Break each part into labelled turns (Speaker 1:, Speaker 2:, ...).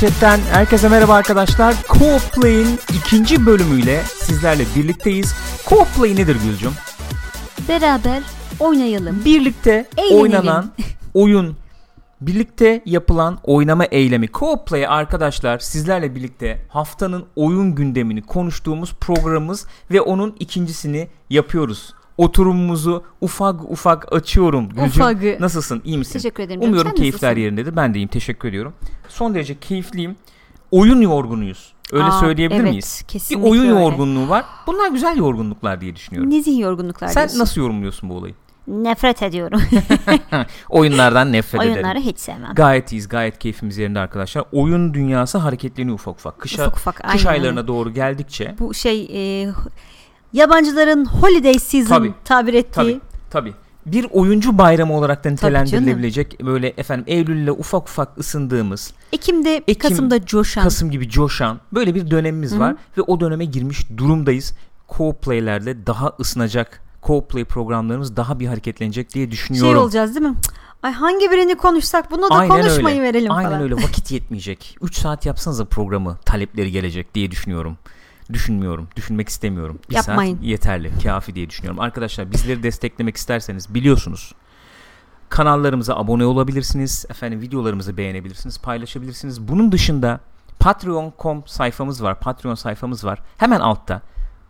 Speaker 1: Chat'ten herkese merhaba arkadaşlar. Co-Play'in ikinci bölümüyle sizlerle birlikteyiz. Co-Play nedir Gülcüm?
Speaker 2: Beraber oynayalım.
Speaker 1: Birlikte
Speaker 2: Eğlenelim.
Speaker 1: oynanan oyun, birlikte yapılan oynama eylemi. Co-Play arkadaşlar sizlerle birlikte haftanın oyun gündemini konuştuğumuz programımız ve onun ikincisini yapıyoruz. Oturumumuzu ufak ufak açıyorum. Gülcüm,
Speaker 2: Ufakı.
Speaker 1: Nasılsın? İyi misin?
Speaker 2: Teşekkür ederim. canım.
Speaker 1: Umuyorum
Speaker 2: Sen
Speaker 1: keyifler
Speaker 2: nasılsın?
Speaker 1: yerindedir. Ben de iyiyim. Teşekkür ediyorum. Son derece keyifliyim. Oyun yorgunuyuz. Öyle
Speaker 2: Aa,
Speaker 1: söyleyebilir
Speaker 2: evet,
Speaker 1: miyiz? Bir
Speaker 2: kesinlikle
Speaker 1: oyun
Speaker 2: öyle.
Speaker 1: yorgunluğu var. Bunlar güzel yorgunluklar diye düşünüyorum.
Speaker 2: Nezih yorgunluklar
Speaker 1: Sen
Speaker 2: diyorsun.
Speaker 1: nasıl yorumluyorsun bu olayı?
Speaker 2: Nefret ediyorum.
Speaker 1: Oyunlardan nefret ederim.
Speaker 2: Oyunları hiç sevmem.
Speaker 1: Gayet iyiyiz. Gayet keyfimiz yerinde arkadaşlar. Oyun dünyası hareketleniyor ufak ufak. Kışa,
Speaker 2: Ufak ufak,
Speaker 1: kış
Speaker 2: aynen
Speaker 1: aylarına doğru geldikçe
Speaker 2: Bu şey e, yabancıların holiday season
Speaker 1: Tabii,
Speaker 2: tabir ettiği
Speaker 1: tabii tabii bir oyuncu bayramı olarak da nitelendirilebilecek böyle efendim Eylül'le ufak ufak ısındığımız
Speaker 2: Ekim'de
Speaker 1: Ekim,
Speaker 2: Kasım'da coşan
Speaker 1: Kasım gibi coşan böyle bir dönemimiz
Speaker 2: Hı hı.
Speaker 1: var ve o döneme girmiş durumdayız. Co-play'lerle daha ısınacak. Co-play programlarımız daha bir hareketlenecek diye
Speaker 2: şey
Speaker 1: düşünüyorum.
Speaker 2: olacağız değil mi? Ay hangi birini konuşsak bunu da
Speaker 1: Aynen
Speaker 2: konuşmayı
Speaker 1: öyle.
Speaker 2: verelim
Speaker 1: Aynen
Speaker 2: falan.
Speaker 1: öyle. Vakit yetmeyecek. 3 saat yapsanıza programı. Talepleri gelecek diye düşünüyorum. Düşünmüyorum. Düşünmek istemiyorum. Bir
Speaker 2: Yapmayın.
Speaker 1: saat yeterli. Kafi diye düşünüyorum. Arkadaşlar bizleri desteklemek isterseniz biliyorsunuz. Kanallarımıza abone olabilirsiniz. Efendim videolarımızı beğenebilirsiniz. Paylaşabilirsiniz. Bunun dışında patreon.com sayfamız var. Patreon sayfamız var. Hemen altta.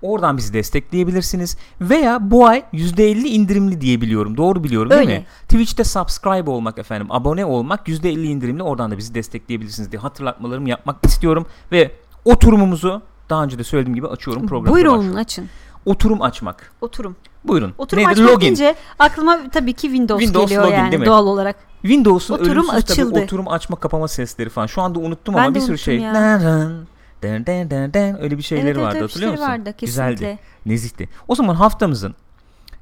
Speaker 1: Oradan bizi destekleyebilirsiniz. Veya bu ay %50 indirimli diye biliyorum. Doğru biliyorum değil
Speaker 2: Öyle.
Speaker 1: mi? Twitch'te subscribe olmak efendim, abone olmak %50 indirimli. Oradan da bizi destekleyebilirsiniz diye hatırlatmalarımı yapmak istiyorum. Ve oturumumuzu daha önce de söylediğim gibi açıyorum programı.
Speaker 2: Buyurun açın.
Speaker 1: Oturum açmak.
Speaker 2: Oturum.
Speaker 1: Buyurun.
Speaker 2: Oturum
Speaker 1: Nedir?
Speaker 2: açmak
Speaker 1: Login.
Speaker 2: deyince aklıma tabii ki Windows,
Speaker 1: Windows
Speaker 2: geliyor
Speaker 1: login
Speaker 2: yani doğal olarak.
Speaker 1: Windows'un
Speaker 2: Oturum
Speaker 1: ölümsüz tabii
Speaker 2: açıldı.
Speaker 1: oturum açma kapama sesleri falan. Şu anda unuttum
Speaker 2: Ben
Speaker 1: ama bir sürü şey.
Speaker 2: ya.
Speaker 1: Dın, dın dın dın, öyle bir şeyleri
Speaker 2: evet, evet,
Speaker 1: vardı
Speaker 2: bir
Speaker 1: hatırlıyor musun?
Speaker 2: vardı kesinlikle.
Speaker 1: Güzeldi. Nezihti. O zaman haftamızın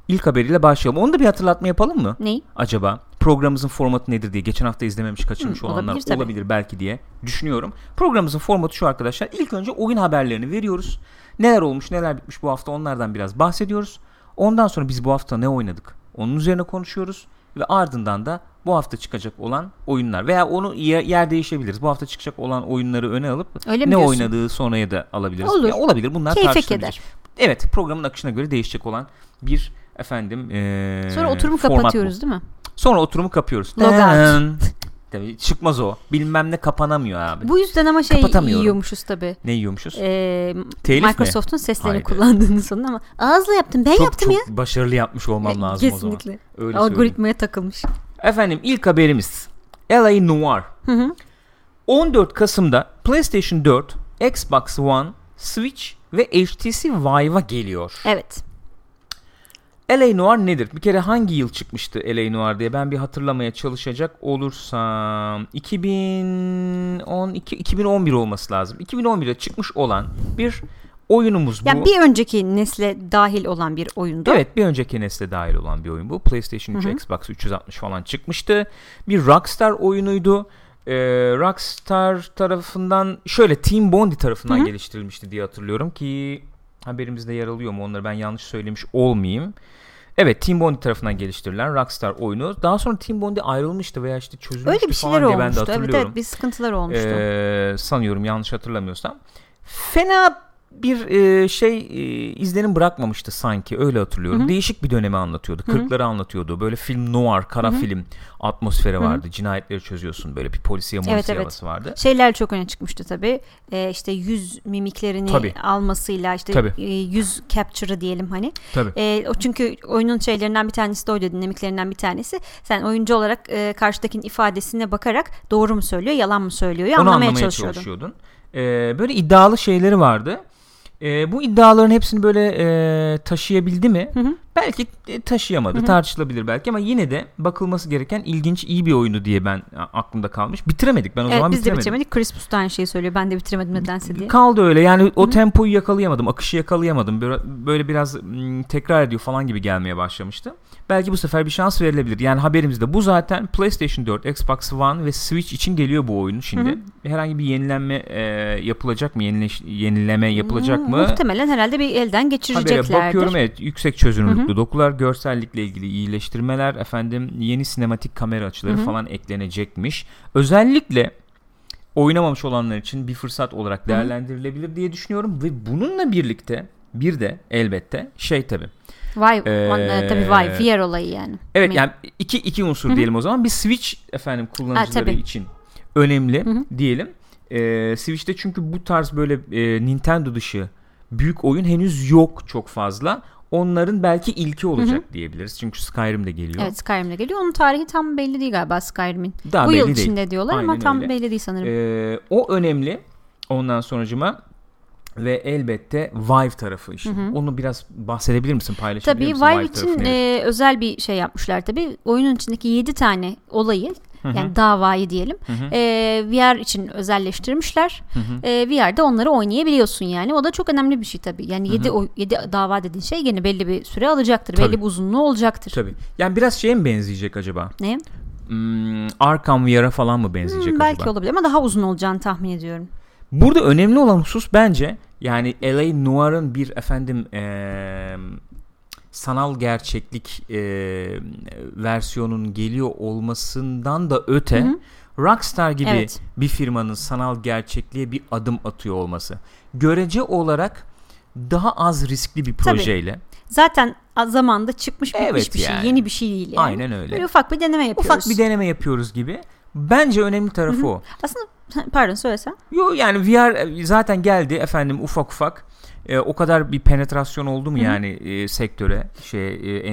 Speaker 1: ilk haberiyle başlayalım. Onu da bir hatırlatma yapalım mı?
Speaker 2: Ney?
Speaker 1: acaba programımızın formatı nedir diye geçen hafta izlememiş kaçırmış
Speaker 2: Hı,
Speaker 1: olanlar
Speaker 2: olabilir
Speaker 1: olabilir, belki diye düşünüyorum. Programımızın formatı şu arkadaşlar. İlk önce oyun haberlerini veriyoruz. Neler olmuş neler bitmiş bu hafta onlardan biraz bahsediyoruz. Ondan sonra biz bu hafta ne oynadık onun üzerine konuşuyoruz. Ve ardından da bu hafta çıkacak olan oyunlar veya onu yer, değişebiliriz. Bu hafta çıkacak olan oyunları öne alıp
Speaker 2: Öyle
Speaker 1: ne oynadığı sonraya da alabiliriz.
Speaker 2: Olur.
Speaker 1: Ya olabilir bunlar
Speaker 2: Keyfe
Speaker 1: tartışılabilecek.
Speaker 2: keder.
Speaker 1: Evet programın akışına göre değişecek olan bir efendim eee,
Speaker 2: Sonra oturumu
Speaker 1: format bu.
Speaker 2: kapatıyoruz değil mi?
Speaker 1: Sonra oturumu kapıyoruz.
Speaker 2: Log out.
Speaker 1: Dın. Tabii çıkmaz o. Bilmem ne kapanamıyor abi.
Speaker 2: Bu yüzden ama şey yiyormuşuz tabii.
Speaker 1: Ne yiyormuşuz?
Speaker 2: Ee,
Speaker 1: Telif mi?
Speaker 2: Microsoft'un seslerini
Speaker 1: Haydi.
Speaker 2: kullandığını sonunda ama ağızla yaptım ben
Speaker 1: çok
Speaker 2: yaptım
Speaker 1: çok başarılı yapmış olmam lazım o zaman.
Speaker 2: Kesinlikle.
Speaker 1: Öyle söyleyeyim.
Speaker 2: Algoritmaya takılmış.
Speaker 1: Efendim ilk haberimiz. LA Noir.
Speaker 2: Hı hı.
Speaker 1: 14 Kasım'da PlayStation 4, Xbox One, Switch ve HTC Vive'a geliyor.
Speaker 2: Evet.
Speaker 1: LA Noir nedir? Bir kere hangi yıl çıkmıştı LA Noir diye ben bir hatırlamaya çalışacak olursam 2012 2011 olması lazım. 2011'de çıkmış olan bir oyunumuz bu.
Speaker 2: Yani bir önceki nesle dahil olan bir oyundu.
Speaker 1: Evet bir önceki nesle dahil olan bir oyun bu. PlayStation 3,
Speaker 2: Hı hı.
Speaker 1: Xbox 360 falan çıkmıştı. Bir Rockstar oyunuydu. Ee, Rockstar tarafından şöyle Team Bondi tarafından
Speaker 2: Hı hı.
Speaker 1: geliştirilmişti diye hatırlıyorum ki haberimizde yer alıyor mu onları ben yanlış söylemiş olmayayım. Evet Team Bondi tarafından geliştirilen Rockstar oyunu. Daha sonra Team Bondi ayrılmıştı veya işte çözülmüştü
Speaker 2: Öyle bir
Speaker 1: falan
Speaker 2: şeyler
Speaker 1: diye ben de
Speaker 2: olmuştu. Evet
Speaker 1: hatırlıyorum.
Speaker 2: evet bir sıkıntılar olmuştu.
Speaker 1: Ee, sanıyorum yanlış hatırlamıyorsam. Fena bir e, şey e, izlenim bırakmamıştı sanki öyle hatırlıyorum.
Speaker 2: Hı hı.
Speaker 1: Değişik bir dönemi anlatıyordu. Kırkları anlatıyordu. Böyle film noir, kara
Speaker 2: Hı hı.
Speaker 1: film atmosferi vardı. Cinayetleri çözüyorsun. Böyle bir polisiye
Speaker 2: Evet,
Speaker 1: molisiye
Speaker 2: evet.
Speaker 1: havası vardı.
Speaker 2: Şeyler çok öne çıkmıştı tabii. Ee, işte yüz mimiklerini
Speaker 1: Tabii.
Speaker 2: almasıyla işte
Speaker 1: Tabii.
Speaker 2: e, yüz capture'ı diyelim hani.
Speaker 1: Tabii.
Speaker 2: Ee, o çünkü oyunun şeylerinden bir tanesi de oydu dinamiklerinden bir tanesi. Sen oyuncu olarak e, karşıdakinin ifadesine bakarak doğru mu söylüyor, yalan mı söylüyor
Speaker 1: Onu
Speaker 2: anlamaya,
Speaker 1: anlamaya
Speaker 2: çalışıyordun.
Speaker 1: çalışıyordun. Ee, böyle iddialı şeyleri vardı. Ee, bu iddiaların hepsini böyle e, taşıyabildi mi?
Speaker 2: Hı hı.
Speaker 1: Belki e, taşıyamadı.
Speaker 2: Hı hı.
Speaker 1: Tartışılabilir belki ama yine de bakılması gereken ilginç iyi bir oyunu diye ben aklımda kalmış. Bitiremedik. Ben o
Speaker 2: Evet
Speaker 1: zaman
Speaker 2: biz de
Speaker 1: bitiremedim.
Speaker 2: bitiremedik. Chris Booth da aynı şeyi söylüyor. Ben de bitiremedim nedense diye.
Speaker 1: Kaldı öyle. Yani o
Speaker 2: Hı.
Speaker 1: tempoyu yakalayamadım. Akışı yakalayamadım. Böyle, biraz tekrar ediyor falan gibi gelmeye başlamıştı. Belki bu sefer bir şans verilebilir. Yani haberimizde bu zaten PlayStation 4, Xbox One ve Switch için geliyor bu oyun şimdi.
Speaker 2: Hı
Speaker 1: Herhangi bir yenilenme e, yapılacak mı? Yenileş, yenileme yapılacak
Speaker 2: Mu-
Speaker 1: mı?
Speaker 2: Muhtemelen herhalde bir elden
Speaker 1: Habere
Speaker 2: geçireceklerdir.
Speaker 1: bakıyorum evet yüksek çözünürlüklü dokular, görsellikle ilgili iyileştirmeler, efendim yeni sinematik kamera açıları
Speaker 2: Hı hı.
Speaker 1: falan eklenecekmiş. Özellikle oynamamış olanlar için bir fırsat olarak değerlendirilebilir diye düşünüyorum ve bununla birlikte bir de elbette şey tabi.
Speaker 2: Vive,
Speaker 1: Ee,
Speaker 2: tabii Vive, VR olayı yani.
Speaker 1: Evet yani iki iki unsur diyelim o zaman. Bir Switch efendim kullanıcıları
Speaker 2: tabii.
Speaker 1: için önemli
Speaker 2: Hı hı.
Speaker 1: diyelim. Ee, Switch'te çünkü bu tarz böyle e, Nintendo dışı büyük oyun henüz yok çok fazla. Onların belki ilki olacak diyebiliriz. Çünkü Skyrim de geliyor.
Speaker 2: Evet Skyrim'de geliyor. Onun tarihi tam belli değil galiba Skyrim'in.
Speaker 1: Daha
Speaker 2: Bu
Speaker 1: belli
Speaker 2: yıl
Speaker 1: değil.
Speaker 2: içinde diyorlar ama
Speaker 1: Aynen
Speaker 2: tam
Speaker 1: öyle.
Speaker 2: belli değil sanırım.
Speaker 1: Ee, o önemli. Ondan sonracıma ve elbette Vive tarafı işin. Onu biraz bahsedebilir misin? Paylaşabilir
Speaker 2: Tabii
Speaker 1: misin?
Speaker 2: Vive
Speaker 1: tarafı
Speaker 2: için e, özel bir şey yapmışlar tabii. Oyunun içindeki 7 tane olayı
Speaker 1: Hı hı.
Speaker 2: yani davayı diyelim.
Speaker 1: Hı hı.
Speaker 2: e, VR için özelleştirmişler.
Speaker 1: Hı hı.
Speaker 2: E, VR'de onları oynayabiliyorsun yani. O da çok önemli bir şey tabii. Yani
Speaker 1: Hı
Speaker 2: 7
Speaker 1: hı.
Speaker 2: o 7 dava dediğin şey gene belli bir süre alacaktır.
Speaker 1: Tabii.
Speaker 2: Belli bir uzunluğu olacaktır.
Speaker 1: Tabii. Yani biraz şeye mi benzeyecek acaba?
Speaker 2: Ne?
Speaker 1: Hmm, Arkham VR'a falan mı benzeyecek
Speaker 2: Hmm, belki
Speaker 1: acaba?
Speaker 2: olabilir ama daha uzun olacağını tahmin ediyorum.
Speaker 1: Burada önemli olan husus bence yani LA Noir'ın bir efendim eee, sanal gerçeklik eee, versiyonun geliyor olmasından da öte
Speaker 2: Hı hı.
Speaker 1: Rockstar gibi
Speaker 2: Evet.
Speaker 1: bir firmanın sanal gerçekliğe bir adım atıyor olması. Görece olarak daha az riskli bir
Speaker 2: Tabii.
Speaker 1: projeyle.
Speaker 2: Zaten zamanda çıkmış bitmiş
Speaker 1: Evet
Speaker 2: bir şey.
Speaker 1: yani.
Speaker 2: Yeni bir şey değil yani.
Speaker 1: Aynen öyle.
Speaker 2: Böyle ufak bir deneme yapıyoruz.
Speaker 1: Ufak bir deneme yapıyoruz gibi. Bence önemli tarafı o.
Speaker 2: Aslında pardon söylesen.
Speaker 1: Yo yani VR zaten geldi efendim ufak ufak. E, o kadar bir penetrasyon oldu mu yani e, sektöre şey e, e,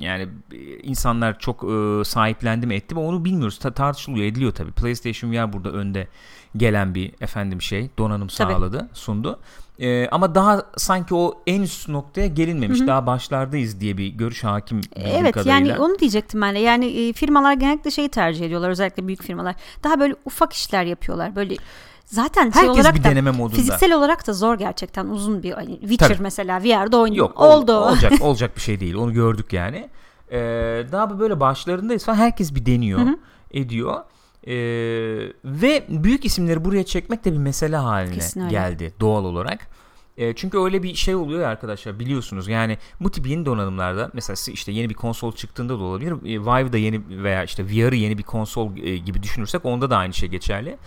Speaker 1: yani e, insanlar çok e, sahiplendi mi etti mi onu bilmiyoruz. Ta- tartışılıyor ediliyor tabii. PlayStation VR burada önde gelen bir efendim şey donanım
Speaker 2: Tabii.
Speaker 1: sağladı sundu. E, ama daha sanki o en üst noktaya gelinmemiş. Daha başlardayız diye bir görüş hakim bildiğim
Speaker 2: Evet
Speaker 1: kadarıyla.
Speaker 2: yani onu diyecektim ben de. Yani e, firmalar genellikle şeyi tercih ediyorlar. Özellikle büyük firmalar. Daha böyle ufak işler yapıyorlar. Böyle zaten şey
Speaker 1: Herkes
Speaker 2: olarak
Speaker 1: bir
Speaker 2: da
Speaker 1: deneme modunda.
Speaker 2: fiziksel olarak da zor gerçekten uzun bir hani Witcher
Speaker 1: Tabii.
Speaker 2: mesela VR'da oynuyor.
Speaker 1: Yok ol-
Speaker 2: oldu.
Speaker 1: olacak olacak bir şey değil. Onu gördük yani. Ee, daha böyle başlarındayız falan herkes bir deniyor, ediyor. Ee, ve büyük isimleri buraya çekmek de bir mesele haline
Speaker 2: Kesin öyle.
Speaker 1: geldi doğal olarak. Ee, çünkü öyle bir şey oluyor ya arkadaşlar biliyorsunuz yani bu tip yeni donanımlarda mesela işte yeni bir konsol çıktığında da olabilir. Ee, Vive'da yeni veya işte VR'ı yeni bir konsol e, gibi düşünürsek onda da aynı şey geçerli.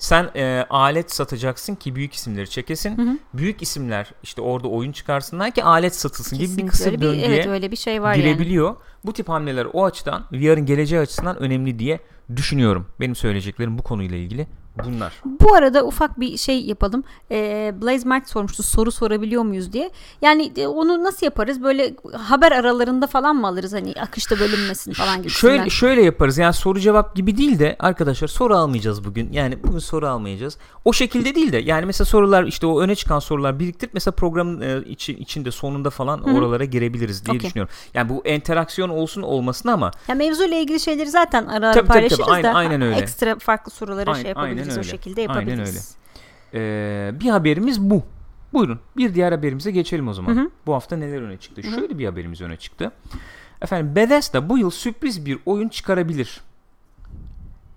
Speaker 1: Sen e, alet satacaksın ki büyük isimleri çekesin. Büyük isimler işte orada oyun çıkarsınlar ki alet satılsın gibi bir kısır
Speaker 2: öyle bir,
Speaker 1: döngüye
Speaker 2: evet öyle bir şey var yani.
Speaker 1: girebiliyor. Bu tip hamleler o açıdan VR'ın geleceği açısından önemli diye düşünüyorum. Benim söyleyeceklerim bu konuyla ilgili bunlar.
Speaker 2: Bu arada ufak bir şey yapalım. Ee, Blaze Mark sormuştu soru sorabiliyor muyuz diye. Yani e, onu nasıl yaparız? Böyle haber aralarında falan mı alırız? Hani akışta bölünmesin falan gibi.
Speaker 1: Şöyle şöyle yaparız. Yani soru cevap gibi değil de arkadaşlar soru almayacağız bugün. Yani bugün soru almayacağız. O şekilde değil de yani mesela sorular işte o öne çıkan sorular biriktirip mesela programın e, içi, içinde sonunda falan oralara girebiliriz diye
Speaker 2: Okey.
Speaker 1: düşünüyorum. Yani bu interaksiyon olsun olmasın ama
Speaker 2: Ya mevzuyla ilgili şeyleri zaten ara ara
Speaker 1: Tabii, tabii, tabii.
Speaker 2: paylaşırız
Speaker 1: Aynen-
Speaker 2: da
Speaker 1: aynen öyle.
Speaker 2: ekstra farklı sorulara
Speaker 1: Aynen-
Speaker 2: şey yapabiliriz
Speaker 1: aynen
Speaker 2: o
Speaker 1: öyle.
Speaker 2: şekilde
Speaker 1: Aynen
Speaker 2: yapabiliriz.
Speaker 1: Ee, bir haberimiz bu. Buyurun bir diğer haberimize geçelim o zaman. Bu hafta neler öne çıktı? Şöyle bir haberimiz öne çıktı. Efendim Bethesda bu yıl sürpriz bir oyun çıkarabilir.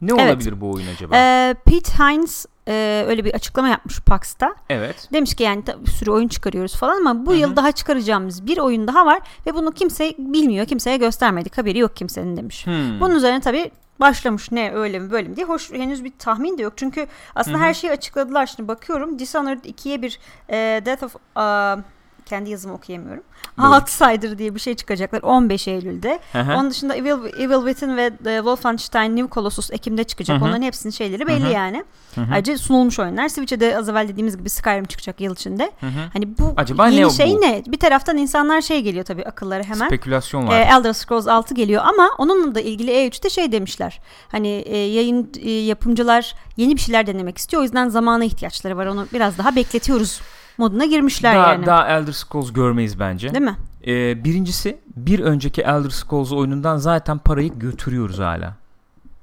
Speaker 1: Ne
Speaker 2: Evet.
Speaker 1: olabilir bu oyun acaba?
Speaker 2: Ee, Pete Hines e, öyle bir açıklama yapmış PAX'ta.
Speaker 1: evet.
Speaker 2: Demiş ki yani bir sürü oyun çıkarıyoruz falan ama bu yıl daha çıkaracağımız bir oyun daha var ve bunu kimse bilmiyor, kimseye göstermedik, haberi yok kimsenin demiş.
Speaker 1: Hmm.
Speaker 2: Bunun üzerine tabii başlamış ne öyle mi böyle mi diye. Hoş henüz bir tahmin de yok. Çünkü aslında her şeyi açıkladılar. Şimdi bakıyorum Dishonored 2'ye bir e, Death of a, kendi yazımı okuyamıyorum.
Speaker 1: Buyurun.
Speaker 2: Outsider diye bir şey çıkacaklar 15 Eylül'de.
Speaker 1: Hı hı.
Speaker 2: Onun dışında Evil, Evil Within ve e, Wolfenstein New Colossus Ekim'de çıkacak.
Speaker 1: Hı hı.
Speaker 2: Onların hepsinin şeyleri belli
Speaker 1: Hı hı.
Speaker 2: yani.
Speaker 1: Hı hı.
Speaker 2: Ayrıca sunulmuş oyunlar. Switch'e de az evvel dediğimiz gibi Skyrim çıkacak yıl içinde.
Speaker 1: Hı hı.
Speaker 2: Hani bu
Speaker 1: Acaba
Speaker 2: yeni
Speaker 1: ne
Speaker 2: şey
Speaker 1: bu?
Speaker 2: ne? Bir taraftan insanlar şey geliyor tabii akıllara hemen.
Speaker 1: Spekülasyon var.
Speaker 2: E, Elder Scrolls 6 geliyor ama onunla da ilgili E3'te şey demişler. Hani e, yayın e, yapımcılar yeni bir şeyler denemek istiyor. O yüzden zamana ihtiyaçları var. Onu biraz daha bekletiyoruz moduna girmişler
Speaker 1: daha,
Speaker 2: yani.
Speaker 1: daha Elder Scrolls görmeyiz bence.
Speaker 2: Değil mi?
Speaker 1: Ee, birincisi bir önceki Elder Scrolls oyunundan zaten parayı götürüyoruz hala.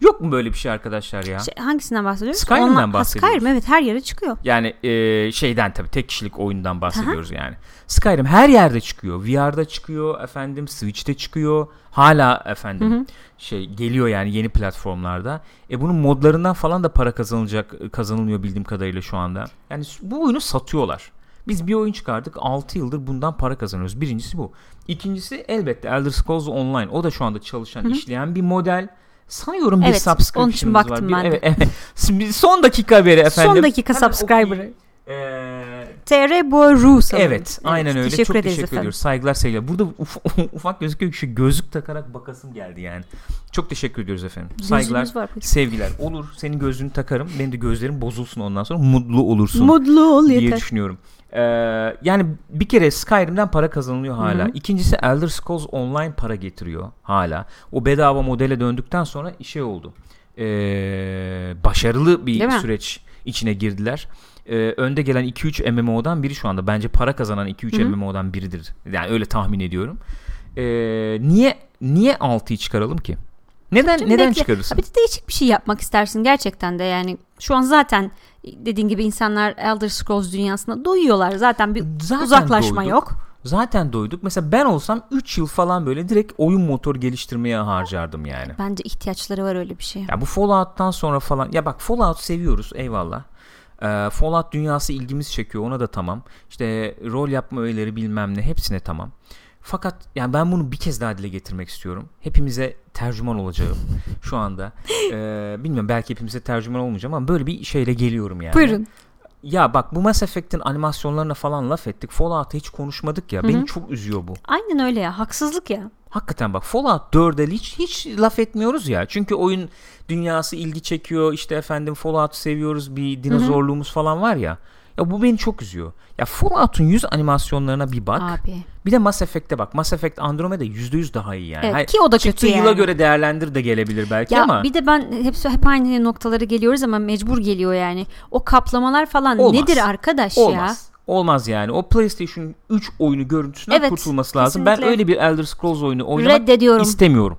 Speaker 1: Yok mu böyle bir şey arkadaşlar ya?
Speaker 2: Şey, hangisinden bahsediyoruz?
Speaker 1: Skyrim'den
Speaker 2: Ha,
Speaker 1: bahsediyoruz.
Speaker 2: Skyrim evet her yere çıkıyor.
Speaker 1: Yani e, şeyden tabii tek kişilik oyundan bahsediyoruz yani. Skyrim her yerde çıkıyor. VR'da çıkıyor, efendim Switch'te çıkıyor. Hala efendim şey geliyor yani yeni platformlarda. E bunun modlarından falan da para kazanılacak kazanılıyor bildiğim kadarıyla şu anda. Yani bu oyunu satıyorlar. Biz bir oyun çıkardık 6 yıldır bundan para kazanıyoruz. Birincisi bu. İkincisi elbette Elder Scrolls Online. O da şu anda çalışan, işleyen bir model. sanıyorum bir
Speaker 2: Evet,
Speaker 1: subscription'ımız var.
Speaker 2: baktım
Speaker 1: Bir-. Evet, evet. Son dakika haberi efendim.
Speaker 2: Son dakika subscriber'ı.
Speaker 1: Ee,
Speaker 2: TR Boru sanırım.
Speaker 1: Evet, aynen öyle.
Speaker 2: Teşekkür
Speaker 1: Çok teşekkür
Speaker 2: efendim.
Speaker 1: ediyoruz. Saygılar sevgiler. Burada uf- ufak gözüküyor şu gözlük takarak bakasım geldi yani. Çok teşekkür ediyoruz efendim. Saygılar, sevgiler. Olur senin gözlüğünü takarım. Benim de gözlerim bozulsun ondan sonra mutlu olursun
Speaker 2: Mutlu ol
Speaker 1: diye
Speaker 2: yeter.
Speaker 1: düşünüyorum. Ee, yani bir kere Skyrim'den para kazanılıyor hala.
Speaker 2: Hı hı.
Speaker 1: İkincisi Elder Scrolls Online para getiriyor hala. O bedava modele döndükten sonra şey oldu. Ee, başarılı bir
Speaker 2: Değil mi?
Speaker 1: süreç içine girdiler. Ee, önde gelen 2-3 MMO'dan biri şu anda. Bence para kazanan 2-3
Speaker 2: Hı hı.
Speaker 1: MMO'dan biridir. Yani öyle tahmin ediyorum. Ee, niye niye 6'yı çıkaralım ki? Neden
Speaker 2: Canım
Speaker 1: neden
Speaker 2: bekle.
Speaker 1: çıkarırsın?
Speaker 2: Bir de değişik bir şey yapmak istersin gerçekten de yani. Şu an zaten dediğin gibi insanlar Elder Scrolls dünyasına doyuyorlar. Zaten bir
Speaker 1: Zaten
Speaker 2: uzaklaşma
Speaker 1: doyduk.
Speaker 2: yok.
Speaker 1: Zaten doyduk. Mesela ben olsam 3 yıl falan böyle direkt oyun motor geliştirmeye harcardım yani.
Speaker 2: Bence ihtiyaçları var öyle bir şeye.
Speaker 1: Ya bu Fallout'tan sonra falan ya bak Fallout seviyoruz eyvallah. Ee, Fallout dünyası ilgimizi çekiyor ona da tamam. İşte rol yapma öğeleri bilmem ne hepsine tamam. Fakat yani ben bunu bir kez daha dile getirmek istiyorum. Hepimize tercüman olacağım şu anda. Ee, bilmiyorum belki hepimize tercüman olmayacağım ama böyle bir şeyle geliyorum yani.
Speaker 2: Buyurun.
Speaker 1: Ya bak bu Mass Effect'in animasyonlarına falan laf ettik. Fallout'ta hiç konuşmadık ya.
Speaker 2: Hı hı.
Speaker 1: Beni çok üzüyor bu.
Speaker 2: Aynen öyle ya. Haksızlık ya.
Speaker 1: Hakikaten bak Fallout 4'e hiç, hiç laf etmiyoruz ya. Çünkü oyun dünyası ilgi çekiyor. İşte efendim Fallout'u seviyoruz. Bir dinozorluğumuz falan var ya. Ya bu beni çok üzüyor. Ya Fallout'un yüz animasyonlarına bir bak.
Speaker 2: Abi.
Speaker 1: Bir de Mass Effect'e bak. Mass Effect Andromeda %100 daha iyi yani.
Speaker 2: Evet,
Speaker 1: Hayır,
Speaker 2: ki o da
Speaker 1: çıktığı
Speaker 2: kötü
Speaker 1: yıla
Speaker 2: yani.
Speaker 1: göre değerlendir de gelebilir belki
Speaker 2: Ya
Speaker 1: ama
Speaker 2: bir de ben hepsi hep aynı noktalara geliyoruz ama mecbur geliyor yani. O kaplamalar falan
Speaker 1: Olmaz.
Speaker 2: nedir arkadaş ya?
Speaker 1: Olmaz. Yani. O PlayStation 3 oyunu görüntüsünden
Speaker 2: Evet,
Speaker 1: kurtulması lazım. Ben
Speaker 2: kesinlikle.
Speaker 1: öyle bir Elder Scrolls oyunu oynamak istemiyorum.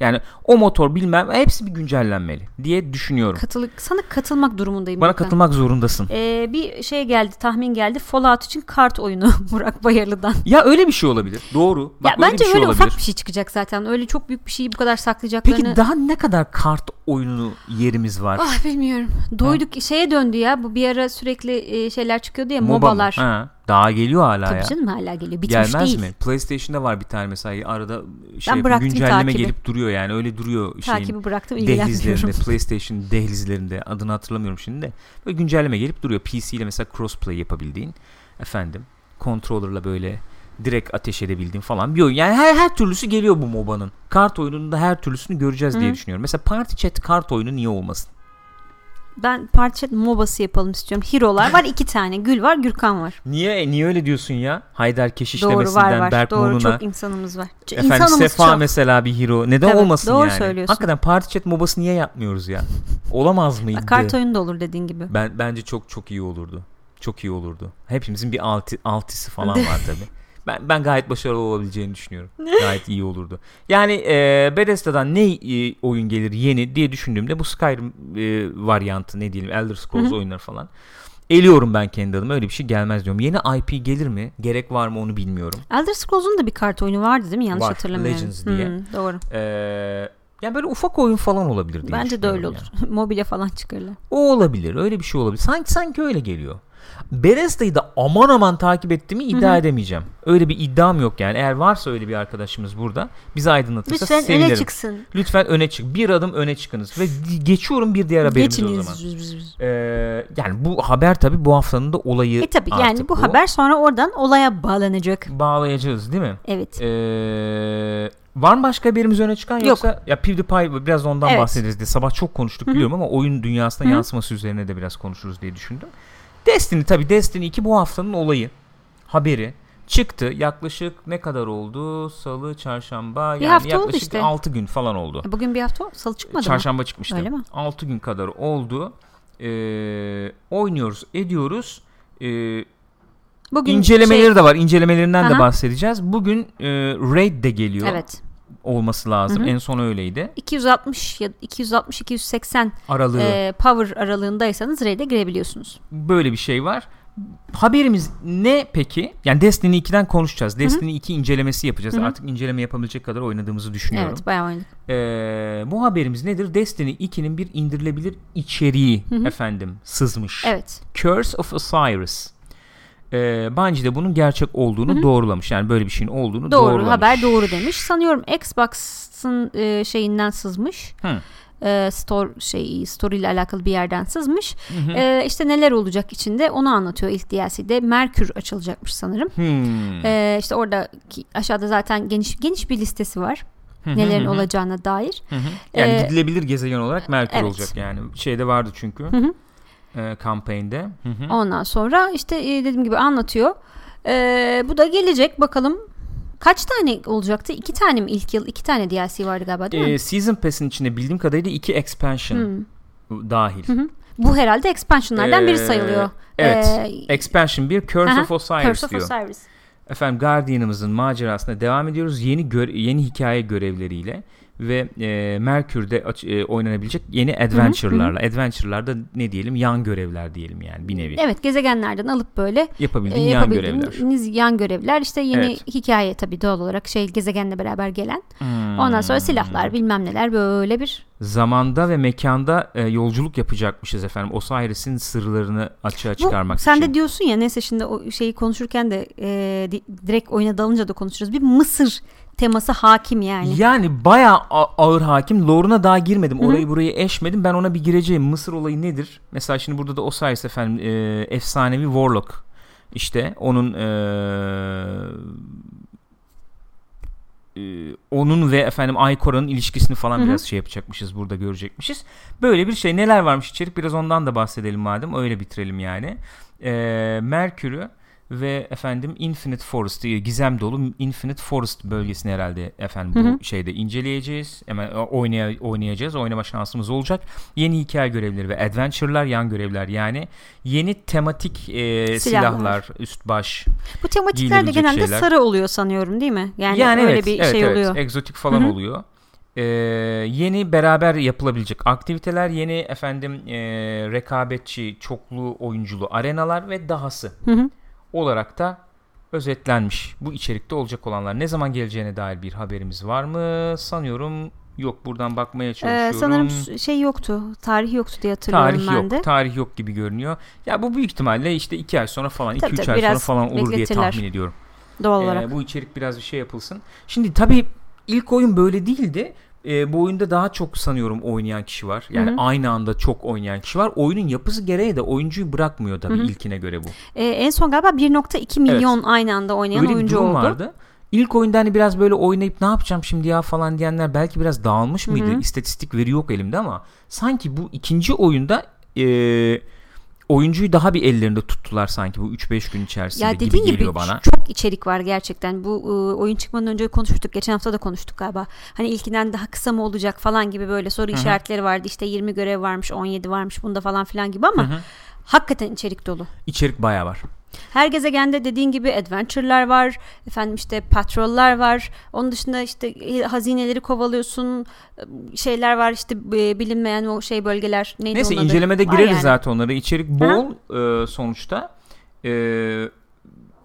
Speaker 1: Yani o motor bilmem hepsi bir güncellenmeli diye düşünüyorum.
Speaker 2: Katılık, sana katılmak durumundayım.
Speaker 1: Bana
Speaker 2: Gökhan.
Speaker 1: katılmak zorundasın.
Speaker 2: Ee, bir şey geldi, tahmin geldi. Fallout için kart oyunu Burak Bayırlı'dan.
Speaker 1: Ya öyle bir şey olabilir. Doğru. Bak
Speaker 2: ya bence
Speaker 1: bir şey
Speaker 2: öyle
Speaker 1: olabilir.
Speaker 2: ufak bir şey çıkacak zaten. Öyle çok büyük bir şeyi bu kadar saklayacaklarını.
Speaker 1: Peki daha ne kadar kart oyunu yerimiz var?
Speaker 2: Ah bilmiyorum. Doyduk şeye döndü ya. Bu bir ara sürekli e, şeyler çıkıyordu ya
Speaker 1: MOBA
Speaker 2: mobalar.
Speaker 1: Ha, daha geliyor hala
Speaker 2: Tabii
Speaker 1: ya.
Speaker 2: canım hala geliyor. Bitmiş
Speaker 1: Gelmez
Speaker 2: değil.
Speaker 1: mi? PlayStation'da var bir tane mesela arada şey güncelleme
Speaker 2: takibi.
Speaker 1: gelip duruyor yani öyle duruyor şeyin
Speaker 2: Takibi bıraktım
Speaker 1: dehlizlerinde. PlayStation dehlizlerinde adını hatırlamıyorum şimdi de böyle güncelleme gelip duruyor. PC ile mesela crossplay yapabildiğin efendim controller'la böyle direkt ateş edebildiğin falan bir oyun. Yani her her türlüsü geliyor bu MOBA'nın. Kart oyununda her türlüsünü göreceğiz diye
Speaker 2: Hı.
Speaker 1: düşünüyorum. Mesela Party Chat kart oyunu niye olmasın?
Speaker 2: Ben chat mobası yapalım istiyorum. Hero'lar var iki tane. Gül var, Gürkan var.
Speaker 1: Niye niye öyle diyorsun ya? Haydar
Speaker 2: Doğru
Speaker 1: Keşişlemesinden
Speaker 2: var var.
Speaker 1: Berk
Speaker 2: Doğru çok insanımız var. Ç-
Speaker 1: Efendim
Speaker 2: İnsanımız
Speaker 1: Sefa
Speaker 2: çok.
Speaker 1: mesela bir hero. Neden
Speaker 2: Tabii,
Speaker 1: olmasın
Speaker 2: doğru
Speaker 1: yani?
Speaker 2: söylüyorsun.
Speaker 1: Hakikaten Party Chat MOBA'sı niye yapmıyoruz ya? Olamaz mıydı?
Speaker 2: Kart oyunu da olur dediğin gibi.
Speaker 1: Ben bence çok çok iyi olurdu. Çok iyi olurdu. Hepimizin bir altı, altısı falan var tabii. Ben ben gayet başarılı olabileceğini düşünüyorum. Gayet iyi olurdu. Yani e, Bethesda'dan ne e, oyun gelir yeni diye düşündüğümde bu Skyrim e, varyantı ne diyelim Elder Scrolls
Speaker 2: Hı hı.
Speaker 1: oyunları falan. Eliyorum ben kendi adıma öyle bir şey gelmez diyorum. Yeni IP gelir mi? Gerek var mı onu bilmiyorum.
Speaker 2: Elder Scrolls'un da bir kart oyunu vardı değil mi? Yanlış
Speaker 1: Var,
Speaker 2: hatırlamıyorum.
Speaker 1: Legends diye.
Speaker 2: Hmm, doğru.
Speaker 1: Ee, yani böyle ufak oyun falan olabilir diye
Speaker 2: Bence de öyle olur. Mobilya falan çıkarırlar.
Speaker 1: O olabilir. Öyle bir şey olabilir. Sanki sanki öyle geliyor. Bethesda'yı da aman aman takip ettiğimi iddia
Speaker 2: Hı hı.
Speaker 1: edemeyeceğim. Öyle bir iddiam yok yani. Eğer varsa öyle bir arkadaşımız burada bizi aydınlatırsa
Speaker 2: Lütfen
Speaker 1: sevinirim.
Speaker 2: öne çıksın.
Speaker 1: Lütfen öne çık. Bir adım öne çıkınız. Ve geçiyorum bir diğer haberimize o zaman.
Speaker 2: Geçiniz.
Speaker 1: Ee, yani bu haber tabii bu haftanın da olayı
Speaker 2: E tabi yani
Speaker 1: artık
Speaker 2: bu haber sonra oradan olaya bağlanacak.
Speaker 1: Bağlayacağız değil mi?
Speaker 2: Evet.
Speaker 1: Ee, var mı başka haberimiz öne çıkan
Speaker 2: Yok.
Speaker 1: yoksa ya PewDiePie biraz ondan
Speaker 2: Evet.
Speaker 1: bahsederiz diye sabah çok konuştuk
Speaker 2: Hı hı.
Speaker 1: biliyorum ama oyun dünyasına
Speaker 2: Hı hı.
Speaker 1: yansıması üzerine de biraz konuşuruz diye düşündüm. Destiny tabi Destiny 2 bu haftanın olayı haberi çıktı yaklaşık ne kadar oldu salı çarşamba
Speaker 2: Bir
Speaker 1: yani
Speaker 2: hafta oldu
Speaker 1: yaklaşık
Speaker 2: işte.
Speaker 1: 6 gün falan oldu.
Speaker 2: E, Bugün bir hafta salı çıkmadı mı?
Speaker 1: Çarşamba çıkmıştı.
Speaker 2: Öyle mi?
Speaker 1: 6 gün kadar oldu. Ee, oynuyoruz ediyoruz. Ee,
Speaker 2: Bugün
Speaker 1: İncelemeleri
Speaker 2: şey-
Speaker 1: de var. İncelemelerinden de
Speaker 2: Aha.
Speaker 1: bahsedeceğiz. Bugün e, Raid de geliyor.
Speaker 2: Evet.
Speaker 1: Olması lazım.
Speaker 2: Hı hı.
Speaker 1: En son öyleydi.
Speaker 2: 260 ya 260 280
Speaker 1: Aralığı
Speaker 2: e, power aralığındaysanız raid'e girebiliyorsunuz.
Speaker 1: böyle bir şey var. Haberimiz ne peki? Yani Destiny 2'den konuşacağız. Destiny 2 incelemesi yapacağız.
Speaker 2: Hı hı.
Speaker 1: Artık inceleme yapabilecek kadar oynadığımızı düşünüyorum.
Speaker 2: Evet, bayağı oynadık.
Speaker 1: Ee, bu haberimiz nedir? Destiny 2'nin bir indirilebilir içeriği
Speaker 2: Hı hı.
Speaker 1: efendim sızmış.
Speaker 2: Evet.
Speaker 1: Curse of Osiris. Ee, Bungie de bunun gerçek olduğunu
Speaker 2: Hı hı.
Speaker 1: doğrulamış. Yani böyle bir şeyin olduğunu
Speaker 2: Doğru
Speaker 1: doğrulamış.
Speaker 2: haber doğru demiş. Sanıyorum Xbox Xbox'ın e, şeyinden sızmış.
Speaker 1: Hı.
Speaker 2: E, store şey story ile alakalı bir yerden sızmış.
Speaker 1: Hı hı.
Speaker 2: E, işte neler olacak içinde onu anlatıyor ilk DLC'de. Merkür açılacakmış sanırım.
Speaker 1: Hmm.
Speaker 2: E, işte orada aşağıda zaten geniş geniş bir listesi var.
Speaker 1: Hı
Speaker 2: Nelerin olacağına dair.
Speaker 1: Yani
Speaker 2: Ee,
Speaker 1: gidilebilir gezegen olarak Merkür
Speaker 2: evet.
Speaker 1: olacak yani. Şeyde vardı çünkü.
Speaker 2: Hı hı.
Speaker 1: E, kampanyada. Hı hı.
Speaker 2: Ondan sonra işte e, dediğim gibi anlatıyor. E, bu da gelecek bakalım. Kaç tane olacaktı? İki tane mi ilk yıl? iki tane DLC vardı galiba değil mi?
Speaker 1: E, Season Pass'in içinde bildiğim kadarıyla iki expansion
Speaker 2: Hmm.
Speaker 1: dahil.
Speaker 2: Hı hı. Bu herhalde expansionlardan biri
Speaker 1: Ee,
Speaker 2: sayılıyor.
Speaker 1: Evet.
Speaker 2: Ee,
Speaker 1: Expansion 1 Curse
Speaker 2: Aha,
Speaker 1: of Osiris
Speaker 2: Curse of
Speaker 1: diyor.
Speaker 2: Osiris.
Speaker 1: Efendim Guardian'ımızın macerasına devam ediyoruz. Yeni gö- yeni hikaye görevleriyle ve e, Merkür'de aç- e, oynanabilecek yeni adventure'larla. Adventure'larda ne diyelim? Yan görevler diyelim yani bir nevi.
Speaker 2: Evet gezegenlerden alıp böyle e,
Speaker 1: Yapabildiğin yan görevler.
Speaker 2: yapabildiğiniz yan görevler. İşte yeni
Speaker 1: Evet.
Speaker 2: hikaye tabii doğal olarak şey gezegenle beraber gelen.
Speaker 1: Hmm.
Speaker 2: Ondan sonra silahlar bilmem neler böyle bir
Speaker 1: Zamanda ve mekanda e, yolculuk yapacakmışız efendim. Osiris'in sırlarını açığa
Speaker 2: Bu,
Speaker 1: çıkarmak
Speaker 2: sen
Speaker 1: için.
Speaker 2: de diyorsun ya neyse şimdi o şeyi konuşurken de e, di- direkt oyuna dalınca da konuşuruz. Bir Mısır teması hakim yani.
Speaker 1: Yani bayağı ağır hakim. Lore'una daha girmedim. Orayı burayı eşmedim. Ben ona bir gireceğim. Mısır olayı nedir? Mesela şimdi burada da Osiris efendim e, efsanevi Warlock. İşte onun e, onun ve efendim Aykora'nın ilişkisini falan
Speaker 2: Hı hı.
Speaker 1: biraz şey yapacakmışız burada görecekmişiz. Böyle bir şey neler varmış içerik biraz ondan da bahsedelim madem öyle bitirelim yani. E, Merkür'ü ve efendim Infinite Forest diye gizem dolu Infinite Forest bölgesini herhalde efendim bu
Speaker 2: Hı hı.
Speaker 1: şeyde inceleyeceğiz. Hemen oynaya, oynayacağız. Oynama şansımız olacak. Yeni hikaye görevleri ve adventure'lar, yan görevler yani yeni tematik e,
Speaker 2: Silahlar.
Speaker 1: silahlar, üst baş.
Speaker 2: Bu tematikler de genelde
Speaker 1: şeyler.
Speaker 2: sarı oluyor sanıyorum değil mi? Yani,
Speaker 1: Yani,
Speaker 2: öyle
Speaker 1: evet,
Speaker 2: bir
Speaker 1: evet,
Speaker 2: şey
Speaker 1: evet.
Speaker 2: oluyor.
Speaker 1: Egzotik falan
Speaker 2: Hı hı.
Speaker 1: oluyor. Ee, yeni beraber yapılabilecek aktiviteler, yeni efendim e, rekabetçi, çoklu oyunculu arenalar ve dahası
Speaker 2: Hı hı.
Speaker 1: Olarak da özetlenmiş. Bu içerikte olacak olanlar ne zaman geleceğine dair bir haberimiz var mı? Sanıyorum yok. Buradan bakmaya
Speaker 2: Ee,
Speaker 1: çalışıyorum.
Speaker 2: sanırım s- şey yoktu. Tarih yoktu diye hatırlıyorum
Speaker 1: Tarih
Speaker 2: ben
Speaker 1: yok.
Speaker 2: de.
Speaker 1: Tarih yok gibi görünüyor. Ya bu büyük ihtimalle işte iki ay sonra falan, iki
Speaker 2: Tabii
Speaker 1: üç
Speaker 2: tabii,
Speaker 1: ay sonra falan olur diye tahmin ediyorum.
Speaker 2: Doğal
Speaker 1: Ee,
Speaker 2: olarak.
Speaker 1: bu içerik biraz bir şey yapılsın. Şimdi tabii ilk oyun böyle değildi. Ee, bu oyunda daha çok sanıyorum oynayan kişi var. Yani
Speaker 2: Hı hı.
Speaker 1: aynı anda çok oynayan kişi var. Oyunun yapısı gereği de oyuncuyu bırakmıyor tabii
Speaker 2: Hı hı.
Speaker 1: ilkine göre bu.
Speaker 2: Ee, en son galiba 1.2 milyon aynı anda oynayan
Speaker 1: Öyle
Speaker 2: oyuncu oldu.
Speaker 1: vardı. İlk oyunda hani biraz böyle oynayıp ne yapacağım şimdi ya falan diyenler belki biraz dağılmış mıydı?
Speaker 2: Hı hı.
Speaker 1: İstatistik veri yok elimde ama sanki bu ikinci oyunda e, oyuncuyu daha bir ellerinde tuttular sanki bu 3-5 gün içerisinde
Speaker 2: Ya
Speaker 1: gibi
Speaker 2: dediğin gibi,
Speaker 1: geliyor bana.
Speaker 2: çok içerik var gerçekten. Bu e, oyun çıkmadan önce konuştuk. Geçen hafta da konuştuk galiba. Hani ilkinden daha kısa mı olacak falan gibi böyle soru
Speaker 1: Hı hı.
Speaker 2: işaretleri vardı. İşte 20 görev varmış, 17 varmış bunda falan filan gibi ama
Speaker 1: Hı hı.
Speaker 2: hakikaten içerik dolu.
Speaker 1: İçerik bayağı var.
Speaker 2: Her gezegende dediğin gibi adventure'lar var. Efendim işte patrollar var. Onun dışında işte e, hazineleri kovalıyorsun. e, Şeyler var işte e, bilinmeyen o şey bölgeler. Neydi
Speaker 1: Neyse incelemede gireriz
Speaker 2: yani.
Speaker 1: zaten onlara. İçerik bol e, sonuçta. E,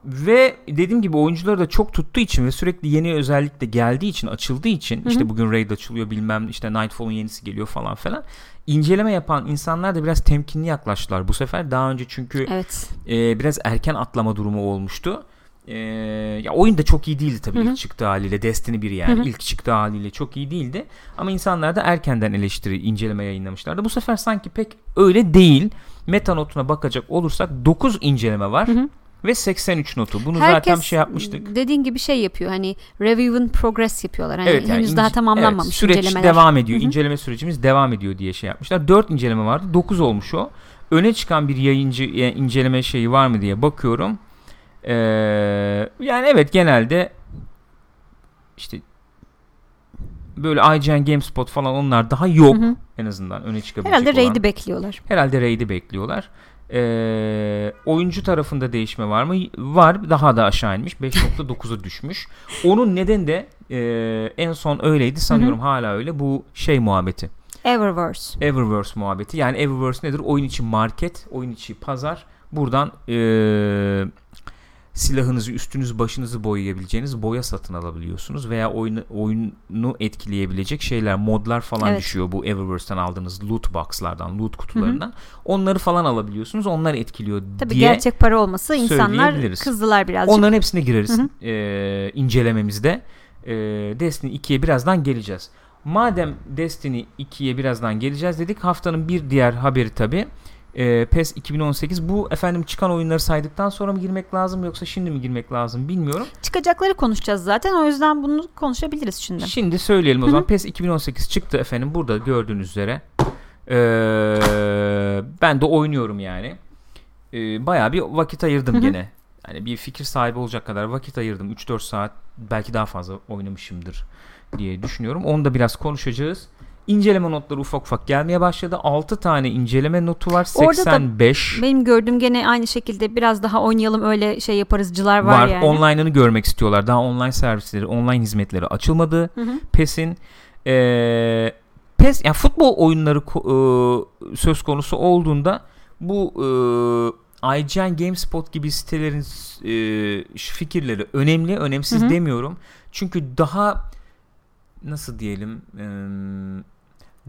Speaker 1: ve dediğim gibi oyuncuları da çok tuttuğu için ve sürekli yeni özellik de geldiği için açıldığı için
Speaker 2: hı.
Speaker 1: işte bugün raid açılıyor bilmem işte Nightfall'un yenisi geliyor falan filan. İnceleme yapan insanlar da biraz temkinli yaklaştılar bu sefer. Daha önce çünkü
Speaker 2: Evet.
Speaker 1: e, biraz erken atlama durumu olmuştu. E, ya oyun da çok iyi değildi tabii
Speaker 2: Hı hı.
Speaker 1: ilk çıktığı haliyle Destiny 1 yani
Speaker 2: Hı hı.
Speaker 1: ilk çıktığı haliyle çok iyi değildi ama insanlar da erkenden eleştiri inceleme yayınlamışlardı. Bu sefer sanki pek öyle değil. Meta notuna bakacak olursak 9 inceleme var
Speaker 2: Hı hı.
Speaker 1: Ve 83 notu. Bunu
Speaker 2: Herkes
Speaker 1: zaten şey yapmıştık.
Speaker 2: dediğin gibi şey yapıyor. Hani review and progress yapıyorlar. Hani
Speaker 1: Evet yani
Speaker 2: henüz
Speaker 1: ince-
Speaker 2: daha tamamlanmamış
Speaker 1: evet, süreç
Speaker 2: incelemeler.
Speaker 1: devam ediyor.
Speaker 2: Hı hı.
Speaker 1: İnceleme sürecimiz devam ediyor diye şey yapmışlar. 4 inceleme vardı. 9 olmuş o. Öne çıkan bir yayıncı yani inceleme şeyi var mı diye bakıyorum. Ee, yani evet genelde işte böyle IGN GameSpot falan onlar daha yok
Speaker 2: Hı hı.
Speaker 1: en azından öne çıkabilecek
Speaker 2: Herhalde
Speaker 1: olan.
Speaker 2: raid'i bekliyorlar.
Speaker 1: Herhalde raid'i bekliyorlar. Ee, oyuncu tarafında değişme var mı? Var. Daha da aşağı inmiş. 5.9'a düşmüş. Onun nedeni de e, en son öyleydi. Sanıyorum hala öyle. Bu şey muhabbeti.
Speaker 2: Eververse.
Speaker 1: Eververse muhabbeti. Yani Eververse nedir? Oyun içi market, oyun içi pazar. Buradan e, silahınızı, üstünüzü, başınızı boyayabileceğiniz boya satın alabiliyorsunuz veya oyunu, oyunu etkileyebilecek şeyler, modlar falan
Speaker 2: Evet.
Speaker 1: düşüyor bu Eververse'ten aldığınız loot box'lardan, loot kutularından. Onları falan alabiliyorsunuz. Onlar etkiliyor
Speaker 2: Tabii
Speaker 1: diye.
Speaker 2: gerçek para olması insanlar kızdılar birazcık.
Speaker 1: Onların hepsine gireriz
Speaker 2: Hı
Speaker 1: e, incelememizde. e, Destiny 2'ye birazdan geleceğiz. Madem Destiny 2'ye birazdan geleceğiz dedik haftanın bir diğer haberi tabi e, PES 2018 bu efendim çıkan oyunları saydıktan sonra mı girmek lazım yoksa şimdi mi girmek lazım bilmiyorum.
Speaker 2: Çıkacakları konuşacağız zaten o yüzden bunu konuşabiliriz şimdi.
Speaker 1: Şimdi söyleyelim o zaman PES 2018 çıktı efendim burada gördüğünüz üzere. Ee, ben de oynuyorum yani. Ee, bayağı bir vakit ayırdım gene. Yani bir fikir sahibi olacak kadar vakit ayırdım. 3-4 saat belki daha fazla oynamışımdır diye düşünüyorum. Onu da biraz konuşacağız. İnceleme notları ufak ufak gelmeye başladı. 6 tane inceleme notu var.
Speaker 2: Orada da
Speaker 1: 85
Speaker 2: Benim gördüğüm gene aynı şekilde biraz daha oynayalım öyle şey yaparızcılar var,
Speaker 1: var.
Speaker 2: yani.
Speaker 1: Online'ını görmek istiyorlar. Daha online servisleri, online hizmetleri açılmadı.
Speaker 2: Hı hı.
Speaker 1: PES'in eee PES yani futbol oyunları eee, söz konusu olduğunda bu eee IGN GameSpot gibi sitelerin şu fikirleri önemli, önemsiz
Speaker 2: Hı hı.
Speaker 1: demiyorum. Çünkü daha nasıl diyelim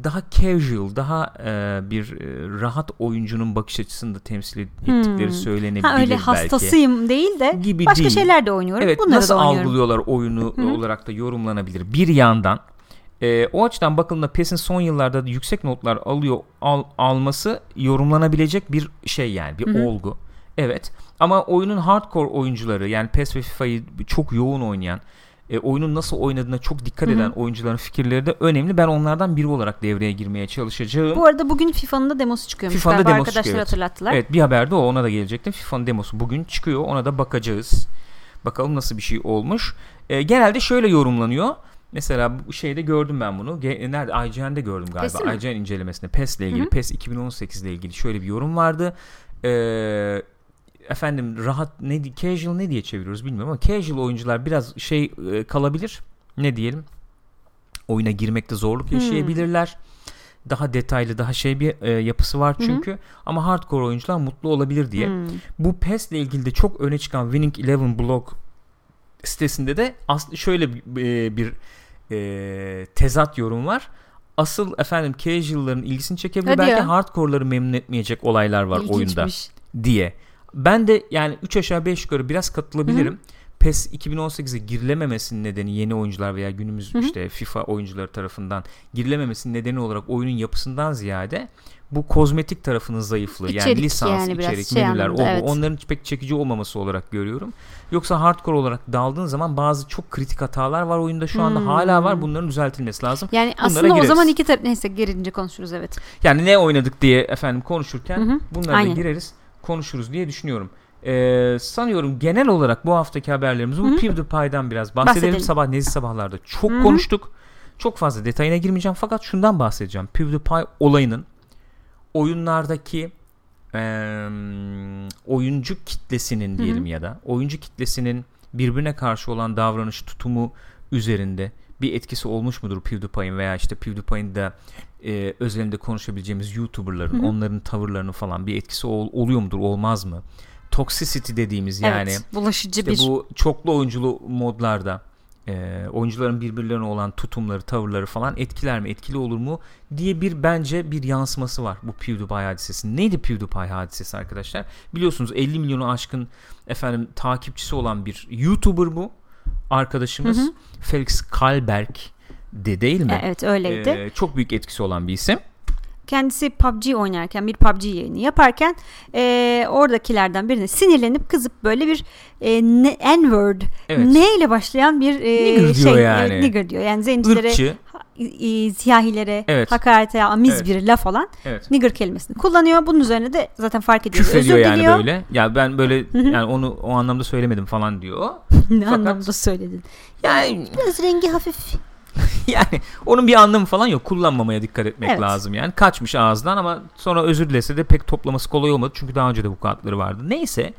Speaker 1: daha casual, daha eee, bir eee, rahat oyuncunun bakış açısını da temsil ettikleri
Speaker 2: Hmm.
Speaker 1: söylenebilir
Speaker 2: Ha öyle
Speaker 1: belki.
Speaker 2: hastasıyım değil de
Speaker 1: gibi
Speaker 2: başka
Speaker 1: değil.
Speaker 2: şeyler de oynuyorum.
Speaker 1: Evet
Speaker 2: Bunları
Speaker 1: nasıl
Speaker 2: da oynuyorum.
Speaker 1: algılıyorlar oyunu
Speaker 2: Hı hı.
Speaker 1: olarak da yorumlanabilir. Bir yandan e, o açıdan bakıldığında PES'in son yıllarda da yüksek notlar alıyor al, alması yorumlanabilecek bir şey yani bir
Speaker 2: Hı hı.
Speaker 1: olgu. Evet ama oyunun hardcore oyuncuları yani PES ve FIFA'yı çok yoğun oynayan e, oyunun nasıl oynadığına çok dikkat
Speaker 2: Hı hı.
Speaker 1: eden oyuncuların fikirleri de önemli. Ben onlardan biri olarak devreye girmeye çalışacağım.
Speaker 2: Bu arada bugün FIFA'nın da demosu çıkıyormuş.
Speaker 1: FIFA'nın da demosu
Speaker 2: arkadaşlar
Speaker 1: çıkıyor,
Speaker 2: hatırlattılar.
Speaker 1: Evet bir haber de o ona da gelecektim. FIFA'nın demosu bugün çıkıyor ona da bakacağız. Bakalım nasıl bir şey olmuş. E, genelde şöyle yorumlanıyor. Mesela bu şeyde gördüm ben bunu. Ge- nerede? IGN'de gördüm galiba. IGN incelemesinde PES ile ilgili.
Speaker 2: Hı hı.
Speaker 1: PES 2018 ile ilgili şöyle bir yorum vardı. Ee, efendim rahat ne casual ne diye çeviriyoruz bilmiyorum ama casual oyuncular biraz şey e, kalabilir. Ne diyelim? Oyuna girmekte zorluk
Speaker 2: Hmm.
Speaker 1: yaşayabilirler. Daha detaylı, daha şey bir e, yapısı var çünkü. Ama hardcore oyuncular mutlu olabilir diye.
Speaker 2: Hmm.
Speaker 1: Bu PES ile ilgili de çok öne çıkan Winning Eleven blog sitesinde de aslında şöyle bir, e, bir e, tezat yorum var. Asıl efendim casual'ların ilgisini çekebilir.
Speaker 2: Hadi
Speaker 1: Belki
Speaker 2: ya.
Speaker 1: hardcore'ları memnun etmeyecek olaylar var oyunda
Speaker 2: İlginçmiş.
Speaker 1: diye. Ben de yani 3 aşağı 5 yukarı biraz katılabilirim. PES 2018'e girilememesinin nedeni yeni oyuncular veya günümüz
Speaker 2: Hı hı.
Speaker 1: işte FIFA oyuncuları tarafından girilememesinin nedeni olarak oyunun yapısından ziyade bu kozmetik tarafının zayıflığı yani
Speaker 2: İçerik
Speaker 1: lisans,
Speaker 2: yani
Speaker 1: içerik,
Speaker 2: şey
Speaker 1: menüler o,
Speaker 2: anlamında,
Speaker 1: bu,
Speaker 2: evet.
Speaker 1: onların pek çekici olmaması olarak görüyorum. Yoksa hardcore olarak daldığın zaman bazı çok kritik hatalar var oyunda şu anda
Speaker 2: Hmm.
Speaker 1: hala var. Bunların düzeltilmesi lazım.
Speaker 2: Yani
Speaker 1: Bunlara
Speaker 2: aslında o
Speaker 1: gireriz.
Speaker 2: zaman iki taraf neyse gelince konuşuruz evet.
Speaker 1: Yani ne oynadık diye efendim konuşurken
Speaker 2: Hı hı.
Speaker 1: bunlara da
Speaker 2: Aynen.
Speaker 1: gireriz, konuşuruz diye düşünüyorum. Ee, sanıyorum genel olarak bu haftaki haberlerimizi bu. PewDiePie'den biraz bahsedelim.
Speaker 2: Bahsedelim.
Speaker 1: Sabah Nezih Sabahlar'da çok
Speaker 2: Hı hı.
Speaker 1: konuştuk. Çok fazla detayına girmeyeceğim fakat şundan bahsedeceğim. PewDiePie olayının oyunlardaki eee, oyuncu kitlesinin diyelim ya da oyuncu kitlesinin birbirine karşı olan davranış tutumu üzerinde bir etkisi olmuş mudur PewDiePie'in veya işte PewDiePie'in de e, özelinde konuşabileceğimiz YouTuber'ların
Speaker 2: Hı hı.
Speaker 1: onların tavırlarını falan bir etkisi ol- oluyor mudur olmaz mı? Toxicity dediğimiz yani
Speaker 2: evet. Bulaşıcı
Speaker 1: işte
Speaker 2: bir
Speaker 1: bu çoklu oyunculu modlarda e, oyuncuların birbirlerine olan tutumları, tavırları falan etkiler mi, etkili olur mu diye bir bence bir yansıması var bu PewDiePie hadisesi. Neydi PewDiePie hadisesi arkadaşlar? Biliyorsunuz 50 milyonu aşkın efendim takipçisi olan bir YouTuber bu arkadaşımız.
Speaker 2: Hı hı.
Speaker 1: Felix Kalberg de değil mi?
Speaker 2: evet öyleydi.
Speaker 1: Ee, çok büyük etkisi olan bir isim.
Speaker 2: Kendisi PUBG oynarken bir PUBG yayını yaparken e, oradakilerden birine sinirlenip kızıp böyle bir e, ne- N-word
Speaker 1: Evet.
Speaker 2: ne ile başlayan bir e,
Speaker 1: Nigger diyor
Speaker 2: şey
Speaker 1: yani.
Speaker 2: evet, nigger diyor. Yani zencilere
Speaker 1: Irkçı.
Speaker 2: Siyahilere
Speaker 1: Evet.
Speaker 2: hakarete amiz
Speaker 1: Evet.
Speaker 2: bir laf olan
Speaker 1: Evet.
Speaker 2: nigger kelimesini kullanıyor. Bunun üzerine de zaten fark ediyoruz.
Speaker 1: Küfrediyor
Speaker 2: Özür
Speaker 1: yani
Speaker 2: diliyor.
Speaker 1: böyle. Ya ben böyle yani onu o anlamda söylemedim falan diyor.
Speaker 2: ne
Speaker 1: Fakat-
Speaker 2: anlamda söyledin?
Speaker 1: Yani
Speaker 2: Biraz rengi hafif.
Speaker 1: yani onun bir anlamı falan yok. Kullanmamaya dikkat etmek
Speaker 2: Evet.
Speaker 1: lazım yani. Kaçmış ağızdan ama sonra özür dilese de pek toplaması kolay olmadı. Çünkü daha önce de bu kağıtları vardı. Neyse.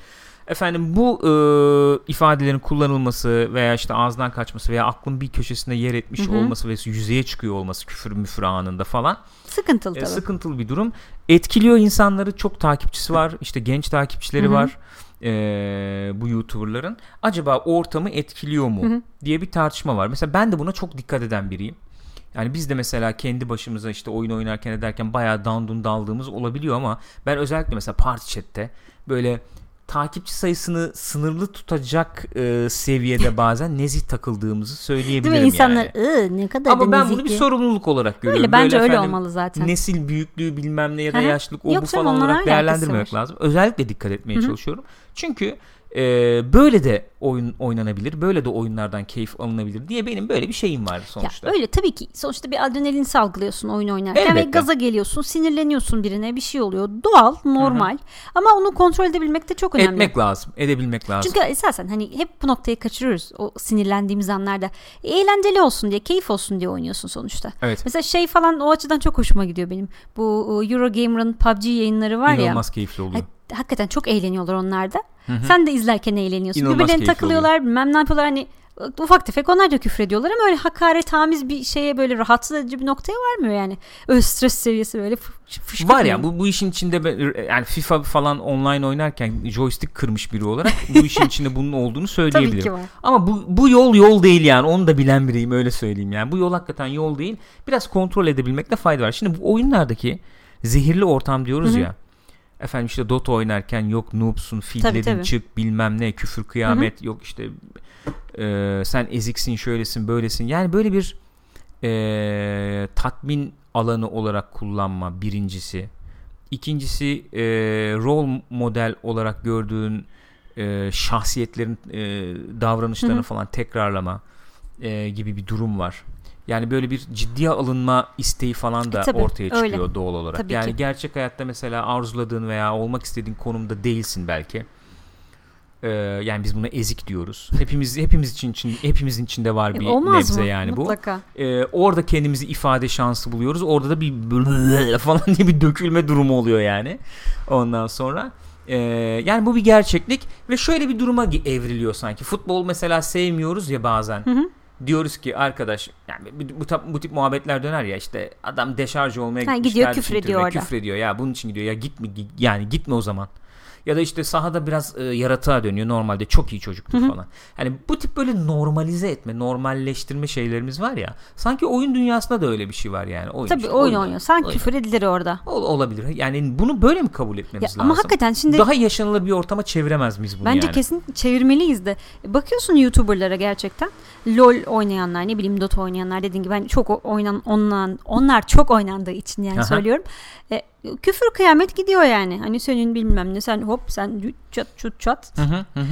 Speaker 1: Efendim bu e, ifadelerin kullanılması veya işte ağızdan kaçması veya aklın bir köşesinde yer etmiş
Speaker 2: Hı hı.
Speaker 1: olması ve yüzeye çıkıyor olması küfür müfür anında falan
Speaker 2: Sıkıntılı
Speaker 1: e,
Speaker 2: tabii.
Speaker 1: sıkıntılı bir durum. Etkiliyor insanları. Çok takipçisi var. İşte genç takipçileri
Speaker 2: Hı hı.
Speaker 1: var. e, bu YouTuber'ların. Acaba ortamı etkiliyor mu
Speaker 2: Hı hı.
Speaker 1: diye bir tartışma var. Mesela ben de buna çok dikkat eden biriyim. Yani biz de mesela kendi başımıza işte oyun oynarken ederken bayağı dandun daldığımız olabiliyor ama ben özellikle mesela party chat'te böyle takipçi sayısını sınırlı tutacak e, seviyede bazen nezih takıldığımızı söyleyebilirim
Speaker 2: Değil mi? İnsanlar
Speaker 1: yani.
Speaker 2: "Iı, ne kadar
Speaker 1: Ama ben bunu bir
Speaker 2: ki."
Speaker 1: sorumluluk olarak görüyorum.
Speaker 2: Öyle bence
Speaker 1: Böyle
Speaker 2: öyle
Speaker 1: efendim,
Speaker 2: olmalı zaten.
Speaker 1: Nesil büyüklüğü bilmem ne ya da yaşlılık o bu
Speaker 2: Yok canım,
Speaker 1: falan olarak değerlendirmemek lazım. Özellikle dikkat etmeye
Speaker 2: Hı hı.
Speaker 1: çalışıyorum. Çünkü e, böyle de oyun oynanabilir, böyle de oyunlardan keyif alınabilir diye benim böyle bir şeyim var sonuçta.
Speaker 2: Ya öyle tabii ki. Sonuçta bir adrenalin salgılıyorsun oyun oynarken
Speaker 1: Elbette.
Speaker 2: ve gaza geliyorsun, sinirleniyorsun birine, bir şey oluyor. Doğal, normal. Ama onu kontrol edebilmek de çok önemli.
Speaker 1: Etmek lazım, edebilmek lazım.
Speaker 2: Çünkü esasen hani hep bu noktayı kaçırıyoruz o sinirlendiğimiz anlarda. Eğlenceli olsun diye, keyif olsun diye oynuyorsun sonuçta.
Speaker 1: evet.
Speaker 2: Mesela şey falan o açıdan çok hoşuma gidiyor benim. Bu Eurogamer'ın PUBG yayınları var ya.
Speaker 1: İnanılmaz keyifli oluyor.
Speaker 2: Ha- hakikaten çok eğleniyorlar onlar da.
Speaker 1: Hı hı.
Speaker 2: Sen de izlerken eğleniyorsun.
Speaker 1: İnanılmaz
Speaker 2: Birbirlerine takılıyorlar, bilmem ne yapıyorlar hani ufak tefek onlar da küfür ediyorlar ama öyle hakaretamiz bir şeye böyle rahatsız edici bir noktaya varmıyor yani. Öyle stres seviyesi böyle fı- fışkırmıyor.
Speaker 1: Var ya bu, bu işin içinde ben- yani FIFA falan online oynarken joystick kırmış biri olarak bu işin içinde bunun olduğunu
Speaker 2: Tabii
Speaker 1: söyleyebilirim.
Speaker 2: ki var.
Speaker 1: Ama bu, bu yol yol değil yani onu da bilen biriyim öyle söyleyeyim yani. Bu yol hakikaten yol değil. Biraz kontrol edebilmekte fayda var. Şimdi bu oyunlardaki zehirli ortam diyoruz
Speaker 2: Hı hı.
Speaker 1: ya. Efendim işte Dota oynarken yok noobsun,
Speaker 2: tabii.
Speaker 1: çık bilmem ne küfür kıyamet yok işte e, sen eziksin şöylesin böylesin. Yani böyle bir e, tatmin alanı olarak kullanma birincisi. İkincisi e, rol model olarak gördüğün e, şahsiyetlerin e, davranışlarını
Speaker 2: Hı hı.
Speaker 1: falan tekrarlama e, gibi bir durum var. Yani böyle bir ciddiye alınma isteği falan da
Speaker 2: E, tabii,
Speaker 1: ortaya çıkıyor
Speaker 2: öyle.
Speaker 1: doğal olarak.
Speaker 2: Tabii
Speaker 1: yani
Speaker 2: ki.
Speaker 1: gerçek hayatta mesela arzuladığın veya olmak istediğin konumda değilsin belki. Ee, yani biz buna ezik diyoruz. Hepimiz hepimiz için, için hepimizin içinde var bir
Speaker 2: E, Olmaz
Speaker 1: nebze
Speaker 2: mı?
Speaker 1: yani bu.
Speaker 2: Mutlaka.
Speaker 1: Ee, orada kendimizi ifade şansı buluyoruz. Orada da bir falan diye bir dökülme durumu oluyor yani. Ondan sonra ee, yani bu bir gerçeklik ve şöyle bir duruma evriliyor sanki. Futbol mesela sevmiyoruz ya bazen.
Speaker 2: Hı hı.
Speaker 1: Diyoruz ki arkadaş yani bu, bu, bu tip muhabbetler döner ya işte adam deşarj olmaya
Speaker 2: Ha,
Speaker 1: gitmiş
Speaker 2: gidiyor, küfür ediyor.
Speaker 1: Küfür ediyor ya bunun için gidiyor ya gitme gi- yani gitme o zaman. Ya da işte sahada biraz e, yaratığa dönüyor normalde çok iyi çocuktur
Speaker 2: Hı hı.
Speaker 1: falan. Yani bu tip böyle normalize etme, normalleştirme şeylerimiz var ya. Sanki oyun dünyasında da öyle bir şey var yani. Oyun
Speaker 2: Tabii
Speaker 1: işte,
Speaker 2: oyun oynuyor. Sen
Speaker 1: oyun.
Speaker 2: küfür edilir orada.
Speaker 1: Ol- olabilir. Yani bunu böyle mi kabul
Speaker 2: Ya,
Speaker 1: etmemiz lazım?
Speaker 2: ama hakikaten şimdi
Speaker 1: Daha yaşanılır bir ortama çeviremez miyiz bunu
Speaker 2: Bence
Speaker 1: yani?
Speaker 2: kesin çevirmeliyiz de. Bakıyorsun YouTuber'lara gerçekten. LoL oynayanlar, ne bileyim Dota oynayanlar dediğin gibi ben çok oynan ondan onlar çok oynandığı için yani
Speaker 1: Aha.
Speaker 2: söylüyorum. E, küfür kıyamet gidiyor yani. Hani senin bilmem ne sen hop sen çat çut çat.
Speaker 1: Hı hı hı.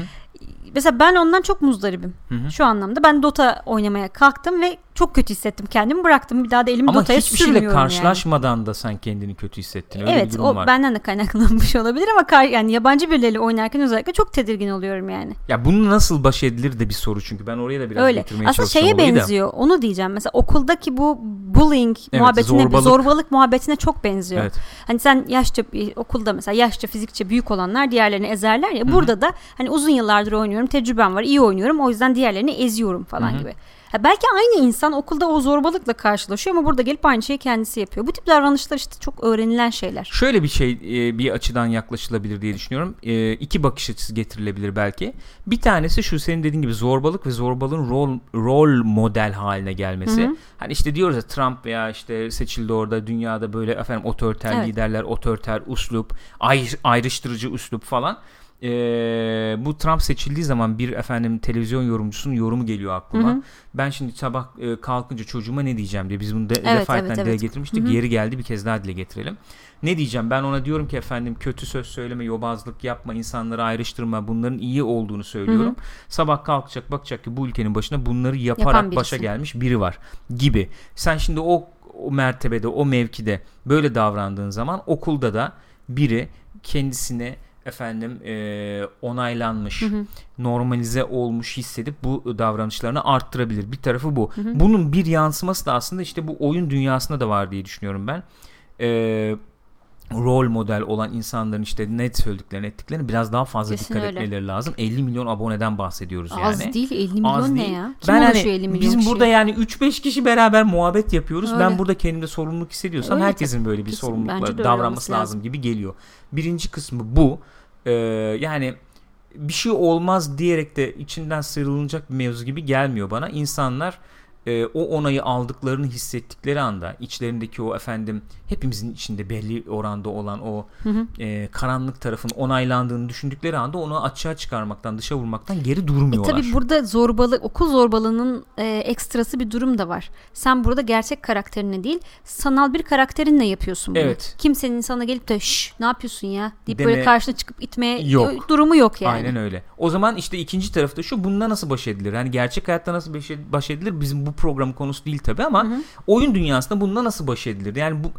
Speaker 2: Mesela ben ondan çok muzdaribim.
Speaker 1: Hı hı.
Speaker 2: Şu anlamda ben Dota oynamaya kalktım ve çok kötü hissettim kendimi bıraktım. Bir daha da elimi
Speaker 1: Ama
Speaker 2: Dota'ya
Speaker 1: hiçbir şeyle
Speaker 2: sürmüyorum yani.
Speaker 1: karşılaşmadan da sen kendini kötü hissettin. Öyle bir
Speaker 2: Evet
Speaker 1: durum
Speaker 2: o
Speaker 1: var.
Speaker 2: benden de kaynaklanmış olabilir ama kar, yani yabancı birileriyle oynarken özellikle çok tedirgin oluyorum yani.
Speaker 1: Ya bunu nasıl baş edilir de bir soru çünkü ben oraya da biraz
Speaker 2: Öyle.
Speaker 1: getirmeye
Speaker 2: Aslında şeye
Speaker 1: olayı da.
Speaker 2: benziyor. Onu diyeceğim. Mesela okuldaki bu bullying
Speaker 1: Evet,
Speaker 2: muhabbetine,
Speaker 1: zorbalık.
Speaker 2: zorbalık. muhabbetine çok benziyor.
Speaker 1: Evet.
Speaker 2: Hani sen yaşça bir- okulda mesela yaşça fizikçe büyük olanlar diğerlerini ezerler ya. Burada da hani uzun yıllardır oynuyorum, tecrübem var, iyi oynuyorum. O yüzden diğerlerini eziyorum falan
Speaker 1: Hı hı.
Speaker 2: gibi. Ha, belki aynı insan okulda o zorbalıkla karşılaşıyor ama burada gelip aynı şeyi kendisi yapıyor. Bu tip davranışlar işte çok öğrenilen şeyler.
Speaker 1: Şöyle bir şey e, bir açıdan yaklaşılabilir diye düşünüyorum. E, iki bakış açısı getirilebilir belki. Bir tanesi şu senin dediğin gibi zorbalık ve zorbalığın rol rol model haline gelmesi.
Speaker 2: Hı hı.
Speaker 1: Hani işte diyoruz ya Trump veya işte seçildi orada dünyada böyle efendim otoriter
Speaker 2: Evet.
Speaker 1: liderler, otoriter uslup, ayr- ayrıştırıcı uslup falan. E, bu Trump seçildiği zaman bir efendim televizyon yorumcusunun yorumu geliyor aklıma.
Speaker 2: Hı hı.
Speaker 1: Ben şimdi sabah e, kalkınca çocuğuma ne diyeceğim diye biz bunu de,
Speaker 2: Evet,
Speaker 1: defaten
Speaker 2: evet,
Speaker 1: dile
Speaker 2: evet.
Speaker 1: getirmiştik.
Speaker 2: Hı hı.
Speaker 1: Geri geldi bir kez daha dile getirelim. Ne diyeceğim? Ben ona diyorum ki efendim kötü söz söyleme, yobazlık yapma, insanları ayrıştırma. Bunların iyi olduğunu söylüyorum. Sabah kalkacak bakacak ki bu ülkenin başına bunları yaparak başa gelmiş biri var gibi. Sen şimdi o o mertebede, o mevkide böyle davrandığın zaman okulda da biri kendisine efendim e, onaylanmış,
Speaker 2: Hı hı.
Speaker 1: normalize olmuş hissedip bu davranışlarını arttırabilir. Bir tarafı bu.
Speaker 2: Hı hı.
Speaker 1: Bunun bir yansıması da aslında işte bu oyun dünyasında da var diye düşünüyorum ben. Ee, rol model olan insanların işte net söylediklerini ettiklerini biraz daha fazla
Speaker 2: Kesin
Speaker 1: dikkat
Speaker 2: öyle.
Speaker 1: etmeleri lazım. 50 milyon aboneden bahsediyoruz yani.
Speaker 2: Az değil 50 milyon
Speaker 1: Az
Speaker 2: ne
Speaker 1: değil.
Speaker 2: ya? Kim
Speaker 1: ben hani
Speaker 2: 50 milyon
Speaker 1: bizim
Speaker 2: kişiye?
Speaker 1: burada yani 3-5 kişi beraber muhabbet yapıyoruz. Ben
Speaker 2: Öyle.
Speaker 1: burada kendimde sorumluluk hissediyorsam
Speaker 2: Öyle
Speaker 1: herkesin böyle bir
Speaker 2: Kesin,
Speaker 1: sorumlulukla davranması lazım.
Speaker 2: lazım.
Speaker 1: gibi geliyor. Birinci kısmı bu. Ee, yani bir şey olmaz diyerek de içinden sıyrılacak bir mevzu gibi gelmiyor bana. İnsanlar e, o onayı aldıklarını hissettikleri anda içlerindeki o efendim hepimizin içinde belli oranda olan o E, karanlık tarafın onaylandığını düşündükleri anda onu açığa çıkarmaktan dışa vurmaktan geri
Speaker 2: E
Speaker 1: durmuyorlar.
Speaker 2: tabi burada zorbalık okul zorbalığının e, ekstrası bir durum da var. Sen burada gerçek karakterine değil sanal bir karakterinle yapıyorsun bunu.
Speaker 1: Evet.
Speaker 2: Kimsenin sana gelip de şş ne yapıyorsun ya deyip
Speaker 1: Deme-
Speaker 2: böyle karşına çıkıp itmeye
Speaker 1: Yok.
Speaker 2: durumu yok yani.
Speaker 1: Aynen öyle. O zaman işte ikinci tarafı da şu bununla nasıl baş edilir? Yani gerçek hayatta nasıl baş edilir? Bizim bu programın konusu değil tabi ama oyun dünyasında bununla nasıl baş edilir? Yani bu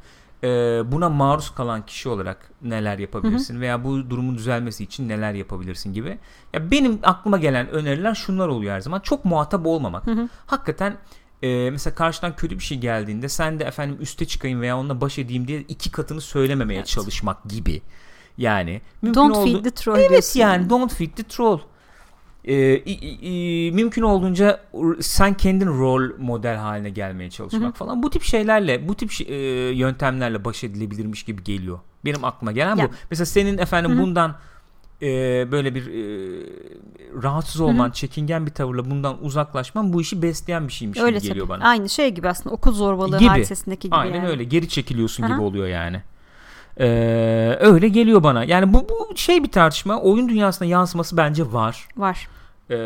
Speaker 1: e, buna maruz kalan kişi olarak neler yapabilirsin veya bu durumun düzelmesi için neler yapabilirsin gibi. Ya benim aklıma gelen öneriler şunlar oluyor her zaman. Çok muhatap olmamak. Hakikaten e, mesela karşıdan kötü bir şey geldiğinde sen de efendim üste çıkayım veya onunla baş edeyim diye iki katını söylememeye
Speaker 2: Evet.
Speaker 1: çalışmak gibi. Yani mümkün
Speaker 2: Don't
Speaker 1: oldu-
Speaker 2: feed the troll
Speaker 1: Evet yani don't feed the troll. İ- i- mümkün olduğunca sen kendin rol model haline gelmeye çalışmak falan. Bu tip şeylerle, bu tip e, yöntemlerle baş edilebilirmiş gibi geliyor. Benim aklıma gelen
Speaker 2: Ya.
Speaker 1: bu. Mesela senin efendim bundan e, böyle bir e, rahatsız olman, çekingen bir tavırla bundan uzaklaşman bu işi besleyen bir şeymiş
Speaker 2: Öyle
Speaker 1: gibi geliyor
Speaker 2: tabii.
Speaker 1: bana.
Speaker 2: Aynı şey gibi aslında okul zorbalığı
Speaker 1: Gibi.
Speaker 2: hadisesindeki gibi
Speaker 1: Aynen
Speaker 2: yani.
Speaker 1: öyle. Geri çekiliyorsun
Speaker 2: Aha.
Speaker 1: gibi oluyor yani. Ee, öyle geliyor bana. Yani bu, bu şey bir tartışma. Oyun dünyasına yansıması bence var.
Speaker 2: Var.
Speaker 1: Ee,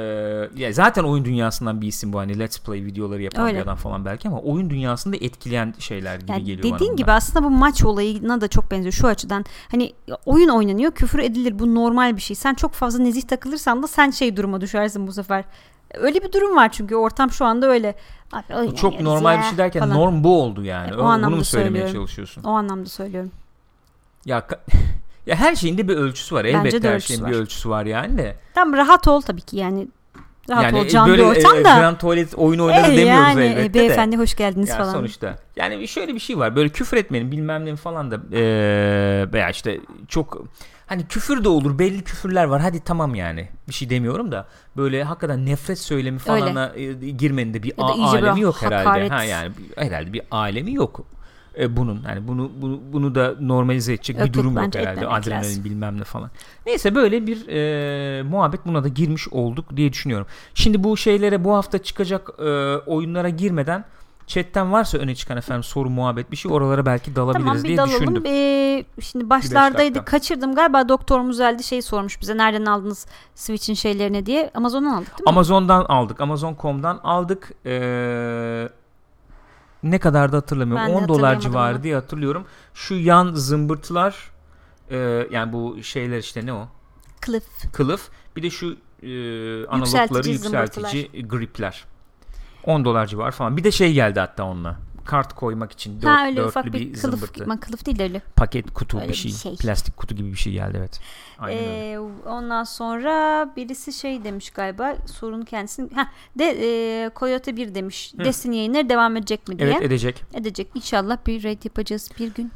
Speaker 1: ya zaten oyun dünyasından bir isim bu hani let's play videoları yapan
Speaker 2: Öyle.
Speaker 1: bir adam falan belki ama oyun dünyasında etkileyen şeyler gibi
Speaker 2: Yani
Speaker 1: geliyor bana.
Speaker 2: dediğin gibi aslında bu maç olayına da çok benziyor şu açıdan. Hani oyun oynanıyor, küfür edilir. Bu normal bir şey. Sen çok fazla nezih takılırsan da sen şey duruma düşersin bu sefer. Öyle bir durum var çünkü ortam şu anda öyle. Abi,
Speaker 1: çok normal
Speaker 2: ya
Speaker 1: bir şey derken
Speaker 2: falan.
Speaker 1: norm bu oldu yani.
Speaker 2: E, o
Speaker 1: Bunu
Speaker 2: anlamda
Speaker 1: mu söylemeye
Speaker 2: söylüyorum.
Speaker 1: çalışıyorsun?
Speaker 2: O anlamda söylüyorum.
Speaker 1: Ya ya her şeyin de bir ölçüsü var.
Speaker 2: Bence
Speaker 1: Elbette
Speaker 2: de
Speaker 1: her şeyin
Speaker 2: var.
Speaker 1: bir ölçüsü var yani de.
Speaker 2: Tam rahat ol tabii ki yani. Rahat
Speaker 1: yani
Speaker 2: olacağın
Speaker 1: böyle
Speaker 2: bir ortam
Speaker 1: e,
Speaker 2: da.
Speaker 1: Grand Tuvalet oyunu oynadı
Speaker 2: E,
Speaker 1: demiyoruz
Speaker 2: yani
Speaker 1: elbette
Speaker 2: e,
Speaker 1: de.
Speaker 2: beyefendi hoş geldiniz
Speaker 1: Yani
Speaker 2: falan.
Speaker 1: sonuçta. Yani şöyle bir şey var. Böyle küfür etmenin bilmem ne falan da e, veya işte çok hani küfür de olur. Belli küfürler var. Hadi tamam yani. Bir şey demiyorum da böyle hakikaten nefret söylemi falana e, girmenin de bir a- alemi yok herhalde.
Speaker 2: hakaret.
Speaker 1: Ha yani herhalde bir alemi yok. E, bunun yani bunu, bunu bunu da normalize edecek
Speaker 2: Yok,
Speaker 1: bir durum yok herhalde. Adrenalin
Speaker 2: lazım.
Speaker 1: bilmem ne falan. Neyse böyle bir e, muhabbet buna da girmiş olduk diye düşünüyorum. Şimdi bu şeylere bu hafta çıkacak e, oyunlara girmeden chatten varsa öne çıkan efendim soru muhabbet bir şey oralara belki dalabiliriz
Speaker 2: Tamam bir
Speaker 1: diye
Speaker 2: dalalım.
Speaker 1: düşündüm.
Speaker 2: Ee, şimdi başlardaydı kaçırdım galiba Doktor Muzel'de şey sormuş bize nereden aldınız Switch'in şeylerini diye. Amazon'dan aldık değil mi?
Speaker 1: Amazon'dan aldık. Amazon.com'dan aldık. Ee, ne kadar da hatırlamıyorum.
Speaker 2: Ben de
Speaker 1: 10 dolar civarı diye hatırlıyorum. Şu yan zımbırtılar e, yani bu şeyler işte ne o?
Speaker 2: Cliff.
Speaker 1: Kılıf. Bir de şu e, analogları
Speaker 2: Yükseltici
Speaker 1: yükseltici gripler. 10 dolar civarı falan. Bir de şey geldi hatta onunla. Kart koymak için dört,
Speaker 2: Ha öyle
Speaker 1: dörtlü
Speaker 2: ufak bir,
Speaker 1: bir
Speaker 2: kılıf.
Speaker 1: zımbırtı.
Speaker 2: Kılıf değil de öyle.
Speaker 1: Paket kutu
Speaker 2: Öyle
Speaker 1: bir
Speaker 2: bir
Speaker 1: şey.
Speaker 2: şey.
Speaker 1: Plastik kutu gibi bir şey geldi evet. Aynen öyle.
Speaker 2: Ee, ondan sonra birisi şey demiş galiba sorunun kendisini. Ha de e, Coyote 1 demiş.
Speaker 1: Hı.
Speaker 2: Destiny yayınları devam edecek mi diye.
Speaker 1: Evet edecek.
Speaker 2: Edecek. İnşallah bir raid yapacağız bir gün.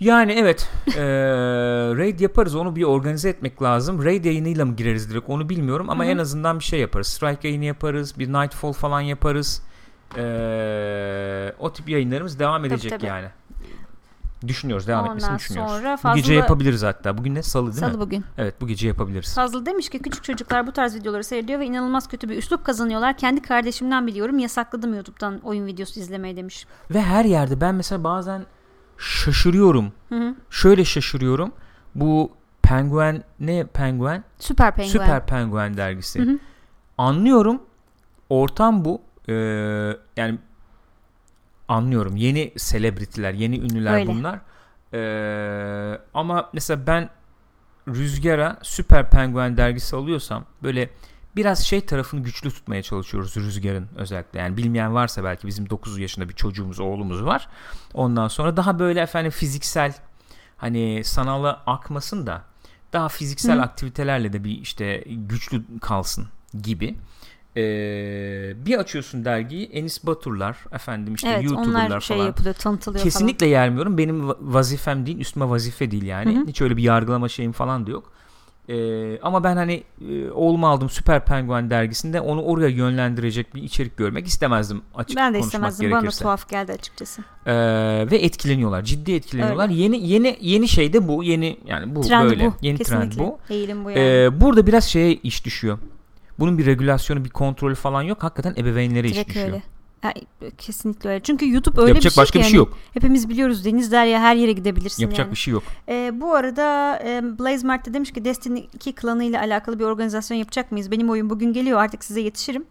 Speaker 1: Yani evet eee, raid yaparız onu bir organize etmek lazım. Raid yayınıyla mı gireriz direkt onu bilmiyorum ama
Speaker 2: Hı hı.
Speaker 1: en azından bir şey yaparız. Strike yayını yaparız, bir Nightfall falan yaparız. Eee, o tip yayınlarımız devam edecek
Speaker 2: tabii.
Speaker 1: yani. Düşünüyoruz, devam etmesini
Speaker 2: Ondan
Speaker 1: düşünüyoruz.
Speaker 2: sonra
Speaker 1: Bu gece
Speaker 2: fazla-
Speaker 1: yapabiliriz hatta. Bugün ne? Salı değil
Speaker 2: Salı
Speaker 1: mi?
Speaker 2: bugün.
Speaker 1: Evet bu gece yapabiliriz.
Speaker 2: Fazıl demiş ki küçük çocuklar bu tarz videoları seyrediyor ve inanılmaz kötü bir üslup kazanıyorlar. Kendi kardeşimden biliyorum yasakladım YouTube'dan oyun videosu izlemeyi demiş.
Speaker 1: Ve her yerde ben mesela bazen şaşırıyorum.
Speaker 2: Hı hı.
Speaker 1: Şöyle şaşırıyorum. Bu Penguen ne Penguen?
Speaker 2: Süper Penguen.
Speaker 1: Süper Penguen dergisi.
Speaker 2: Hı hı.
Speaker 1: Anlıyorum. Ortam bu. Ee, yani anlıyorum. Yeni selebritiler, yeni ünlüler
Speaker 2: Öyle.
Speaker 1: bunlar. Ee, ama mesela ben Rüzgar'a Süper Penguen dergisi alıyorsam böyle biraz şey tarafını güçlü tutmaya çalışıyoruz Rüzgar'ın özellikle. Yani bilmeyen varsa belki bizim 9 yaşında bir çocuğumuz, oğlumuz var. Ondan sonra daha böyle efendim fiziksel hani sanala akmasın da daha fiziksel
Speaker 2: Hı.
Speaker 1: aktivitelerle de bir işte güçlü kalsın gibi. Ee, bir açıyorsun dergiyi Enis Baturlar efendim işte
Speaker 2: evet
Speaker 1: YouTuber'lar
Speaker 2: onlar şey
Speaker 1: falan.
Speaker 2: yapılıyor tanıtılıyor
Speaker 1: Kesinlikle yermiyorum. Benim va- vazifem değil, üstüme vazife değil yani.
Speaker 2: Hı hı.
Speaker 1: Hiç öyle bir yargılama şeyim falan da yok. Ee, ama ben hani e, oğlumu aldım Süper Penguen dergisinde onu oraya yönlendirecek bir içerik görmek istemezdim açık
Speaker 2: falan. Ben de istemezdim. Bana
Speaker 1: gerekirse.
Speaker 2: tuhaf geldi açıkçası.
Speaker 1: Ee, ve etkileniyorlar. Ciddi etkileniyorlar. Yeni yeni yeni şey de bu. Yeni yani bu
Speaker 2: Trend
Speaker 1: böyle.
Speaker 2: bu.
Speaker 1: Yeni
Speaker 2: Kesinlikle.
Speaker 1: trend bu.
Speaker 2: Eğilim bu yani.
Speaker 1: Ee, burada biraz şeye iş düşüyor. Bunun bir regülasyonu, bir kontrolü falan yok. Hakikaten ebeveynlere iş
Speaker 2: Direkt
Speaker 1: düşüyor.
Speaker 2: öyle. Yani, kesinlikle öyle. Çünkü YouTube öyle
Speaker 1: Yapacak
Speaker 2: bir şey
Speaker 1: başka
Speaker 2: ki
Speaker 1: bir şey
Speaker 2: yani
Speaker 1: yok.
Speaker 2: Hepimiz biliyoruz Deniz Derya her yere gidebilirsin
Speaker 1: Yapacak
Speaker 2: yani.
Speaker 1: bir şey yok.
Speaker 2: Ee, bu arada e, Blaze Mert de demiş ki Destiny 2 klanı ile alakalı bir organizasyon yapacak mıyız? Benim oyun bugün geliyor artık size yetişirim.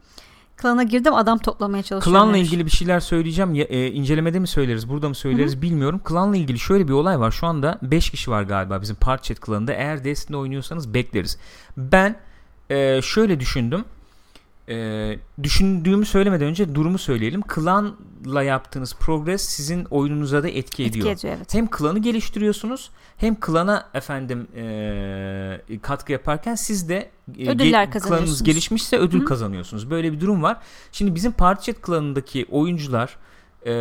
Speaker 2: Klana girdim adam toplamaya çalışıyorum.
Speaker 1: Klanla
Speaker 2: demiş.
Speaker 1: ilgili bir şeyler söyleyeceğim. Ya, e, incelemede mi söyleriz, burada mı söyleriz bilmiyorum. Klanla ilgili şöyle bir olay var. Şu anda 5 kişi var galiba bizim Parchat klanında. Eğer Destiny oynuyorsanız bekleriz. Ben e, şöyle düşündüm. E, düşündüğümü söylemeden önce durumu söyleyelim. Klanla yaptığınız progress sizin oyununuza da etki,
Speaker 2: Etki
Speaker 1: ediyor.
Speaker 2: ediyor, evet.
Speaker 1: Hem klanı geliştiriyorsunuz hem klana efendim e, katkı yaparken siz de e,
Speaker 2: Ödüller
Speaker 1: ge- klanınız gelişmişse ödül
Speaker 2: Hı.
Speaker 1: kazanıyorsunuz. Böyle bir durum var. Şimdi bizim Parchat klanındaki oyuncular e,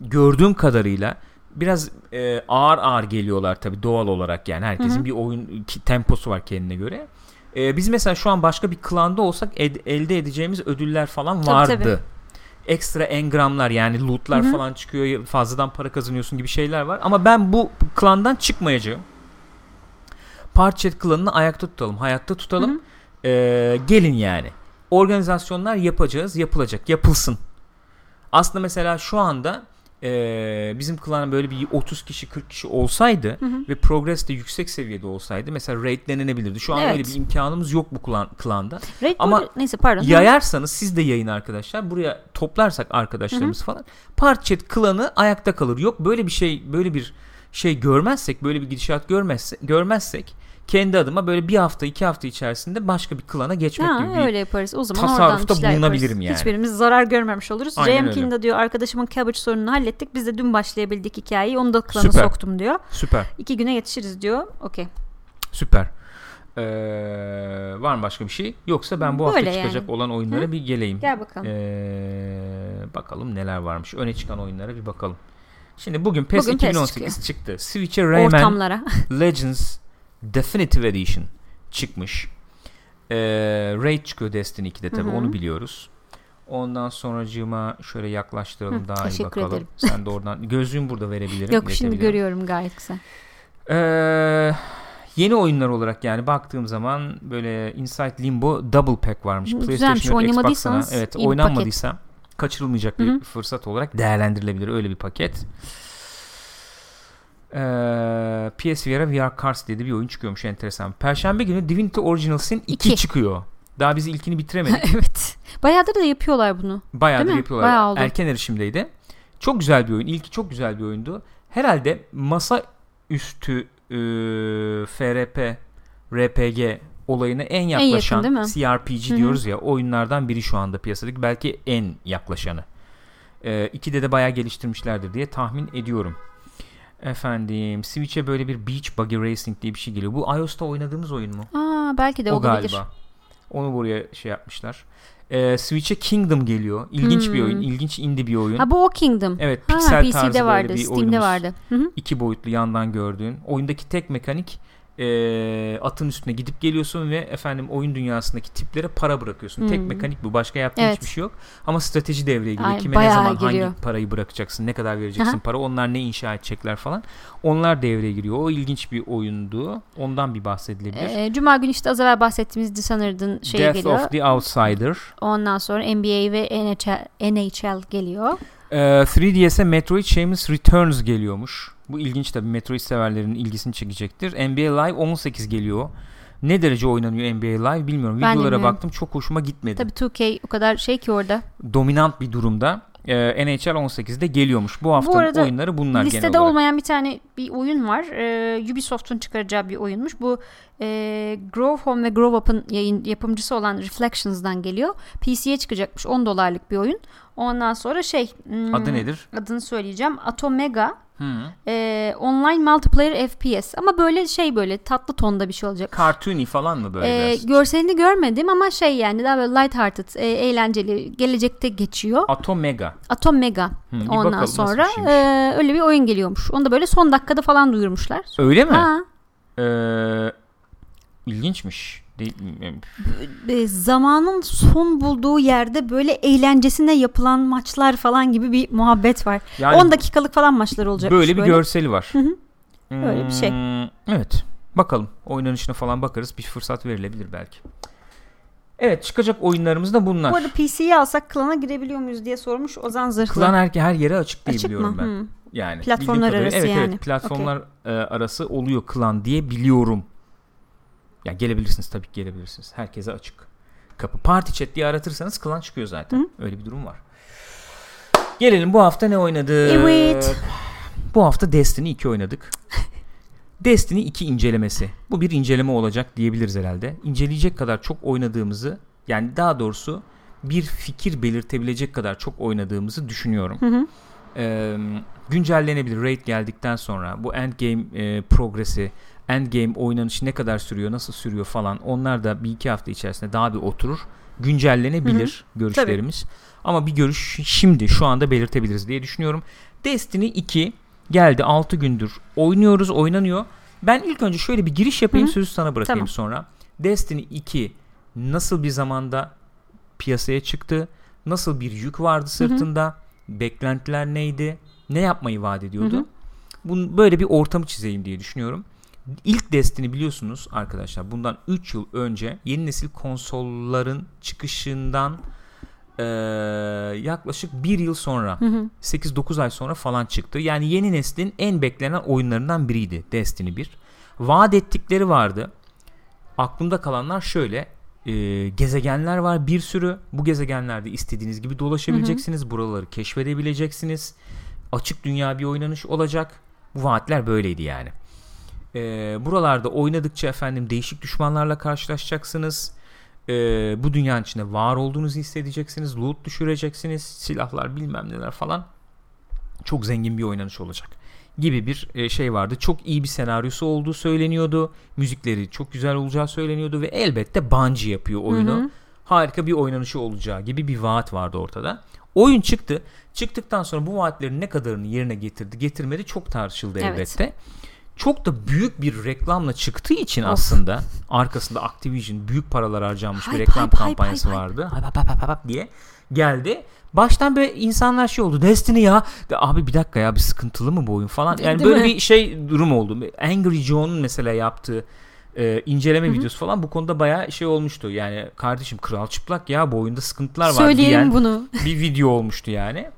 Speaker 1: gördüğüm kadarıyla biraz e, ağır ağır geliyorlar tabii doğal olarak yani herkesin
Speaker 2: Hı hı.
Speaker 1: bir oyun ki- temposu var kendine göre. E, biz mesela şu an başka bir klanda olsak ed- elde edeceğimiz ödüller falan
Speaker 2: Tabii,
Speaker 1: vardı.
Speaker 2: tabii.
Speaker 1: Ekstra engramlar yani lootlar
Speaker 2: Hı hı.
Speaker 1: falan çıkıyor fazladan para kazanıyorsun gibi şeyler var. Ama ben bu klandan çıkmayacağım. Parchat klanını ayakta tutalım, hayatta tutalım.
Speaker 2: Hı hı.
Speaker 1: Ee, gelin yani. Organizasyonlar yapacağız, yapılacak, yapılsın. Aslında mesela şu anda ee, bizim klan böyle bir 30 kişi 40 kişi olsaydı
Speaker 2: Hı hı.
Speaker 1: ve progress de yüksek seviyede olsaydı mesela raid denenebilirdi. Şu an
Speaker 2: Evet.
Speaker 1: öyle bir imkanımız yok bu klan, klanda.
Speaker 2: Raid
Speaker 1: Ama
Speaker 2: Ama neyse pardon.
Speaker 1: Yayarsanız siz de yayın arkadaşlar. Buraya toplarsak arkadaşlarımız falan. Parchat klanı ayakta kalır. Yok böyle bir şey böyle bir şey görmezsek böyle bir gidişat görmezsek, görmezsek kendi adıma böyle bir hafta iki hafta içerisinde başka bir klana geçmek
Speaker 2: Ha,
Speaker 1: gibi bir
Speaker 2: öyle yaparız. O zaman
Speaker 1: tasarrufta
Speaker 2: oradan
Speaker 1: bulunabilirim
Speaker 2: yaparız.
Speaker 1: yani.
Speaker 2: Hiçbirimiz zarar görmemiş oluruz. King de diyor arkadaşımın cabbage sorununu hallettik. Biz de dün başlayabildik hikayeyi. Onu da klana
Speaker 1: Süper.
Speaker 2: soktum diyor.
Speaker 1: süper
Speaker 2: İki güne yetişiriz diyor. Okey.
Speaker 1: süper. Ee, var mı başka bir şey? Yoksa ben bu hafta
Speaker 2: Böyle
Speaker 1: çıkacak
Speaker 2: yani.
Speaker 1: olan oyunlara bir geleyim.
Speaker 2: Gel bakalım.
Speaker 1: Ee, bakalım neler varmış. Öne çıkan oyunlara bir bakalım. Şimdi bugün PES
Speaker 2: Bugün PES
Speaker 1: 2018 çıktı. Switch'e Rayman
Speaker 2: Ortamlara.
Speaker 1: Legends Definitive Edition çıkmış. Ee, Raid çıkıyor Destiny 2'de tabi
Speaker 2: Hı hı.
Speaker 1: onu biliyoruz. Ondan sonracığıma şöyle yaklaştıralım
Speaker 2: Hı,
Speaker 1: daha iyi
Speaker 2: teşekkür
Speaker 1: bakalım.
Speaker 2: ederim.
Speaker 1: Sen de oradan gözlüğüm burada verebilirim.
Speaker 2: Yok şimdi görüyorum gayet güzel.
Speaker 1: Ee, yeni oyunlar olarak yani baktığım zaman böyle Inside Limbo Double Pack varmış.
Speaker 2: Güzelmiş. Oynamadıysanız
Speaker 1: Evet oynanmadıysa kaçırılmayacak bir
Speaker 2: Hı hı.
Speaker 1: fırsat olarak değerlendirilebilir öyle bir paket. Ee, PSVR'a VR Cars diye bir oyun çıkıyormuş enteresan. Perşembe günü Divinity Original Sin 2
Speaker 2: İki.
Speaker 1: çıkıyor. Daha biz ilkini bitiremedik.
Speaker 2: evet. Bayağıdır da yapıyorlar bunu.
Speaker 1: Bayağıdır
Speaker 2: Değil
Speaker 1: yapıyorlar.
Speaker 2: Bayağı oldu.
Speaker 1: Erken erişimdeydi. Çok güzel bir oyun. İlki çok güzel bir oyundu. Herhalde masa üstü e, FRP, RPG olayına en
Speaker 2: yakın
Speaker 1: yaklaşan
Speaker 2: değil mi?
Speaker 1: CRPG
Speaker 2: Hı hı.
Speaker 1: diyoruz ya oyunlardan biri şu anda piyasadaki belki en yaklaşanı. E, ikide de bayağı geliştirmişlerdir diye tahmin ediyorum. Efendim Switch'e böyle bir Beach Buggy Racing diye bir şey geliyor. Bu iOS'ta oynadığımız oyun mu?
Speaker 2: Aa belki de
Speaker 1: o
Speaker 2: olabilir.
Speaker 1: galiba. Onu buraya şey yapmışlar. Ee, Switch'e Kingdom geliyor. İlginç bir
Speaker 2: Hmm.
Speaker 1: oyun. ilginç indie bir oyun.
Speaker 2: Ha bu o Kingdom.
Speaker 1: Evet
Speaker 2: Ha,
Speaker 1: tarzı
Speaker 2: PC'de
Speaker 1: böyle
Speaker 2: vardı,
Speaker 1: bir
Speaker 2: Steam'de
Speaker 1: oyunumuz.
Speaker 2: vardı. Hı hı.
Speaker 1: İki boyutlu yandan gördüğün. Oyundaki tek mekanik e, atın üstüne gidip geliyorsun ve efendim oyun dünyasındaki tiplere para bırakıyorsun. Tek
Speaker 2: Hmm.
Speaker 1: mekanik bu. Başka yaptığın
Speaker 2: Evet.
Speaker 1: hiçbir şey yok. Ama strateji devreye giriyor.
Speaker 2: Ay,
Speaker 1: Kime ne zaman
Speaker 2: giriyor.
Speaker 1: hangi parayı bırakacaksın, ne kadar vereceksin
Speaker 2: Aha.
Speaker 1: para, onlar ne inşa edecekler falan. Onlar devreye giriyor. O ilginç bir oyundu. Ondan bir bahsedilebilir.
Speaker 2: Ee, Cuma günü işte az evvel bahsettiğimiz Dishonored'ın şeyi
Speaker 1: Death
Speaker 2: geliyor.
Speaker 1: of the Outsider.
Speaker 2: Ondan sonra NBA ve NHL, NHL geliyor.
Speaker 1: Ee, 3DS'e Metroid Samus Returns geliyormuş. Bu ilginç tabii Metroid severlerin ilgisini çekecektir. NBA Live 18 geliyor. Ne derece oynanıyor NBA Live bilmiyorum.
Speaker 2: Ben de
Speaker 1: Videolara
Speaker 2: bilmiyorum.
Speaker 1: baktım çok hoşuma gitmedi.
Speaker 2: Tabii 2K o kadar şey ki orada.
Speaker 1: Dominant bir durumda. Ee, NHL 18'de geliyormuş. Bu haftanın
Speaker 2: arada
Speaker 1: oyunları bunlar genel
Speaker 2: Listede
Speaker 1: olarak.
Speaker 2: olmayan bir tane bir oyun var. Ee, Ubisoft'un çıkaracağı bir oyunmuş. Bu e, Grow Home ve Grow Up'ın yayın yapımcısı olan Reflections'dan geliyor. PC'ye çıkacakmış 10 dolarlık bir oyun. Ondan sonra şey hmm,
Speaker 1: Adı nedir?
Speaker 2: adını söyleyeceğim. Atomega E, online multiplayer FPS ama böyle şey böyle tatlı tonda bir şey olacak.
Speaker 1: Cartoony falan mı böyle
Speaker 2: Ee, görselini görmedim ama şey yani daha böyle lighthearted, e, eğlenceli, gelecekte geçiyor.
Speaker 1: Atomega.
Speaker 2: Atom Mega.
Speaker 1: Hı, bir
Speaker 2: Ondan
Speaker 1: bakalım
Speaker 2: sonra e, öyle bir oyun geliyormuş. Onu da böyle son dakikada falan duyurmuşlar.
Speaker 1: Öyle mi?
Speaker 2: Ha,
Speaker 1: Ee, ilginçmiş. Değil,
Speaker 2: e, zamanın son bulduğu yerde böyle eğlencesine yapılan maçlar falan gibi bir muhabbet var.
Speaker 1: yani
Speaker 2: 10 dakikalık falan maçlar olacak.
Speaker 1: böyle bir görseli var.
Speaker 2: Hı hı. Öyle bir şey.
Speaker 1: Hmm, Evet. Bakalım. Oynanışına falan bakarız. Bir fırsat verilebilir belki. Evet çıkacak oyunlarımız da bunlar.
Speaker 2: Bu arada PC'yi alsak klana girebiliyor muyuz diye sormuş Ozan Zırhlı.
Speaker 1: Klan her, her yere açık diye
Speaker 2: Açık
Speaker 1: biliyorum
Speaker 2: mı?
Speaker 1: ben.
Speaker 2: Hı.
Speaker 1: Yani
Speaker 2: Platformlar arası
Speaker 1: evet,
Speaker 2: yani.
Speaker 1: Evet platformlar e, arası oluyor klan diye biliyorum. Ya gelebilirsiniz tabii ki gelebilirsiniz. Herkese açık. Kapı party chat diye aratırsanız klan çıkıyor zaten. Öyle bir durum var. Gelelim bu hafta ne oynadık?
Speaker 2: Evet.
Speaker 1: Bu hafta Destiny 2 oynadık. Destiny 2 incelemesi. Bu bir inceleme olacak diyebiliriz herhalde. İnceleyecek kadar çok oynadığımızı yani daha doğrusu bir fikir belirtebilecek kadar çok oynadığımızı düşünüyorum.
Speaker 2: Hı hı.
Speaker 1: Ee, güncellenebilir raid geldikten sonra bu endgame e, progresi endgame oynanışı ne kadar sürüyor nasıl sürüyor falan onlar da bir iki hafta içerisinde daha bir oturur güncellenebilir görüşlerimiz. Ama bir görüş şimdi şu anda belirtebiliriz diye düşünüyorum. Destiny 2 geldi 6 gündür oynuyoruz oynanıyor. Ben ilk önce şöyle bir giriş yapayım
Speaker 2: Hı hı.
Speaker 1: sözü sana bırakayım
Speaker 2: Tamam.
Speaker 1: sonra. Destiny 2 nasıl bir zamanda piyasaya çıktı? Nasıl bir yük vardı sırtında? Beklentiler neydi? Ne yapmayı vaat ediyordu?
Speaker 2: Hı hı.
Speaker 1: Bun, böyle bir ortamı çizeyim diye düşünüyorum İlk Destiny biliyorsunuz arkadaşlar bundan 3 yıl önce yeni nesil konsolların çıkışından eee, yaklaşık 1 yıl sonra
Speaker 2: Hı hı.
Speaker 1: 8-9 ay sonra falan çıktı. Yani yeni neslin en beklenen oyunlarından biriydi Destiny 1. Vaat ettikleri vardı. Aklımda kalanlar şöyle. e, gezegenler var bir sürü. Bu gezegenlerde istediğiniz gibi dolaşabileceksiniz. Buraları keşfedebileceksiniz. Açık dünya bir oynanış olacak. Bu vaatler böyleydi yani. E, buralarda oynadıkça efendim değişik düşmanlarla karşılaşacaksınız. E, bu dünyanın içinde var olduğunuzu hissedeceksiniz. Loot düşüreceksiniz. Silahlar bilmem neler falan. Çok zengin bir oynanış olacak gibi bir e, şey vardı. Çok iyi bir senaryosu olduğu söyleniyordu. Müzikleri çok güzel olacağı söyleniyordu ve elbette Bungie yapıyor oyunu.
Speaker 2: Hı hı.
Speaker 1: Harika bir oynanışı olacağı gibi bir vaat vardı ortada. Oyun çıktı. Çıktıktan sonra bu vaatlerin ne kadarını yerine getirdi, getirmedi çok tartışıldı
Speaker 2: Evet.
Speaker 1: elbette. Çok da büyük bir reklamla çıktığı için
Speaker 2: Of.
Speaker 1: aslında arkasında Activision büyük paralar harcanmış bir
Speaker 2: Hype,
Speaker 1: reklam
Speaker 2: hype,
Speaker 1: kampanyası
Speaker 2: hype,
Speaker 1: vardı. Hype, hype, hype, hype diye geldi. Baştan böyle insanlar şey oldu. Destiny ya. De, abi bir dakika ya bir sıkıntılı mı bu oyun falan. Yani
Speaker 2: Değil
Speaker 1: böyle
Speaker 2: mi?
Speaker 1: bir şey durum oldu. Angry Joe'nun mesela yaptığı e, inceleme videosu falan bu konuda bayağı şey olmuştu. Yani kardeşim kral çıplak ya bu oyunda sıkıntılar var
Speaker 2: Söyleyelim
Speaker 1: diyen
Speaker 2: bunu.
Speaker 1: bir video olmuştu yani.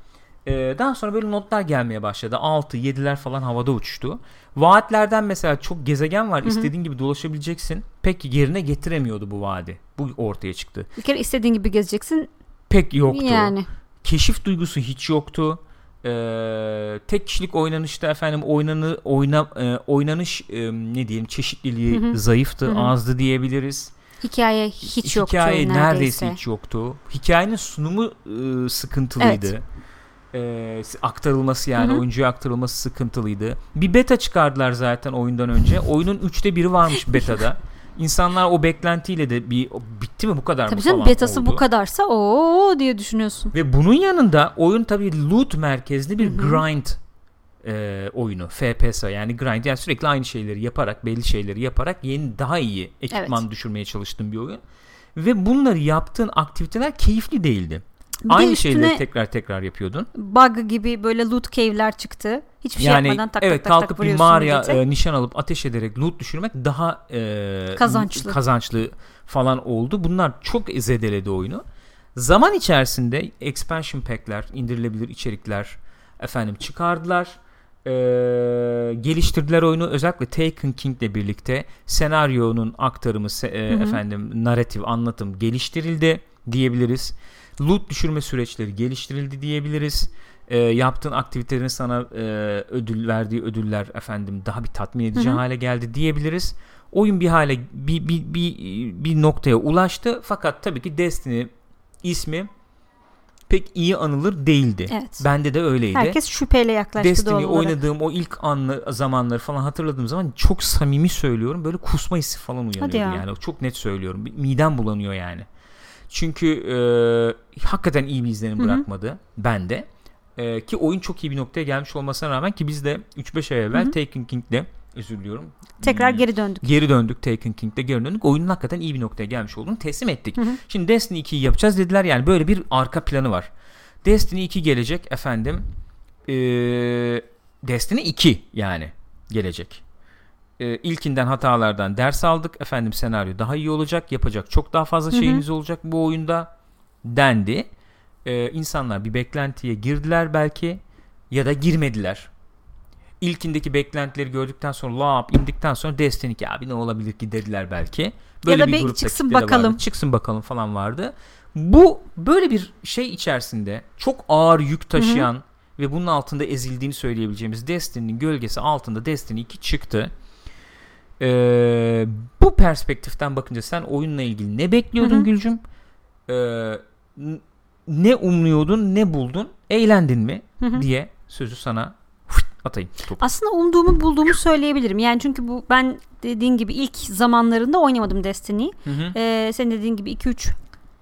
Speaker 1: Ee, daha sonra böyle notlar gelmeye başladı. 6, 7'ler falan havada uçuştu. Vaatlerden mesela çok gezegen var. istediğin gibi dolaşabileceksin. Pek yerine getiremiyordu bu vaadi. Bu ortaya çıktı.
Speaker 2: Bir kere istediğin gibi gezeceksin.
Speaker 1: Pek yoktu.
Speaker 2: Yani.
Speaker 1: Keşif duygusu hiç yoktu. Ee, tek kişilik oynanışta efendim oynanı oyna e, oynanış e, ne diyelim çeşitliliği
Speaker 2: Hı hı.
Speaker 1: zayıftı,
Speaker 2: Hı hı.
Speaker 1: azdı diyebiliriz.
Speaker 2: Hikaye hiç yoktu
Speaker 1: Hikaye
Speaker 2: neredeyse.
Speaker 1: neredeyse hiç yoktu. Hikayenin sunumu e, sıkıntılıydı. E, aktarılması yani
Speaker 2: Hı hı.
Speaker 1: oyuncuya aktarılması sıkıntılıydı. Bir beta çıkardılar zaten oyundan önce. Oyunun üçte biri varmış betada. İnsanlar o beklentiyle de bir bitti mi bu kadar
Speaker 2: Tabii
Speaker 1: mı
Speaker 2: canım
Speaker 1: falan
Speaker 2: betası bu
Speaker 1: oldu.
Speaker 2: kadarsa o diye düşünüyorsun.
Speaker 1: Ve bunun yanında oyun tabii loot merkezli bir
Speaker 2: Hı hı.
Speaker 1: grind e, oyunu. FPS yani grind yani sürekli aynı şeyleri yaparak belli şeyleri yaparak yeni daha iyi ekipman düşürmeye çalıştığın bir oyun. Ve bunları yaptığın aktiviteler keyifli değildi.
Speaker 2: Bir
Speaker 1: aynı şeyleri tekrar tekrar yapıyordun.
Speaker 2: bug gibi böyle loot cave'ler çıktı. Hiçbir şey
Speaker 1: yani
Speaker 2: yapmadan tak
Speaker 1: evet
Speaker 2: tak tak
Speaker 1: kalkıp
Speaker 2: tak
Speaker 1: bir mağaraya e, nişan alıp ateş ederek loot düşürmek daha e,
Speaker 2: Kazançlı.
Speaker 1: kazançlı falan oldu. Bunlar çok zedeledi oyunu. Zaman içerisinde expansion pack'ler, indirilebilir içerikler efendim çıkardılar. E, geliştirdiler oyunu. Özellikle Taken King ile birlikte senaryonun aktarımı, e,
Speaker 2: Hı hı.
Speaker 1: efendim narratif anlatım geliştirildi diyebiliriz. Loot düşürme süreçleri geliştirildi diyebiliriz. E, yaptığın aktivitelerin sana e, ödül verdiği ödüller efendim daha bir tatmin edici
Speaker 2: Hı hı.
Speaker 1: hale geldi diyebiliriz. Oyun bir hale bir, bir, bir, bir noktaya ulaştı fakat tabii ki Destiny ismi pek iyi anılır değildi.
Speaker 2: Evet.
Speaker 1: Bende de öyleydi.
Speaker 2: Herkes şüpheyle yaklaştı
Speaker 1: Destiny
Speaker 2: doğal olarak.
Speaker 1: oynadığım o ilk anlı zamanları falan hatırladığım zaman çok samimi söylüyorum böyle kusma hissi falan uyanıyordu
Speaker 2: ya.
Speaker 1: yani çok net söylüyorum midem bulanıyor yani çünkü e, hakikaten iyi bir izlenim bırakmadı bende E, ki oyun çok iyi bir noktaya gelmiş olmasına rağmen ki biz de 3-5 ay evvel
Speaker 2: Hı hı.
Speaker 1: Taken King'de özür diliyorum
Speaker 2: Tekrar
Speaker 1: Hmm,
Speaker 2: geri döndük.
Speaker 1: geri döndük Taken King'de geri döndük oyunun hakikaten iyi bir noktaya gelmiş olduğunu teslim ettik
Speaker 2: Hı hı.
Speaker 1: Şimdi Destiny 2'yi yapacağız dediler yani böyle bir arka planı var. Destiny 2 gelecek efendim. Ee, Destiny 2 yani gelecek. E, ilkinden hatalardan ders aldık. Efendim senaryo daha iyi olacak. Yapacak çok daha fazla
Speaker 2: Hı hı.
Speaker 1: şeyiniz olacak bu oyunda dendi. E, insanlar bir beklentiye girdiler belki ya da girmediler. İlkindeki beklentileri gördükten sonra lap indikten sonra Destiny 2 abi ne olabilir ki dediler belki.
Speaker 2: Ya da
Speaker 1: bir
Speaker 2: belki çıksın bakalım.
Speaker 1: Vardı. Çıksın bakalım falan vardı. Bu böyle bir şey içerisinde çok ağır yük taşıyan ve bunun altında ezildiğini söyleyebileceğimiz Destiny'nin gölgesi altında Destiny 2 çıktı. Ee, bu perspektiften bakınca sen oyunla ilgili ne bekliyordun
Speaker 2: Hı hı.
Speaker 1: Gülcüm? Ee, ne umluyordun, ne buldun? Eğlendin mi?
Speaker 2: Hı hı.
Speaker 1: diye sözü sana atayım. Topu.
Speaker 2: Aslında umduğumu bulduğumu söyleyebilirim. Yani çünkü bu ben dediğin gibi ilk zamanlarında oynamadım Destiny'yi. Ee, senin dediğin gibi 2-3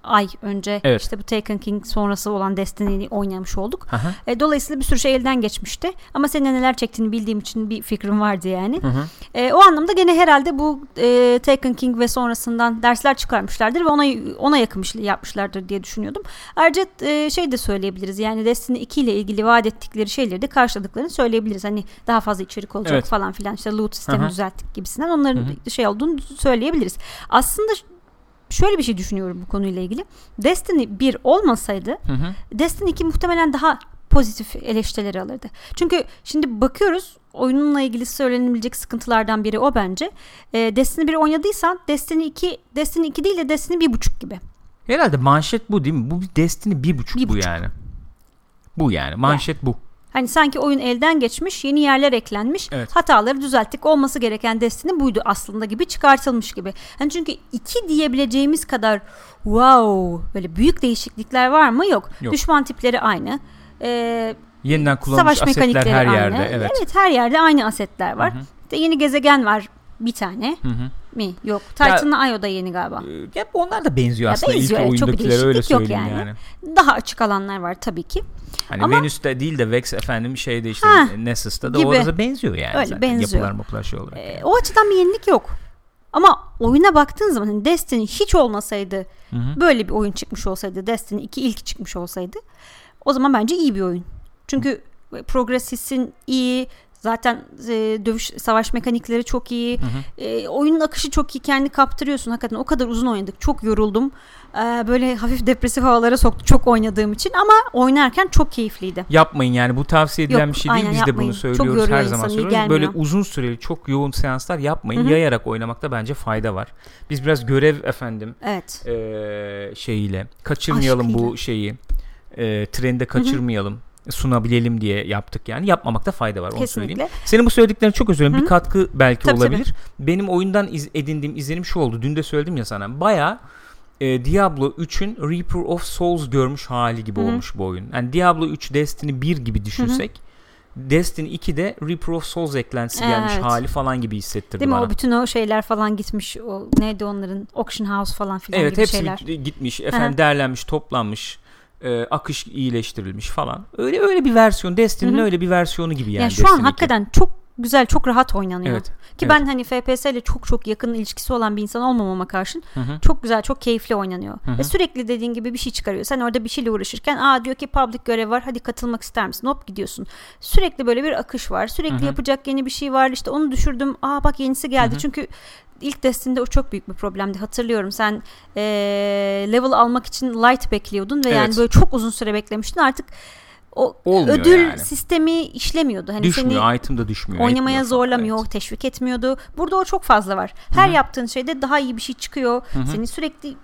Speaker 2: ay önce
Speaker 1: Evet.
Speaker 2: işte bu Taken King sonrası olan Destiny'yi oynamış olduk.
Speaker 1: Aha.
Speaker 2: E, dolayısıyla bir sürü şey elden geçmişti. Ama senin neler çektiğini bildiğim için bir fikrim vardı yani.
Speaker 1: Hı hı.
Speaker 2: E, o anlamda gene herhalde bu e, Taken King ve sonrasından dersler çıkarmışlardır ve ona ona yakın şey yapmışlardır diye düşünüyordum. Ayrıca e, şey de söyleyebiliriz. Yani Destiny 2 ile ilgili vaat ettikleri şeyleri de karşıladıklarını söyleyebiliriz. Hani daha fazla içerik olacak
Speaker 1: Evet.
Speaker 2: falan filan işte loot sistemi
Speaker 1: Aha.
Speaker 2: düzelttik gibisinden onların
Speaker 1: Hı
Speaker 2: şey olduğunu söyleyebiliriz. Aslında şöyle bir şey düşünüyorum bu konuyla ilgili. Destiny 1 olmasaydı
Speaker 1: Hı hı.
Speaker 2: Destiny 2 muhtemelen daha pozitif eleştirileri alırdı. Çünkü şimdi bakıyoruz oyununla ilgili söylenebilecek sıkıntılardan biri o bence. E, Destiny 1 oynadıysan Destiny 2 Destiny 2 değil de Destiny 1.5 gibi.
Speaker 1: Herhalde manşet bu değil mi? Bu bir Destiny bir buçuk
Speaker 2: Bir
Speaker 1: bu
Speaker 2: buçuk.
Speaker 1: yani. Bu yani. Manşet bu.
Speaker 2: Hani sanki oyun elden geçmiş, yeni yerler eklenmiş,
Speaker 1: Evet.
Speaker 2: hataları düzelttik. Olması gereken Destiny buydu aslında gibi çıkartılmış gibi. Hani çünkü 2 diyebileceğimiz kadar wow böyle büyük değişiklikler var mı? Yok.
Speaker 1: Yok.
Speaker 2: Düşman tipleri aynı. Ee,
Speaker 1: Yeniden kullanılmış
Speaker 2: savaş
Speaker 1: asetler
Speaker 2: mekanikleri
Speaker 1: her
Speaker 2: aynı.
Speaker 1: yerde. Evet.
Speaker 2: her yerde aynı asetler var.
Speaker 1: Hı hı.
Speaker 2: İşte yeni gezegen var bir tane
Speaker 1: Hı hı.
Speaker 2: mi? Yok. Titan'la Io da yeni galiba.
Speaker 1: Ee, Ya onlar da benziyor
Speaker 2: Ya
Speaker 1: aslında
Speaker 2: benziyor,
Speaker 1: ilk
Speaker 2: evet,
Speaker 1: oyundakilere öyle
Speaker 2: değişiklik yok
Speaker 1: söyleyeyim yani.
Speaker 2: yani. Daha açık alanlar var tabii ki.
Speaker 1: Hani
Speaker 2: Ama-
Speaker 1: Venüs'te değil de Vex efendim şeyde işte
Speaker 2: Ha,
Speaker 1: Nessus'ta da
Speaker 2: gibi.
Speaker 1: orada benziyor yani.
Speaker 2: Öyle,
Speaker 1: zaten.
Speaker 2: benziyor.
Speaker 1: Yapılar mapılar şey olarak.
Speaker 2: Ee, o açıdan bir yenilik yok. Ama oyuna baktığın zaman hani Destiny hiç olmasaydı
Speaker 1: Hı hı.
Speaker 2: böyle bir oyun çıkmış olsaydı Destiny 2 ilk çıkmış olsaydı o zaman bence iyi bir oyun. Çünkü progress hissin iyi zaten e, dövüş savaş mekanikleri çok iyi.
Speaker 1: Hı hı.
Speaker 2: E, oyunun akışı çok iyi. Kendi kaptırıyorsun. Hakikaten o kadar uzun oynadık. Çok yoruldum. E, böyle hafif depresif havalara soktu çok oynadığım için ama oynarken çok keyifliydi.
Speaker 1: Yapmayın yani bu tavsiye edilen
Speaker 2: Yok,
Speaker 1: bir şey değil.
Speaker 2: aynen
Speaker 1: Biz de
Speaker 2: yapmayın.
Speaker 1: bunu söylüyoruz her zaman söylüyoruz. Böyle uzun süreli çok yoğun seanslar yapmayın.
Speaker 2: Hı hı.
Speaker 1: Yayarak oynamakta bence fayda var. Biz biraz görev efendim
Speaker 2: Evet.
Speaker 1: eee, şeyiyle kaçırmayalım bu
Speaker 2: Aşkıyla.
Speaker 1: şeyi. Eee trende kaçırmayalım. Sunabilelim diye yaptık yani. Yapmamakta fayda var onu söyleyeyim.
Speaker 2: Kesinlikle.
Speaker 1: Senin bu söylediklerin çok özür dilerim. Bir katkı belki
Speaker 2: Tabii,
Speaker 1: olabilir. Benim oyundan iz- edindiğim izlenim şu oldu. Dün de söyledim ya sana. Baya Diablo 3'ün Reaper of Souls görmüş hali gibi
Speaker 2: Hı hı.
Speaker 1: olmuş bu oyun. Yani Diablo 3 Destiny 1 gibi düşünsek Destiny 2'de Reaper of Souls eklentisi gelmiş
Speaker 2: Evet.
Speaker 1: hali falan gibi hissettirdi
Speaker 2: Değil mi?
Speaker 1: bana.
Speaker 2: O bütün o şeyler falan gitmiş. O neydi onların? Auction House falan filan
Speaker 1: evet
Speaker 2: gibi
Speaker 1: hepsi
Speaker 2: şeyler.
Speaker 1: gitmiş. Efendim derlenmiş, toplanmış. E, akış iyileştirilmiş falan. Öyle öyle bir versiyon. Destiny'nin öyle bir versiyonu gibi yani.
Speaker 2: Yani şu an
Speaker 1: Destiny 2.
Speaker 2: hakikaten çok güzel, çok rahat oynanıyor.
Speaker 1: Evet.
Speaker 2: Ki
Speaker 1: evet.
Speaker 2: ben hani FPS ile çok çok yakın ilişkisi olan bir insan olmamama karşın
Speaker 1: Hı hı.
Speaker 2: çok güzel, çok keyifli oynanıyor.
Speaker 1: Hı hı.
Speaker 2: Ve sürekli dediğin gibi bir şey çıkarıyor. Sen orada bir şeyle uğraşırken aa diyor ki public görev var hadi katılmak ister misin? Hop gidiyorsun. Sürekli böyle bir akış var. Sürekli
Speaker 1: Hı hı.
Speaker 2: yapacak yeni bir şey var. İşte onu düşürdüm. Aa bak yenisi geldi.
Speaker 1: Hı hı.
Speaker 2: Çünkü ilk Destiny'de o çok büyük bir problemdi. Hatırlıyorum sen eee, level almak için light bekliyordun ve yani
Speaker 1: Evet.
Speaker 2: böyle çok uzun süre beklemiştin. Artık o
Speaker 1: Olmuyor
Speaker 2: ödül
Speaker 1: yani.
Speaker 2: sistemi işlemiyordu. Hani
Speaker 1: düşmüyor.
Speaker 2: seni
Speaker 1: item da düşmüyor.
Speaker 2: oynamaya zorlamıyor,
Speaker 1: Evet.
Speaker 2: teşvik etmiyordu. Burada o çok fazla var. Her
Speaker 1: Hı hı.
Speaker 2: yaptığın şeyde daha iyi bir şey çıkıyor.
Speaker 1: Hı hı.
Speaker 2: Seni sürekli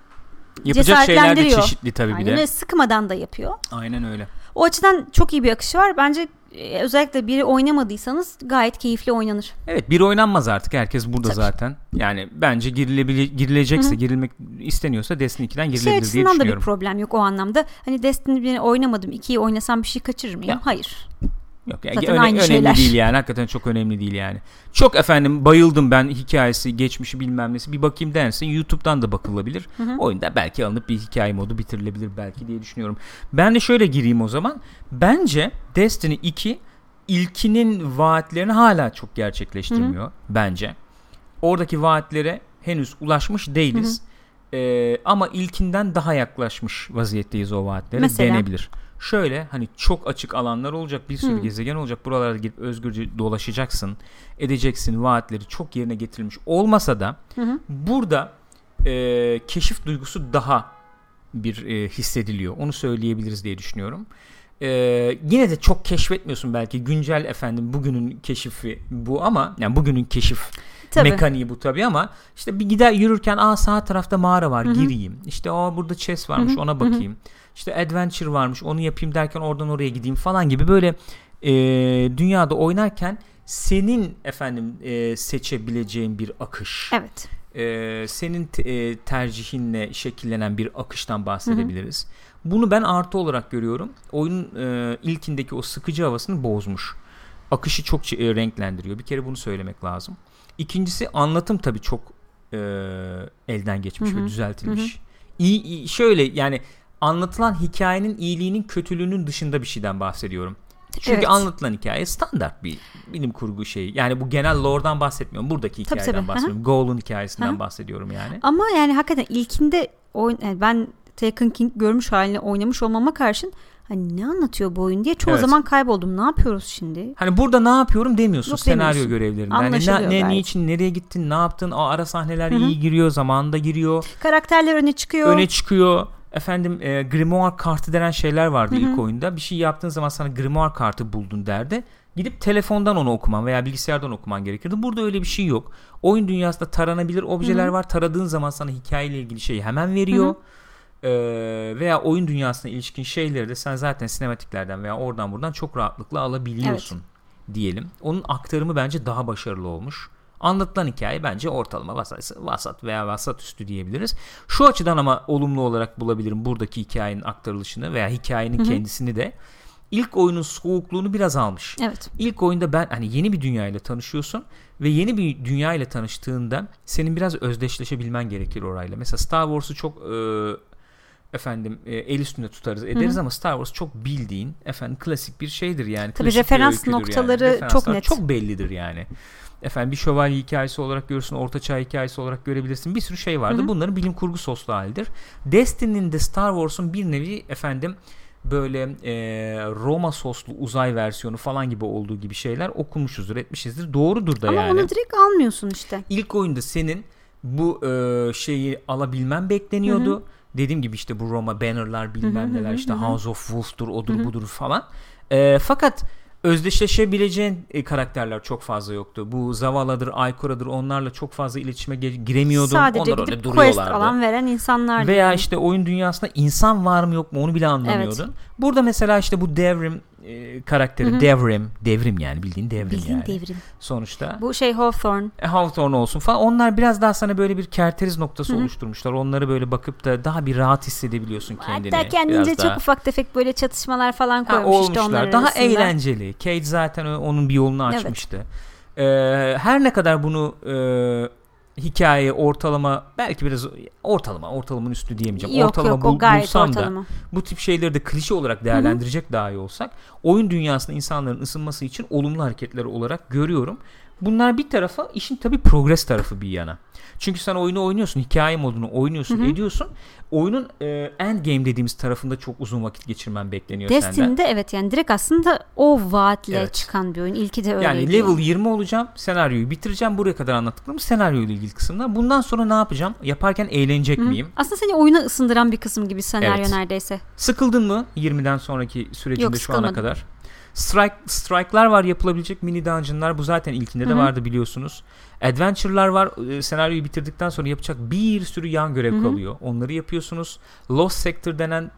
Speaker 1: Yapacak şeyler de çeşitli tabii bir
Speaker 2: aynen
Speaker 1: de.
Speaker 2: öyle sıkmadan da yapıyor.
Speaker 1: Aynen öyle.
Speaker 2: O açıdan çok iyi bir akışı var. Bence e, özellikle biri oynamadıysanız gayet keyifli oynanır.
Speaker 1: Evet bir oynanmaz artık herkes burada
Speaker 2: Tabii.
Speaker 1: zaten. Yani bence girilebile, girilecekse
Speaker 2: Hı hı.
Speaker 1: girilmek isteniyorsa Destiny 2'den
Speaker 2: Şey
Speaker 1: girilebilir diye
Speaker 2: açısından da bir
Speaker 1: düşünüyorum.
Speaker 2: problem yok o anlamda. Hani Destiny 1'i oynamadım. 2'yi oynasam bir şey kaçırır mıyım?
Speaker 1: Ya.
Speaker 2: Hayır.
Speaker 1: Yok yani
Speaker 2: Zaten
Speaker 1: öne-
Speaker 2: aynı
Speaker 1: önemli
Speaker 2: şeyler.
Speaker 1: değil yani hakikaten çok önemli değil yani. Çok efendim bayıldım ben hikayesi geçmişi bilmem nesi bir bakayım dersin YouTube'dan da bakılabilir.
Speaker 2: Hı hı.
Speaker 1: Oyunda belki alınıp bir hikaye modu bitirilebilir belki diye düşünüyorum. Ben de şöyle gireyim o zaman. Bence Destiny 2 ilkinin vaatlerini hala çok gerçekleştirmiyor bence. Oradaki vaatlere henüz ulaşmış değiliz. Ee, ama ilkinden daha yaklaşmış vaziyetteyiz o vaatlere
Speaker 2: Mesela?
Speaker 1: denebilir. Şöyle hani çok açık alanlar olacak, bir sürü
Speaker 2: Hı.
Speaker 1: gezegen olacak. Buralarda gidip özgürce dolaşacaksın, edeceksin. Vaatleri çok yerine getirilmiş olmasa da
Speaker 2: hı.
Speaker 1: burada e, keşif duygusu daha bir e, hissediliyor. Onu söyleyebiliriz diye düşünüyorum. E, yine de çok keşfetmiyorsun belki güncel efendim bugünün keşifi bu ama yani bugünün keşif
Speaker 2: Tabii.
Speaker 1: mekaniği bu tabii ama işte bir gider yürürken aa sağ tarafta mağara var
Speaker 2: Hı hı.
Speaker 1: gireyim. İşte aa burada chest varmış
Speaker 2: Hı hı,
Speaker 1: ona
Speaker 2: hı hı.
Speaker 1: İşte adventure varmış onu yapayım derken oradan oraya gideyim falan gibi böyle e, dünyada oynarken senin efendim e, seçebileceğin bir akış.
Speaker 2: Evet.
Speaker 1: e, senin te- e, tercihinle şekillenen bir akıştan bahsedebiliriz. Bunu ben artı olarak görüyorum. Oyunun e, ilkindeki o sıkıcı havasını bozmuş. Akışı çok e, renklendiriyor. Bir kere bunu söylemek lazım. İkincisi anlatım tabii çok e, elden geçmiş
Speaker 2: Hı hı.
Speaker 1: ve düzeltilmiş. İyi, iyi- şöyle yani anlatılan hikayenin iyiliğinin kötülüğünün dışında bir şeyden bahsediyorum. Çünkü
Speaker 2: Evet.
Speaker 1: anlatılan hikaye standart bir bilim kurgu şeyi. Yani bu genel lore'dan bahsetmiyorum. Buradaki
Speaker 2: Tabii,
Speaker 1: hikayeden
Speaker 2: tabii.
Speaker 1: Bahsediyorum. Goal'un hikayesinden
Speaker 2: Hı hı.
Speaker 1: bahsediyorum yani.
Speaker 2: Ama yani hakikaten ilkinde oyun, yani ben Taken King görmüş halini oynamış olmama karşın hani ne anlatıyor bu oyun diye çoğu
Speaker 1: Evet.
Speaker 2: zaman kayboldum. Ne yapıyoruz şimdi?
Speaker 1: Hani burada ne yapıyorum demiyorsun
Speaker 2: Yok
Speaker 1: senaryo
Speaker 2: demiyorsun.
Speaker 1: görevlerinde.
Speaker 2: Anlaşılıyor
Speaker 1: ne, ne
Speaker 2: gayet.
Speaker 1: niçin nereye gittin ne yaptın o ara sahneler
Speaker 2: Hı hı.
Speaker 1: iyi giriyor zamanında giriyor
Speaker 2: Karakterler öne çıkıyor.
Speaker 1: öne çıkıyor efendim e, grimoire kartı denen şeyler vardı
Speaker 2: Hı hı.
Speaker 1: ilk oyunda bir şey yaptığın zaman sana grimoire kartı buldun derdi gidip telefondan onu okuman veya bilgisayardan okuman gerekirdi burada öyle bir şey yok oyun dünyasında taranabilir objeler
Speaker 2: Hı hı.
Speaker 1: var taradığın zaman sana hikayeyle ilgili şeyi hemen veriyor
Speaker 2: Hı hı.
Speaker 1: Ee, veya oyun dünyasına ilişkin şeyleri de sen zaten sinematiklerden veya oradan buradan çok rahatlıkla alabiliyorsun diyelim. Onun aktarımı bence daha başarılı olmuş. Anlatılan hikaye bence ortalama vasat, vasat veya vasat üstü diyebiliriz. Şu açıdan ama olumlu olarak bulabilirim buradaki hikayenin aktarılışını veya hikayenin
Speaker 2: Hı hı.
Speaker 1: kendisini de. İlk oyunun soğukluğunu biraz almış.
Speaker 2: Evet.
Speaker 1: İlk oyunda ben hani yeni bir dünya ile tanışıyorsun ve yeni bir dünya ile tanıştığında senin biraz özdeşleşebilmen gerekir orayla. Mesela Star Wars'u çok e, efendim e, el üstünde tutarız ederiz
Speaker 2: Hı hı.
Speaker 1: ama Star Wars çok bildiğin efendim klasik bir şeydir yani.
Speaker 2: Tabii referans noktaları
Speaker 1: Referanslar
Speaker 2: çok net.
Speaker 1: Çok bellidir yani. Efendim bir şövalye hikayesi olarak görürsün, ortaçağ hikayesi olarak görebilirsin. Bir sürü şey vardır.
Speaker 2: Hı hı.
Speaker 1: Bunların bilim kurgu soslu halidir. Destiny'nin de Star Wars'un bir nevi efendim böyle e, Roma soslu uzay versiyonu falan gibi olduğu gibi şeyler okumuşuzdur, etmişizdir. Doğrudur da
Speaker 2: Ama
Speaker 1: yani.
Speaker 2: onu direkt almıyorsun işte.
Speaker 1: İlk oyunda senin bu e, şeyi alabilmen bekleniyordu. Dediğim gibi işte bu Roma bannerlar bilmem
Speaker 2: Hı hı,
Speaker 1: neler
Speaker 2: hı
Speaker 1: işte
Speaker 2: hı.
Speaker 1: House of Wolf'tur odur
Speaker 2: Hı hı.
Speaker 1: budur falan. E, fakat özdeşleşebileceğin e, karakterler çok fazla yoktu. Bu Zavala'dır, Aykora'dır onlarla çok fazla iletişime giremiyordun.
Speaker 2: Sadece
Speaker 1: Onlar öyle
Speaker 2: gidip quest
Speaker 1: duruyorlardı.
Speaker 2: alan veren insanlar.
Speaker 1: Veya
Speaker 2: yani.
Speaker 1: işte oyun dünyasında insan var mı yok mu onu bile anlamıyordun. Burada mesela işte bu devrim e, karakteri
Speaker 2: Hı hı.
Speaker 1: devrim devrim yani bildiğin devrim
Speaker 2: Bildiğin
Speaker 1: yani
Speaker 2: devrim.
Speaker 1: sonuçta.
Speaker 2: Bu şey Hawthorne.
Speaker 1: E, Hawthorne olsun falan. Onlar biraz daha sana böyle bir kerteriz noktası
Speaker 2: Hı hı.
Speaker 1: oluşturmuşlar. Onları böyle bakıp da daha bir rahat hissedebiliyorsun kendini.
Speaker 2: Hatta kendince
Speaker 1: Biraz
Speaker 2: çok
Speaker 1: daha.
Speaker 2: ufak tefek böyle çatışmalar falan
Speaker 1: Ha,
Speaker 2: koymuş işte
Speaker 1: olmuşlar.
Speaker 2: onlar
Speaker 1: Daha
Speaker 2: arasında.
Speaker 1: eğlenceli. Cage zaten onun bir yolunu
Speaker 2: Evet.
Speaker 1: açmıştı. Ee, her ne kadar bunu e, hikaye ortalama belki biraz ortalama ortalamanın üstü diyemeyeceğim.
Speaker 2: Yok
Speaker 1: ortalama
Speaker 2: yok
Speaker 1: bul- bulsam
Speaker 2: ortalama.
Speaker 1: da bu tip şeyleri de klişe olarak değerlendirecek daha iyi olsak oyun dünyasında insanların ısınması için olumlu hareketleri olarak görüyorum. Bunlar bir tarafa işin tabi progres tarafı bir yana. Çünkü sen oyunu oynuyorsun, hikaye modunu oynuyorsun,
Speaker 2: Hı hı.
Speaker 1: ediyorsun. Oyunun e, end game dediğimiz tarafında çok uzun vakit geçirmen bekleniyor senden.
Speaker 2: Destiny'de evet yani direkt aslında o vaatle
Speaker 1: Evet.
Speaker 2: çıkan bir oyun. İlki de öyle.
Speaker 1: Yani level 20 olacağım, senaryoyu bitireceğim. Buraya kadar anlattıklarım senaryoyla ilgili kısımlar. Bundan sonra ne yapacağım? Yaparken eğlenecek miyim?
Speaker 2: Aslında seni oyuna ısındıran bir kısım gibi senaryo
Speaker 1: Evet.
Speaker 2: neredeyse.
Speaker 1: Sıkıldın mı 20'den sonraki sürecinde
Speaker 2: Yok,
Speaker 1: şu ana kadar? Strike strike'lar var yapılabilecek mini dungeon'lar. Bu zaten ilkinde de
Speaker 2: Hı hı.
Speaker 1: vardı biliyorsunuz. Adventure'lar var. Ee, senaryoyu bitirdikten sonra yapacak bir sürü yan görev
Speaker 2: Hı hı.
Speaker 1: kalıyor. Onları yapıyorsunuz. Lost Sector denen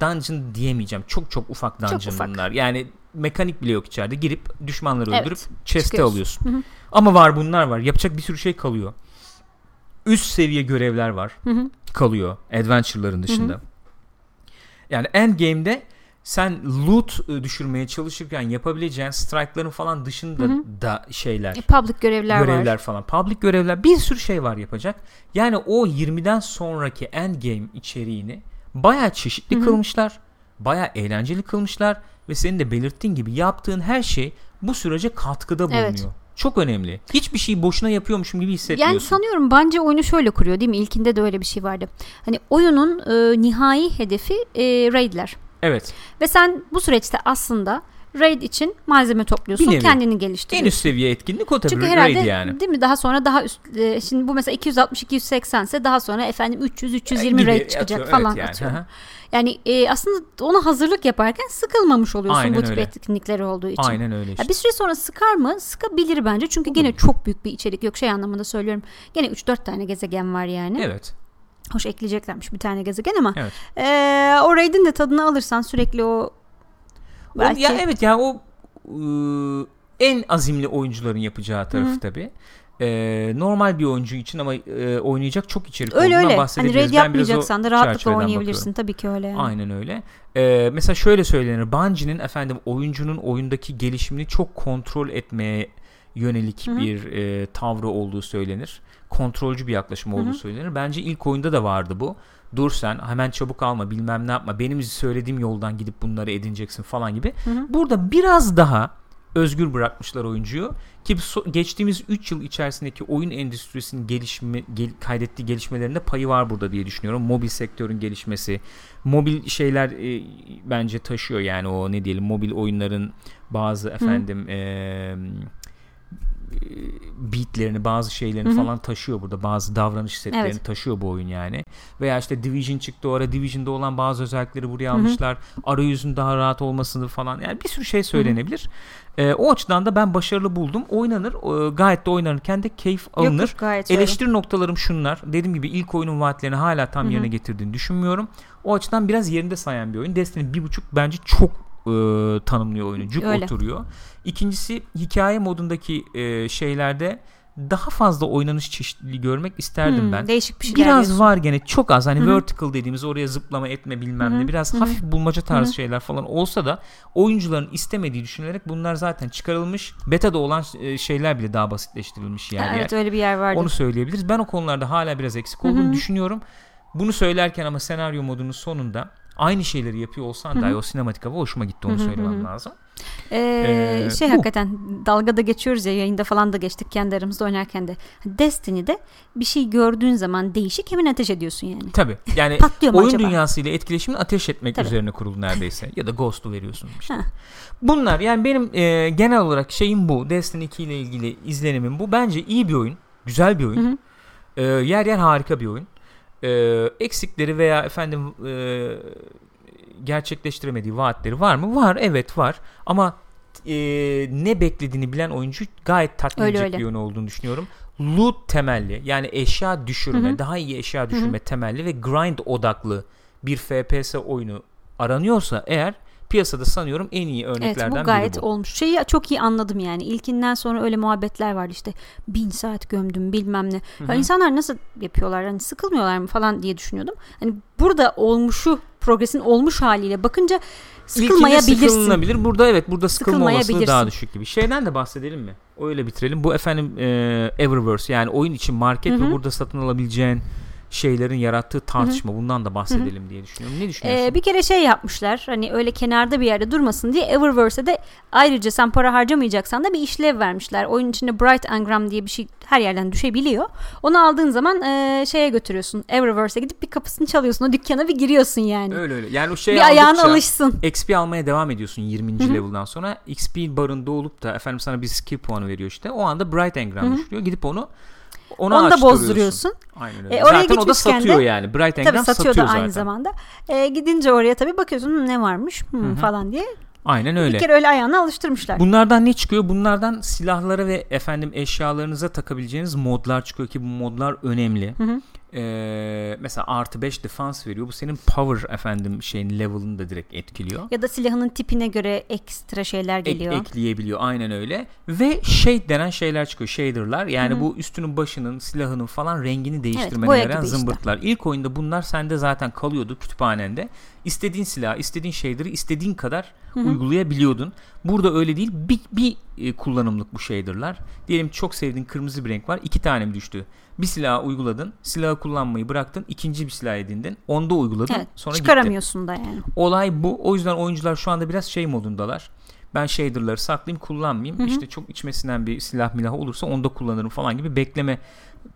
Speaker 1: dungeon diyemeyeceğim. Çok çok ufak dungeon
Speaker 2: ufak.
Speaker 1: bunlar. Yani mekanik bile yok içeride. Girip düşmanları
Speaker 2: Evet,
Speaker 1: öldürüp chest'e alıyorsun.
Speaker 2: Hı hı.
Speaker 1: Ama var bunlar var. Yapacak bir sürü şey kalıyor. Üst seviye görevler var
Speaker 2: Hı hı.
Speaker 1: kalıyor adventure'ların dışında. Yani endgame'de sen loot e, düşürmeye çalışırken yapabileceğin strike'ların falan dışında
Speaker 2: Hı hı.
Speaker 1: da şeyler,
Speaker 2: E, public görevler,
Speaker 1: görevler
Speaker 2: var.
Speaker 1: falan, public görevler bir sürü şey var yapacak. Yani o 20'den sonraki endgame içeriğini bayağı çeşitli
Speaker 2: Hı hı.
Speaker 1: kılmışlar. Bayağı eğlenceli kılmışlar ve senin de belirttiğin gibi yaptığın her şey bu sürece katkıda bulunuyor.
Speaker 2: Evet.
Speaker 1: Çok önemli. Hiçbir şeyi boşuna yapıyormuşum gibi hissetmiyorsun.
Speaker 2: Yani sanıyorum bence oyunu şöyle kuruyor değil mi? İlkinde de öyle bir şey vardı. Hani oyunun e, nihai hedefi e, raidler.
Speaker 1: Evet.
Speaker 2: Ve sen bu süreçte aslında raid için malzeme topluyorsun.
Speaker 1: Bir.
Speaker 2: Kendini
Speaker 1: En
Speaker 2: geliştiriyorsun.
Speaker 1: üst seviye etkinlik o tabii.
Speaker 2: Çünkü
Speaker 1: Raid
Speaker 2: herhalde
Speaker 1: yani.
Speaker 2: değil mi daha sonra daha üst e, şimdi bu mesela 260 280 ise daha sonra efendim 300 320
Speaker 1: Gibi
Speaker 2: raid çıkacak
Speaker 1: atıyor,
Speaker 2: falan
Speaker 1: evet yani.
Speaker 2: Yani e, aslında ona hazırlık yaparken sıkılmamış oluyorsun
Speaker 1: Aynen
Speaker 2: bu tip
Speaker 1: öyle.
Speaker 2: etkinlikleri olduğu için.
Speaker 1: Aynen öyle işte.
Speaker 2: Ya bir süre sonra sıkar mı? Sıkabilir bence. Çünkü gene çok büyük bir içerik yok şey anlamında söylüyorum. Gene 3-4 tane gezegen var yani.
Speaker 1: Evet.
Speaker 2: Hoş ekleyeceklermiş bir tane gezegen ama
Speaker 1: Evet.
Speaker 2: e, o raid'in de tadını alırsan sürekli o
Speaker 1: O-
Speaker 2: belki
Speaker 1: ya evet ya o ıı, en azimli oyuncuların yapacağı tarafı tabii. Ee, normal bir oyuncu için ama e, oynayacak çok içerik
Speaker 2: öyle
Speaker 1: olduğundan
Speaker 2: öyle. Hani
Speaker 1: bahsedebiliriz.
Speaker 2: raid
Speaker 1: biraz o
Speaker 2: yapmayacaksan da rahatlıkla oynayabilirsin. Tabii ki öyle yani.
Speaker 1: Aynen öyle. Ee, mesela şöyle söylenir. Bungie'nin efendim oyuncunun oyundaki gelişimini çok kontrol etmeye yönelik
Speaker 2: Hı hı.
Speaker 1: bir e, tavrı olduğu söylenir. Kontrolcü bir yaklaşım olduğu
Speaker 2: Hı hı.
Speaker 1: söylenir. Bence ilk oyunda da vardı bu. Dur sen hemen çabuk alma bilmem ne yapma. Benim söylediğim yoldan gidip bunları edineceksin falan gibi.
Speaker 2: Hı hı.
Speaker 1: Burada biraz daha özgür bırakmışlar oyuncuyu ki so- geçtiğimiz 3 yıl içerisindeki oyun endüstrisinin gelişimi gel- kaydettiği gelişmelerinde payı var burada diye düşünüyorum. Mobil sektörün gelişmesi, mobil şeyler e, bence taşıyor yani o ne diyelim mobil oyunların bazı efendim e, beatlerini bazı şeylerini
Speaker 2: Hı hı.
Speaker 1: falan taşıyor burada bazı davranış setlerini
Speaker 2: Evet.
Speaker 1: taşıyor bu oyun yani veya işte Division çıktı o ara Division'da olan bazı özellikleri buraya
Speaker 2: Hı hı.
Speaker 1: almışlar arayüzün daha rahat olmasını falan yani bir sürü şey söylenebilir Ee, o açıdan da ben başarılı buldum oynanır e, gayet de oynanırken de keyif alınır
Speaker 2: yok, gayet öyle.
Speaker 1: Eleştiri noktalarım şunlar. Dediğim gibi ilk oyunun vaatlerini hala tam
Speaker 2: Hı hı.
Speaker 1: yerine getirdiğini düşünmüyorum. O açıdan biraz yerinde sayan bir oyun. Destiny bir buçuk bence çok e, tanımlıyor oyunu. Cuk
Speaker 2: Öyle.
Speaker 1: oturuyor. İkincisi hikaye modundaki e, şeylerde daha fazla oynanış çeşitliliği görmek isterdim
Speaker 2: Hmm,
Speaker 1: ben.
Speaker 2: Değişik bir şey.
Speaker 1: Biraz var gene çok az hani
Speaker 2: Hı hı.
Speaker 1: vertical dediğimiz oraya zıplama etme bilmem ne biraz
Speaker 2: hı hı.
Speaker 1: hafif bulmaca tarzı
Speaker 2: Hı hı.
Speaker 1: şeyler falan olsa da oyuncuların istemediği düşünülerek bunlar zaten çıkarılmış. Beta'da olan e, şeyler bile daha basitleştirilmiş yani.
Speaker 2: evet öyle bir yer vardı.
Speaker 1: Onu söyleyebiliriz. Ben o konularda hala biraz eksik olduğunu düşünüyorum. Bunu söylerken ama senaryo modunun sonunda aynı şeyleri yapıyor olsan
Speaker 2: Hı
Speaker 1: dahi o sinematik hava hoşuma gitti onu
Speaker 2: Hı hı,
Speaker 1: söylemem
Speaker 2: hı hı.
Speaker 1: lazım.
Speaker 2: Ee,
Speaker 1: Ee,
Speaker 2: şey
Speaker 1: bu.
Speaker 2: hakikaten dalgada geçiyoruz ya yayında falan da geçtik kendi aramızda oynarken de. Destiny'de bir şey gördüğün zaman değişik hemen ateş ediyorsun yani.
Speaker 1: Tabii. Yani
Speaker 2: Patlıyor
Speaker 1: oyun
Speaker 2: acaba?
Speaker 1: dünyasıyla etkileşimini ateş etmek
Speaker 2: Tabii.
Speaker 1: üzerine kurulu neredeyse. ya da Ghost'u veriyorsun işte.
Speaker 2: Ha.
Speaker 1: Bunlar yani benim e, genel olarak şeyim bu. Destiny 2 ile ilgili izlenimim bu. Bence iyi bir oyun. Güzel bir oyun.
Speaker 2: Hı hı.
Speaker 1: E, yer yer harika bir oyun. E, eksikleri veya efendim e, gerçekleştiremediği vaatleri var mı? Var. Evet var. Ama e, ne beklediğini bilen oyuncu gayet tatmin
Speaker 2: Öyle,
Speaker 1: edecek
Speaker 2: öyle.
Speaker 1: bir oyun olduğunu düşünüyorum. Loot temelli yani eşya düşürme,
Speaker 2: Hı hı.
Speaker 1: daha iyi eşya düşürme temelli ve grind odaklı bir FPS oyunu aranıyorsa eğer piyasada sanıyorum en iyi
Speaker 2: Evet
Speaker 1: örneklerden
Speaker 2: bu gayet
Speaker 1: biri bu.
Speaker 2: olmuş. Şeyi çok iyi anladım yani. İlkinden sonra öyle muhabbetler vardı işte. Bin saat gömdüm bilmem ne. Ya insanlar nasıl yapıyorlar? Hani sıkılmıyorlar mı falan diye düşünüyordum. Hani burada olmuşu progresin olmuş haliyle bakınca
Speaker 1: İlkinde
Speaker 2: sıkılmayabilirsin.
Speaker 1: sıkılınabilir. Burada evet burada sıkılma olasılığı daha düşük gibi. Şeyden de bahsedelim mi? Öyle bitirelim. Bu efendim e, Eververse yani oyun için market
Speaker 2: Hı hı.
Speaker 1: ve burada satın alabileceğin şeylerin yarattığı tartışma. Bundan da bahsedelim diye düşünüyorum. Ne düşünüyorsun?
Speaker 2: Ee, bir kere şey yapmışlar hani öyle kenarda bir yerde durmasın diye Eververse'e de ayrıca sen para harcamayacaksan da bir işlev vermişler. Oyun içinde Bright Engram diye bir şey her yerden düşebiliyor. Onu aldığın zaman e, şeye götürüyorsun. Eververse'e gidip bir kapısını çalıyorsun. O dükkana bir giriyorsun yani.
Speaker 1: Öyle öyle. Yani o şey
Speaker 2: bir ayağına alışsın.
Speaker 1: XP almaya devam ediyorsun 20. level'dan sonra. XP barında olup da efendim sana bir skill puanı veriyor işte. O anda Bright Engram düşürüyor. Gidip onu ona
Speaker 2: Onu da bozduruyorsun.
Speaker 1: Aynen öyle.
Speaker 2: E, oraya
Speaker 1: Zaten o da
Speaker 2: gitmişken de-
Speaker 1: satıyor yani. Bright
Speaker 2: Tabii
Speaker 1: Engram
Speaker 2: satıyor
Speaker 1: satıyor
Speaker 2: da aynı
Speaker 1: zaten.
Speaker 2: zamanda. E, gidince oraya tabii bakıyorsun "Hı, ne varmış Hı, falan diye.
Speaker 1: Aynen öyle.
Speaker 2: Bir kere öyle ayağına alıştırmışlar.
Speaker 1: Bunlardan ne çıkıyor? Bunlardan silahlara ve efendim eşyalarınıza takabileceğiniz modlar çıkıyor ki bu modlar önemli.
Speaker 2: Hı hı.
Speaker 1: Ee, mesela artı 5 defans veriyor. Bu senin power efendim şeyin level'ını da direkt etkiliyor.
Speaker 2: Ya da silahının tipine göre ekstra şeyler
Speaker 1: Ek-
Speaker 2: geliyor.
Speaker 1: ekleyebiliyor aynen öyle. Ve shade denen şeyler çıkıyor. Shader'lar. Yani
Speaker 2: Hı hı.
Speaker 1: bu üstünün başının, silahının falan rengini değiştirmene
Speaker 2: boya
Speaker 1: yarayan
Speaker 2: gibi işte.
Speaker 1: zımbırtlar. İlk oyunda bunlar sende zaten kalıyordu kütüphanende. İstediğin silahı, istediğin shader'ı istediğin kadar uygulayabiliyordun. Burada öyle değil. Bir, bir e, kullanımlık bu shader'lar. Diyelim çok sevdiğin kırmızı bir renk var. iki tane mi düştü? Bir silahı uyguladın. Silahı kullanmayı bıraktın. ikinci bir silah edindin. Onda uyguladın.
Speaker 2: Evet,
Speaker 1: sonra gitti.
Speaker 2: çıkaramıyorsun da yani.
Speaker 1: Olay bu. O yüzden oyuncular şu anda biraz şey modundalar. Ben shader'ları saklayayım kullanmayayım.
Speaker 2: Hı hı.
Speaker 1: İşte çok içmesinden bir silah milah olursa onu da kullanırım falan gibi bekleme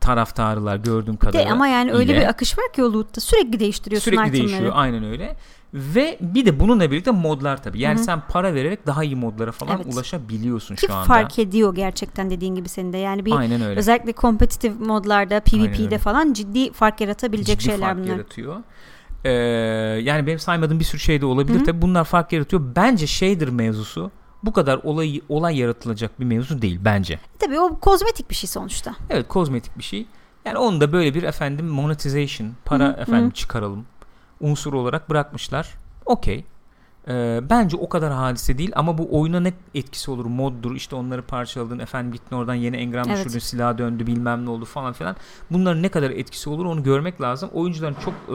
Speaker 1: taraftarılar gördüğüm
Speaker 2: De,
Speaker 1: kadarıyla.
Speaker 2: ama yani öyle
Speaker 1: ile-
Speaker 2: bir akış var ki o loot'ta sürekli değiştiriyorsun
Speaker 1: Sürekli
Speaker 2: itemleri.
Speaker 1: değişiyor aynen öyle. Ve bir de bununla birlikte modlar tabii. Yani
Speaker 2: Hı hı.
Speaker 1: sen para vererek daha iyi modlara falan
Speaker 2: Evet.
Speaker 1: ulaşabiliyorsun
Speaker 2: Ki
Speaker 1: şu anda.
Speaker 2: fark ediyor gerçekten dediğin gibi senin de. Yani bir
Speaker 1: Aynen öyle.
Speaker 2: özellikle kompetitif modlarda, PvP'de falan ciddi fark yaratabilecek
Speaker 1: Ciddi
Speaker 2: şeyler
Speaker 1: fark
Speaker 2: bunlar.
Speaker 1: yaratıyor. Ee, yani benim saymadığım bir sürü şey de olabilir.
Speaker 2: Hı hı.
Speaker 1: Tabii bunlar fark yaratıyor. Bence shader mevzusu bu kadar olay olay yaratılacak bir mevzu değil bence.
Speaker 2: Tabii o kozmetik bir şey sonuçta.
Speaker 1: Evet kozmetik bir şey. Yani onu da böyle bir efendim monetization, para
Speaker 2: Hı hı,
Speaker 1: efendim
Speaker 2: hı.
Speaker 1: çıkaralım unsur olarak bırakmışlar. Okey. Ee, bence o kadar hadise değil ama bu oyuna ne etkisi olur moddur işte onları parçaladın efendim gittin oradan yeni engram
Speaker 2: Evet.
Speaker 1: düşürdün silah döndü bilmem ne oldu falan filan bunların ne kadar etkisi olur onu görmek lazım oyuncuların çok e,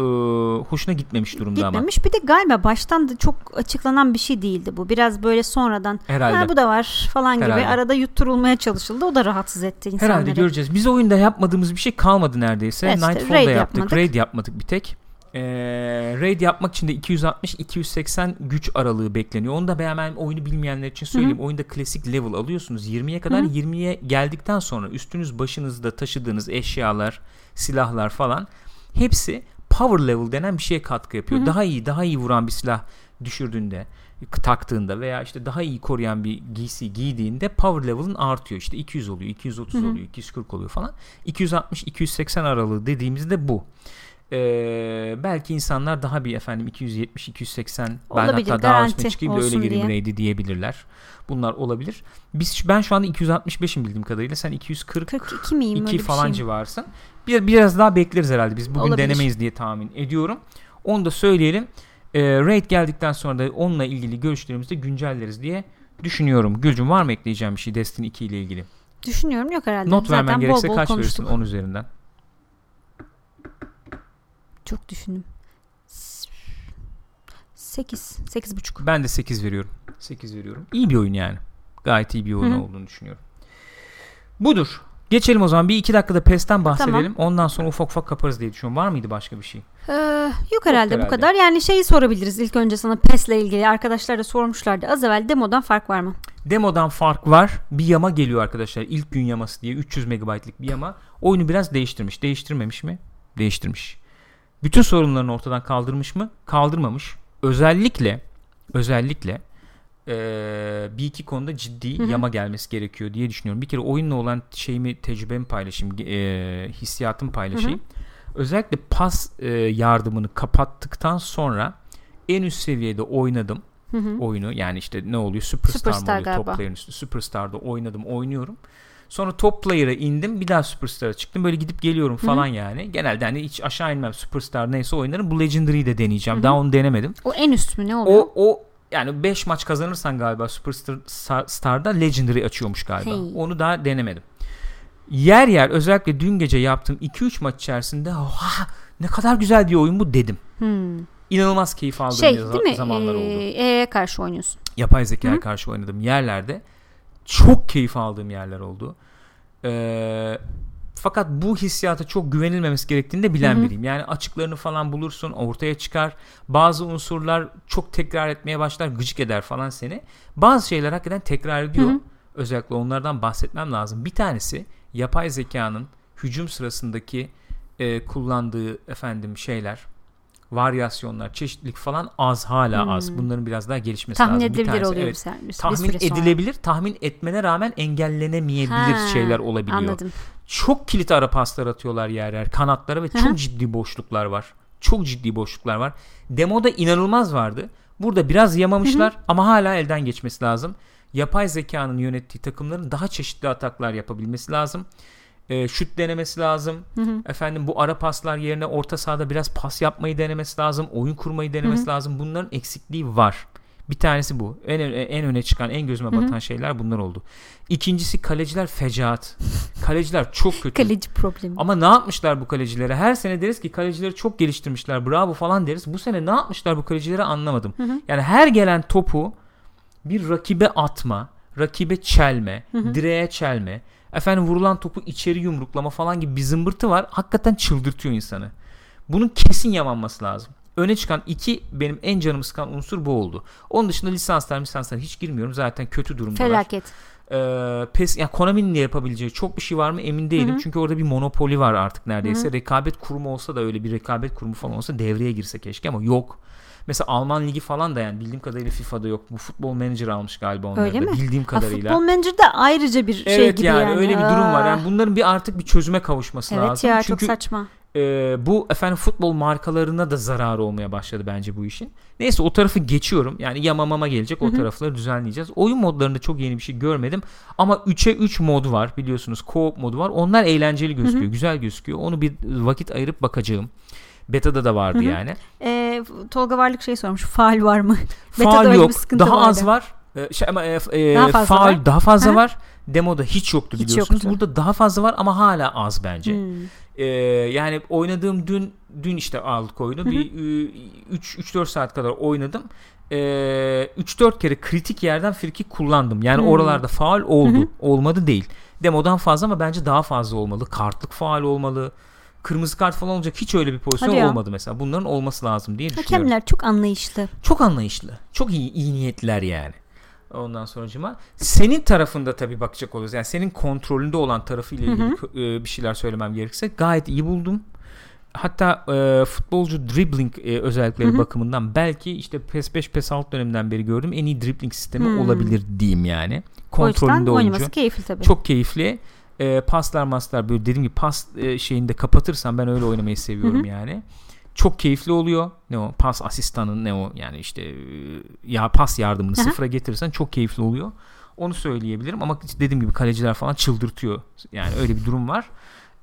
Speaker 1: hoşuna gitmemiş durumda ama
Speaker 2: Gitmemiş. Bir de galiba baştan da çok açıklanan bir şey değildi bu. Biraz böyle sonradan
Speaker 1: herhalde
Speaker 2: ha bu da var falan gibi
Speaker 1: Herhalde.
Speaker 2: arada yutturulmaya çalışıldı. O da rahatsız etti insanları.
Speaker 1: herhalde göreceğiz biz oyunda yapmadığımız bir şey kalmadı neredeyse
Speaker 2: Evet
Speaker 1: Nightfall'da
Speaker 2: raid
Speaker 1: yaptık
Speaker 2: yapmadık.
Speaker 1: raid yapmadık bir tek Ee, raid yapmak için de 260-280 güç aralığı bekleniyor. Onu da hemen oyunu bilmeyenler için söyleyeyim. Oyunda klasik level alıyorsunuz 20'ye kadar.
Speaker 2: Hı hı.
Speaker 1: 20'ye geldikten sonra üstünüz başınızda taşıdığınız eşyalar, silahlar falan hepsi power level denen bir şeye katkı yapıyor.
Speaker 2: Hı hı.
Speaker 1: Daha iyi, daha iyi vuran bir silah düşürdüğünde taktığında veya işte daha iyi koruyan bir giysi giydiğinde power level'ın artıyor. İşte 200 oluyor, 230
Speaker 2: Hı hı.
Speaker 1: oluyor, 240 oluyor falan. 260-280 aralığı dediğimizde bu. Ee, belki insanlar daha bir efendim 270 280 ben hatta daha üstüne çıkayım da öyle gireyim
Speaker 2: diye.
Speaker 1: diyebilirler. Bunlar olabilir. Biz ben şu anda 265'im bildiğim kadarıyla. Sen 240
Speaker 2: 42 miyim öyle
Speaker 1: 2
Speaker 2: bir
Speaker 1: falan
Speaker 2: şeyim.
Speaker 1: civarısın. Bir, biraz daha bekleriz herhalde. Biz bugün
Speaker 2: Olabilir.
Speaker 1: denemeyiz diye tahmin ediyorum. Onu da söyleyelim. Ee, raid geldikten sonra da onunla ilgili görüşlerimizi de güncelleriz diye düşünüyorum. Gülcüm var mı ekleyeceğim bir şey Destiny 2 ile ilgili?
Speaker 2: Düşünüyorum yok herhalde.
Speaker 1: Not
Speaker 2: Zaten
Speaker 1: vermen
Speaker 2: bol
Speaker 1: gerekse
Speaker 2: bol
Speaker 1: kaç
Speaker 2: konuştuk.
Speaker 1: verirsin 10 üzerinden?
Speaker 2: Çok düşündüm. 8, 8 buçuk.
Speaker 1: Ben de 8 veriyorum. 8 veriyorum. İyi bir oyun yani. Gayet iyi bir oyun
Speaker 2: Hı hı.
Speaker 1: olduğunu düşünüyorum. Budur. Geçelim o zaman. Bir iki dakikada PES'ten bahsedelim. Ondan sonra ufak ufak kaparız diye düşünüyorum. Var mıydı başka bir şey?
Speaker 2: Ee, yok herhalde
Speaker 1: herhalde.
Speaker 2: bu kadar. Yani şeyi sorabiliriz ilk önce sana PES'le ilgili. Arkadaşlar da sormuşlardı. Az evvel demodan fark var mı?
Speaker 1: Demodan fark var. Bir yama geliyor arkadaşlar. İlk gün yaması diye 300 megabaytlık bir yama. Oyunu biraz değiştirmiş. Değiştirmemiş mi? Değiştirmiş. Bütün sorunlarını ortadan kaldırmış mı? Kaldırmamış. Özellikle özellikle eee, bir iki konuda ciddi
Speaker 2: Hı hı.
Speaker 1: yama gelmesi gerekiyor diye düşünüyorum. Bir kere oyunla olan şeyimi tecrübemi paylaşayım. eee, hissiyatımı paylaşayım. Özellikle pas eee, yardımını kapattıktan sonra en üst seviyede oynadım
Speaker 2: Hı hı.
Speaker 1: oyunu yani işte ne oluyor Superstar,
Speaker 2: Superstar
Speaker 1: mı oluyor
Speaker 2: galiba.
Speaker 1: top üstü Superstar'da oynadım oynuyorum sonra top player'a indim bir daha Superstar'a çıktım böyle gidip geliyorum falan yani genelde hani hiç aşağı inmem Superstar neyse oynarım bu Legendary'i de deneyeceğim
Speaker 2: Hı hı.
Speaker 1: daha onu denemedim
Speaker 2: O en üst mü ne oluyor?
Speaker 1: o o yani 5 maç kazanırsan galiba Superstar Sa- Star'da Legendary açıyormuş galiba
Speaker 2: Hey.
Speaker 1: onu daha denemedim yer yer özellikle dün gece yaptığım 2-3 maç içerisinde "Oha, ne kadar güzel bir oyun bu dedim
Speaker 2: Hmm.
Speaker 1: İnanılmaz keyif aldığım
Speaker 2: Şey değil mi?
Speaker 1: zamanlar oldu
Speaker 2: Ee, E'ye karşı oynuyorsun.
Speaker 1: yapay zekaya karşı oynadığım yerlerde çok keyif aldığım yerler oldu. Ee, fakat bu hissiyata çok güvenilmemesi gerektiğini de bilen
Speaker 2: Hı hı.
Speaker 1: biriyim. Yani açıklarını falan bulursun, ortaya çıkar. Bazı unsurlar çok tekrar etmeye başlar, gıcık eder falan seni. Bazı şeyler hakikaten tekrar ediyor.
Speaker 2: Hı hı.
Speaker 1: Özellikle onlardan bahsetmem lazım. Bir tanesi yapay zekanın hücum sırasındaki e, kullandığı efendim şeyler, varyasyonlar, çeşitlilik falan az hala
Speaker 2: Hmm.
Speaker 1: az. Bunların biraz daha gelişmesi
Speaker 2: Tahmin
Speaker 1: lazım. Bir
Speaker 2: edilebilir oluyor
Speaker 1: evet,
Speaker 2: bir,
Speaker 1: tahmin
Speaker 2: süre sonra.
Speaker 1: edilebilir. Tahmin etmene rağmen engellenemeyebilir
Speaker 2: Ha,
Speaker 1: şeyler olabiliyor.
Speaker 2: Anladım.
Speaker 1: Çok kilit ara paslar atıyorlar yer yer kanatlara ve çok ciddi boşluklar var. Çok ciddi boşluklar var. Demoda inanılmaz vardı. Burada biraz yamamışlar ama hala elden geçmesi lazım. Yapay zekanın yönettiği takımların daha çeşitli ataklar yapabilmesi lazım. Ee, şut denemesi lazım.
Speaker 2: Hı hı.
Speaker 1: Efendim bu ara paslar yerine orta sahada biraz pas yapmayı denemesi lazım. Oyun kurmayı denemesi
Speaker 2: Hı hı.
Speaker 1: lazım. Bunların eksikliği var. Bir tanesi bu. En en öne çıkan, en gözüme batan şeyler bunlar oldu. İkincisi kaleciler fecaat. kaleciler çok kötü.
Speaker 2: Kaleci problemi.
Speaker 1: Ama ne yapmışlar bu kalecilere? Her sene deriz ki kalecileri çok geliştirmişler. Bravo falan deriz. Bu sene ne yapmışlar bu kalecilere anlamadım.
Speaker 2: Hı hı.
Speaker 1: Yani her gelen topu bir rakibe atma, rakibe çelme,
Speaker 2: Hı hı.
Speaker 1: direğe çelme, efendim vurulan topu içeri yumruklama falan gibi bir zımbırtı var. Hakikaten çıldırtıyor insanı. Bunun kesin yamanması lazım. öne çıkan iki benim en canımı sıkan unsur bu oldu. Onun dışında lisanslar lisanslar hiç girmiyorum. Zaten kötü durumdalar.
Speaker 2: Felaket.
Speaker 1: Ee, PES yani Konami'nin de yapabileceği çok bir şey var mı emin değilim.
Speaker 2: Hı hı.
Speaker 1: Çünkü orada bir monopoli var artık neredeyse. Rekabet kurumu olsa da öyle bir rekabet kurumu falan olsa devreye girse keşke ama yok. Mesela Alman ligi falan da yani bildiğim kadarıyla FIFA'da yok. Bu futbol manager almış galiba onları
Speaker 2: Öyle
Speaker 1: da
Speaker 2: mi?
Speaker 1: bildiğim
Speaker 2: Ha,
Speaker 1: kadarıyla.
Speaker 2: futbol Manager'da ayrıca bir şey
Speaker 1: evet
Speaker 2: gibi
Speaker 1: yani,
Speaker 2: yani.
Speaker 1: öyle bir durum var. Yani bunların bir artık bir çözüme kavuşması
Speaker 2: Evet
Speaker 1: lazım.
Speaker 2: ya
Speaker 1: Çünkü
Speaker 2: çok saçma.
Speaker 1: e, bu efendim futbol markalarına da zararı olmaya başladı bence bu işin. Neyse o tarafı geçiyorum. Yani yamamama gelecek o tarafları düzenleyeceğiz. Oyun modlarında çok yeni bir şey görmedim. Ama 3'e 3 mod var biliyorsunuz. Co-op modu var. Onlar eğlenceli gözüküyor. Güzel gözüküyor. Onu bir vakit ayırıp bakacağım. Beta'da da vardı yani.
Speaker 2: Ee, Tolga Varlık şey sormuş. Faal var mı? Beta'da
Speaker 1: Faal
Speaker 2: bir
Speaker 1: yok. Daha
Speaker 2: vardı.
Speaker 1: az var. Ee, şey, ama, e, e,
Speaker 2: Daha fazla
Speaker 1: faal
Speaker 2: var.
Speaker 1: daha fazla
Speaker 2: Hı.
Speaker 1: var. Demoda hiç yoktu
Speaker 2: Hiç
Speaker 1: biliyorsunuz.
Speaker 2: yoktu.
Speaker 1: Burada daha fazla var ama hala az bence.
Speaker 2: Hmm.
Speaker 1: Ee, yani oynadığım dün dün işte aldık oyunu. Bir 3 3 4 saat kadar oynadım. Ee, 3-4 kere kritik yerden frikik kullandım. Yani
Speaker 2: Hmm.
Speaker 1: oralarda faal oldu.
Speaker 2: Hı.
Speaker 1: Olmadı değil. Demodan fazla ama bence daha fazla olmalı. Kartlık faal olmalı. Kırmızı kart falan olacak hiç öyle bir pozisyon
Speaker 2: Hadi ya.
Speaker 1: olmadı mesela. Bunların olması lazım diye düşünüyorum.
Speaker 2: Hakemler çok anlayışlı.
Speaker 1: Çok anlayışlı. Çok iyi, iyi niyetliler yani. Ondan sonracıma senin tarafında tabii bakacak oluruz. Yani senin kontrolünde olan tarafıyla ilgili e, bir şeyler söylemem gerekirse gayet iyi buldum. Hatta e, futbolcu dribbling e, özellikleri
Speaker 2: Hı hı.
Speaker 1: bakımından belki işte PES 5 PES 6 dönemden beri gördüğüm en iyi dribbling sistemi
Speaker 2: Hmm.
Speaker 1: olabilir diyeyim yani. Kontrolünde oyuncu.
Speaker 2: oynaması keyifli tabii.
Speaker 1: Çok keyifli. E, paslar maslar böyle dediğim gibi pas e, şeyinde kapatırsam ben öyle oynamayı seviyorum yani. Çok keyifli oluyor. Ne o pas asistanın ne o yani işte e, ya pas yardımını sıfıra getirirsen çok keyifli oluyor. Onu söyleyebilirim ama dediğim gibi kaleciler falan çıldırtıyor. Yani öyle bir durum var.